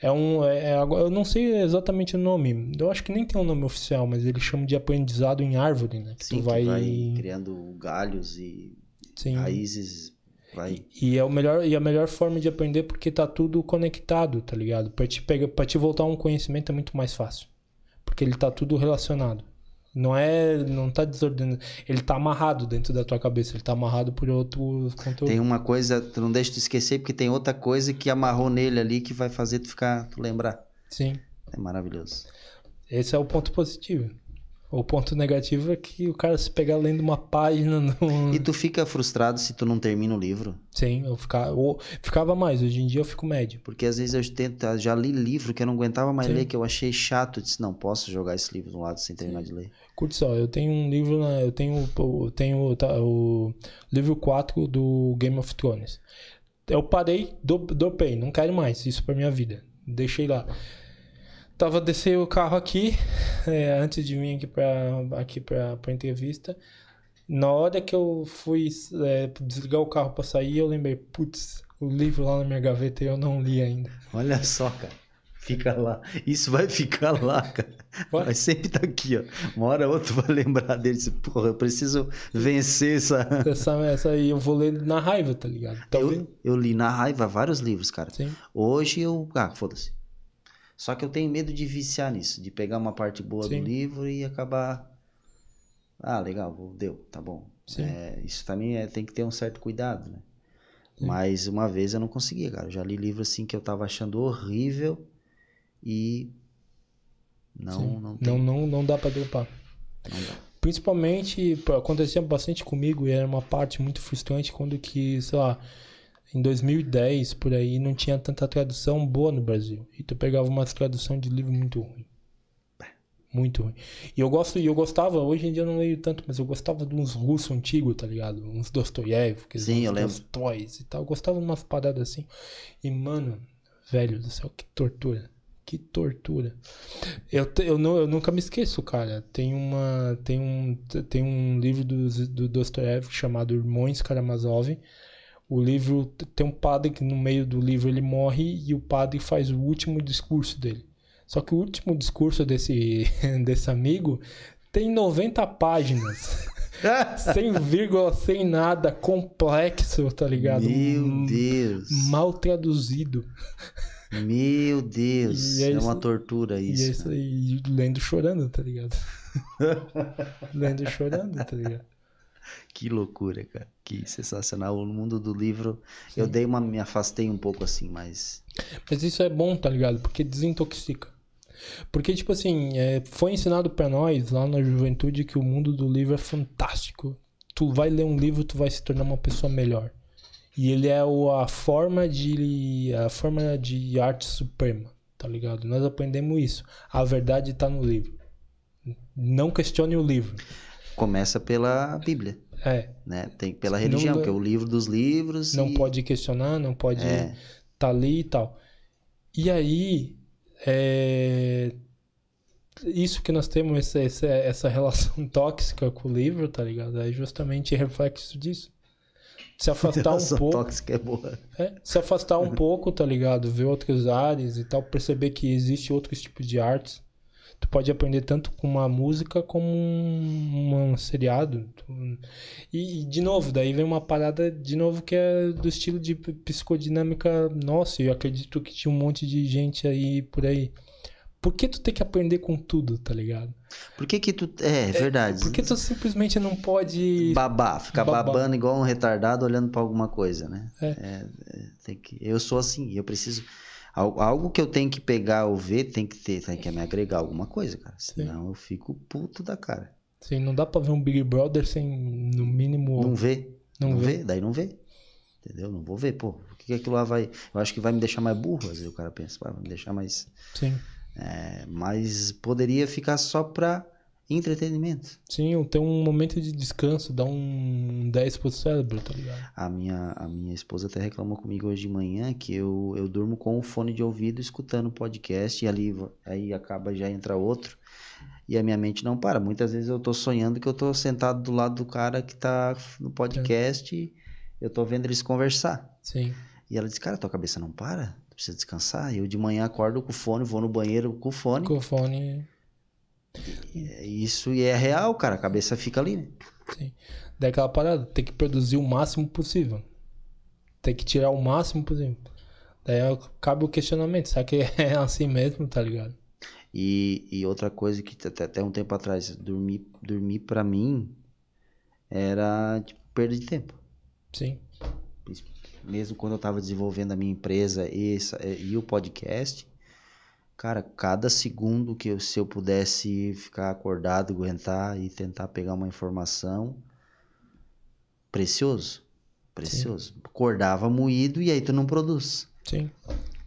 É um. é- é- agora- eu não sei exatamente o nome. Eu acho que nem tem um nome oficial, mas eles chamam de aprendizado em árvore, né? Que Sim, tu vai. vai criando galhos e Sim. raízes. Vai. E é o melhor e a melhor forma de aprender porque tá tudo conectado, tá ligado? Para te pegar, para te voltar um conhecimento é muito mais fácil. Porque ele tá tudo relacionado. Não é, não tá desordenado, ele tá amarrado dentro da tua cabeça, ele tá amarrado por outros conteúdos. Tem uma coisa, tu não deixa tu esquecer, porque tem outra coisa que amarrou nele ali que vai fazer tu ficar, tu lembrar. Sim. É maravilhoso. Esse é o ponto positivo. O ponto negativo é que o cara se pegar lendo uma página [LAUGHS] no... E tu fica frustrado se tu não termina o livro? Sim, eu ficava, eu ficava mais. Hoje em dia eu fico médio. Porque às vezes eu tento, já li livro que eu não aguentava mais Sim. ler, que eu achei chato. Eu disse, não posso jogar esse livro do lado sem terminar de ler. Curte só, eu tenho um livro, na- eu tenho, eu tenho tá, o livro 4 do Game of Thrones. Eu parei, do- dropei, não quero mais isso pra minha vida. Deixei lá. Tava descer o carro aqui, [LAUGHS] é, antes de vir aqui pra, aqui pra, pra entrevista. Na hora que eu fui é, desligar o carro pra sair, eu lembrei, putz, o livro lá na minha gaveta eu não li ainda. Olha só, cara. Fica lá. Isso vai ficar lá, cara. Vai. Sempre tá aqui, ó. Uma hora ou outra vai lembrar dele. Diz, Porra, eu preciso vencer essa. [LAUGHS] Essa, essa aí eu vou ler na raiva, tá ligado? Talvez. Eu, eu li na raiva vários livros, cara. Sim. Hoje eu. Ah, foda-se. Só que eu tenho medo de viciar nisso, de pegar uma parte boa Sim. do livro e acabar. Ah, legal, deu, tá bom. É, isso também é, tem que ter um certo cuidado, né? Sim. Mas uma vez eu não conseguia, cara. Eu já li livro assim que eu tava achando horrível e. Não, Sim. não tem. não, não, não dá pra dropar. não dá. Principalmente, acontecia bastante comigo e era uma parte muito frustrante quando que, sei lá, em 2010, por aí, não tinha tanta tradução boa no Brasil. E tu pegava uma tradução de livro muito ruim. Muito ruim. E eu gosto, e eu gostava, hoje em dia eu não leio tanto, mas eu gostava de uns russos antigos, tá ligado? Uns Dostoiévski, Sim, eu lembro. Dostoies e tal. Eu gostava de umas paradas assim. E, mano, velho do céu, que tortura. Que tortura. Eu, eu, não, eu nunca me esqueço, cara. Tem uma tem um tem um livro do, do Dostoiévski chamado Irmãos Karamazov. O livro tem um padre que no meio do livro ele morre e o padre faz o último discurso dele. Só que o último discurso desse [LAUGHS] desse amigo tem 90 páginas. [LAUGHS] sem vírgula, sem nada, complexo, tá ligado? Meu Deus. Mal traduzido. Meu Deus. E é é uma isso- tortura E, isso. é isso e lendo chorando, tá ligado? [LAUGHS] lendo chorando, tá ligado? Que loucura, cara. Que sensacional. No mundo do livro, eu dei uma, me afastei um pouco assim, mas. Mas isso é bom, tá ligado? Porque desintoxica. Porque, tipo assim, é, foi ensinado pra nós lá na juventude que o mundo do livro é fantástico. Tu vai ler um livro, tu vai se tornar uma pessoa melhor. E ele é o, a forma de a forma de arte suprema, tá ligado? Nós aprendemos isso. A verdade tá no livro. Não questione o livro. Começa pela Bíblia, É, né? Tem pela Não religião, dá- que é o livro dos livros. não e- pode questionar, não pode É. tá ali e tal. E aí, é, isso que nós temos, essa, essa, essa relação [LAUGHS] tóxica com o livro, tá ligado? É justamente reflexo disso. Se afastar um pouco, tóxica é boa. é, se afastar um pouco, tá ligado? Ver outras áreas e tal, perceber que existe outros tipos de artes. Tu pode aprender tanto com uma música como um, um seriado. E, e, de novo, daí vem uma parada, de novo, que é do estilo de psicodinâmica nossa. E eu acredito que tinha um monte de gente aí por aí. Por que tu tem que aprender com tudo, tá ligado? Por que que tu... É, é verdade. Por que tu simplesmente não pode... Babar, ficar Babar. babando igual um retardado olhando pra alguma coisa, né? É. É, é, tem que... Eu sou assim, eu preciso... al- Algo que eu tenho que pegar ou ver tem que ter, tem que me agregar alguma coisa, cara. Senão eu fico puto da cara. Assim, não dá pra ver um Big Brother sem, no mínimo... Não vê? Não Não, vê. vê? Daí não vê. Entendeu? Não vou ver, pô. O que que aquilo lá vai. Eu acho que vai me deixar mais burro, às vezes o cara pensa, "Ah, vai me deixar mais. Sim. é, mas poderia ficar só pra entretenimento. Sim, tenho um momento de descanso, dá um 10 pro cérebro, tá ligado? A minha, a minha esposa até reclamou comigo hoje de manhã que eu, eu durmo com o fone de ouvido escutando o podcast e ali aí acaba já entra outro e a minha mente não para. Muitas vezes eu tô sonhando que eu tô sentado do lado do cara que tá no podcast e eu tô vendo eles conversar. Sim. E ela disse, cara, tua cabeça não para? Tu precisa descansar. Eu de manhã acordo com o fone, vou no banheiro com o fone. Com o fone. É isso e é real, cara. A cabeça fica ali, né? Sim. Daí aquela parada, tem que produzir o máximo possível. Tem que tirar o máximo possível. Daí cabe o questionamento, será que [LAUGHS] é assim mesmo, tá ligado? E, e outra coisa que até, até um tempo atrás, dormir, dormir para mim era tipo, perda de tempo. Sim. Mesmo quando eu tava desenvolvendo a minha empresa e, e o podcast, Cara, cada segundo que eu, se eu pudesse ficar acordado, aguentar e tentar pegar uma informação, precioso. Precioso. Sim. Acordava moído e aí tu não produz. Sim.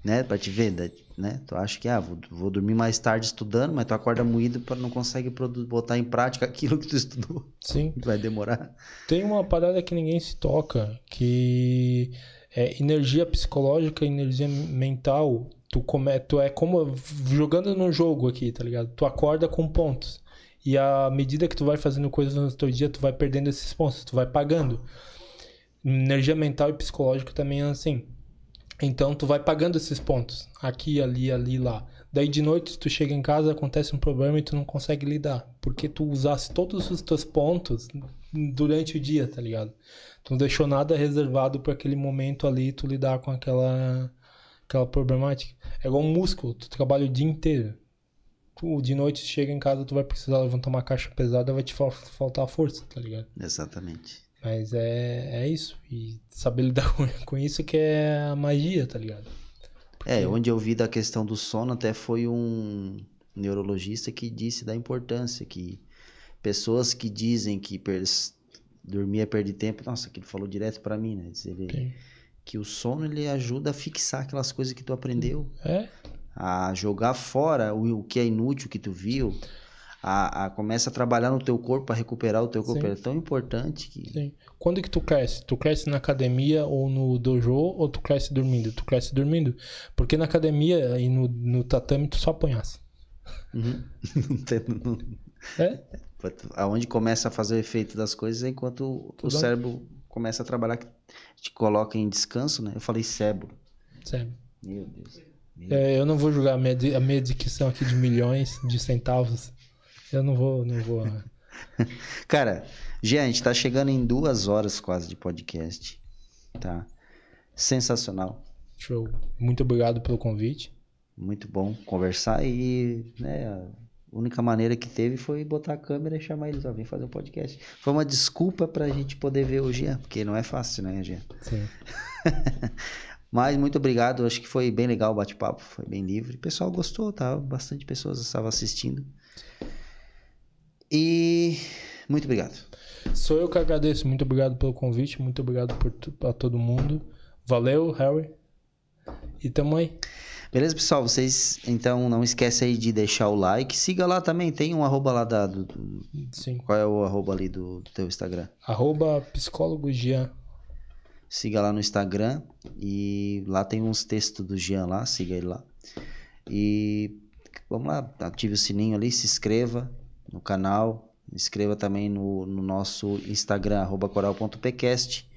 Né? Pra te ver, né? Tu acha que, ah, vou, vou dormir mais tarde estudando, mas tu acorda moído para não consegue botar em prática aquilo que tu estudou. Sim. [LAUGHS] Vai demorar. Tem uma parada que ninguém se toca, que é energia psicológica, energia mental tu, come, tu é como jogando no jogo aqui, tá ligado? Tu acorda com pontos. E à medida que tu vai fazendo coisas no teu dia, tu vai perdendo esses pontos, tu vai pagando. Energia mental e psicológica também é assim. Então tu vai pagando esses pontos, aqui, ali, ali, lá. Daí de noite tu chega em casa, acontece um problema e tu não consegue lidar, porque tu usasse todos os teus pontos durante o dia, tá ligado? Tu não deixou nada reservado para aquele momento ali tu lidar com aquela aquela problemática. É igual um músculo, tu trabalha o dia inteiro. Tu, de noite chega em casa, tu vai precisar levantar uma caixa pesada, vai te faltar força, tá ligado? Exatamente. Mas é, é isso. E saber [LAUGHS] lidar com isso que é a magia, tá ligado? Porque... É, onde eu vi da questão do sono até foi um neurologista que disse da importância que pessoas que dizem que é perder tempo, nossa, que ele falou direto para mim, né? Ele, okay que o sono ele ajuda a fixar aquelas coisas que tu aprendeu. É. A jogar fora o, o que é inútil que tu viu. A, a começa a trabalhar no teu corpo para recuperar o teu corpo. Sim. É tão importante que. Sim. Quando que tu cresce? Tu cresce na academia ou no dojo ou tu cresce dormindo? Tu cresce dormindo. Porque na academia e no, no tatame tu só apanhasse. Uhum. [LAUGHS] não, É? Aonde começa a fazer o efeito das coisas é enquanto Tudo o cérebro começa a trabalhar, te coloca em descanso, né? Eu falei cérebro. Cérebro. Meu Deus. Meu é, eu não vou julgar a minha, a minha dicção aqui de milhões de centavos. Eu não vou, não vou. [LAUGHS] Cara, a gente tá chegando em duas horas quase de podcast. Tá? Sensacional. Show. Muito obrigado pelo convite. Muito bom conversar e, né, a única maneira que teve foi botar a câmera e chamar eles, ó, vem fazer um podcast. Foi uma desculpa pra gente poder ver o Jean, porque não é fácil, né, Jean? Sim. [LAUGHS] Mas muito obrigado, acho que foi bem legal o bate-papo, foi bem livre. O pessoal gostou, tá? Bastante pessoas estavam assistindo. E muito obrigado. Sou eu que agradeço. Muito obrigado pelo convite, muito obrigado por, a todo mundo. Valeu, Harry. E tamo aí. Beleza, pessoal? Vocês então não esquece aí de deixar o like. Siga lá também, tem um arroba lá da. Do, do... Sim. Qual é o arroba ali do, do teu Instagram? Arroba psicólogo Jean. Siga lá no Instagram e lá tem uns textos do Jean lá, siga ele lá. E vamos lá, ative o sininho ali, se inscreva no canal, inscreva também no, no nosso Instagram, arroba coral.pcast.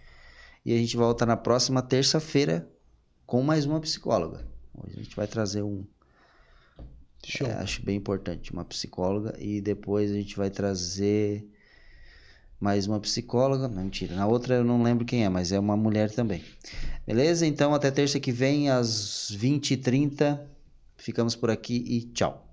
E a gente volta na próxima terça-feira com mais uma psicóloga. Hoje a gente vai trazer um. É, acho bem importante, uma psicóloga. E depois a gente vai trazer mais uma psicóloga. Não, mentira. Na outra eu não lembro quem é, mas é uma mulher também. Beleza? Então até terça que vem, às 20h30. Ficamos por aqui e tchau.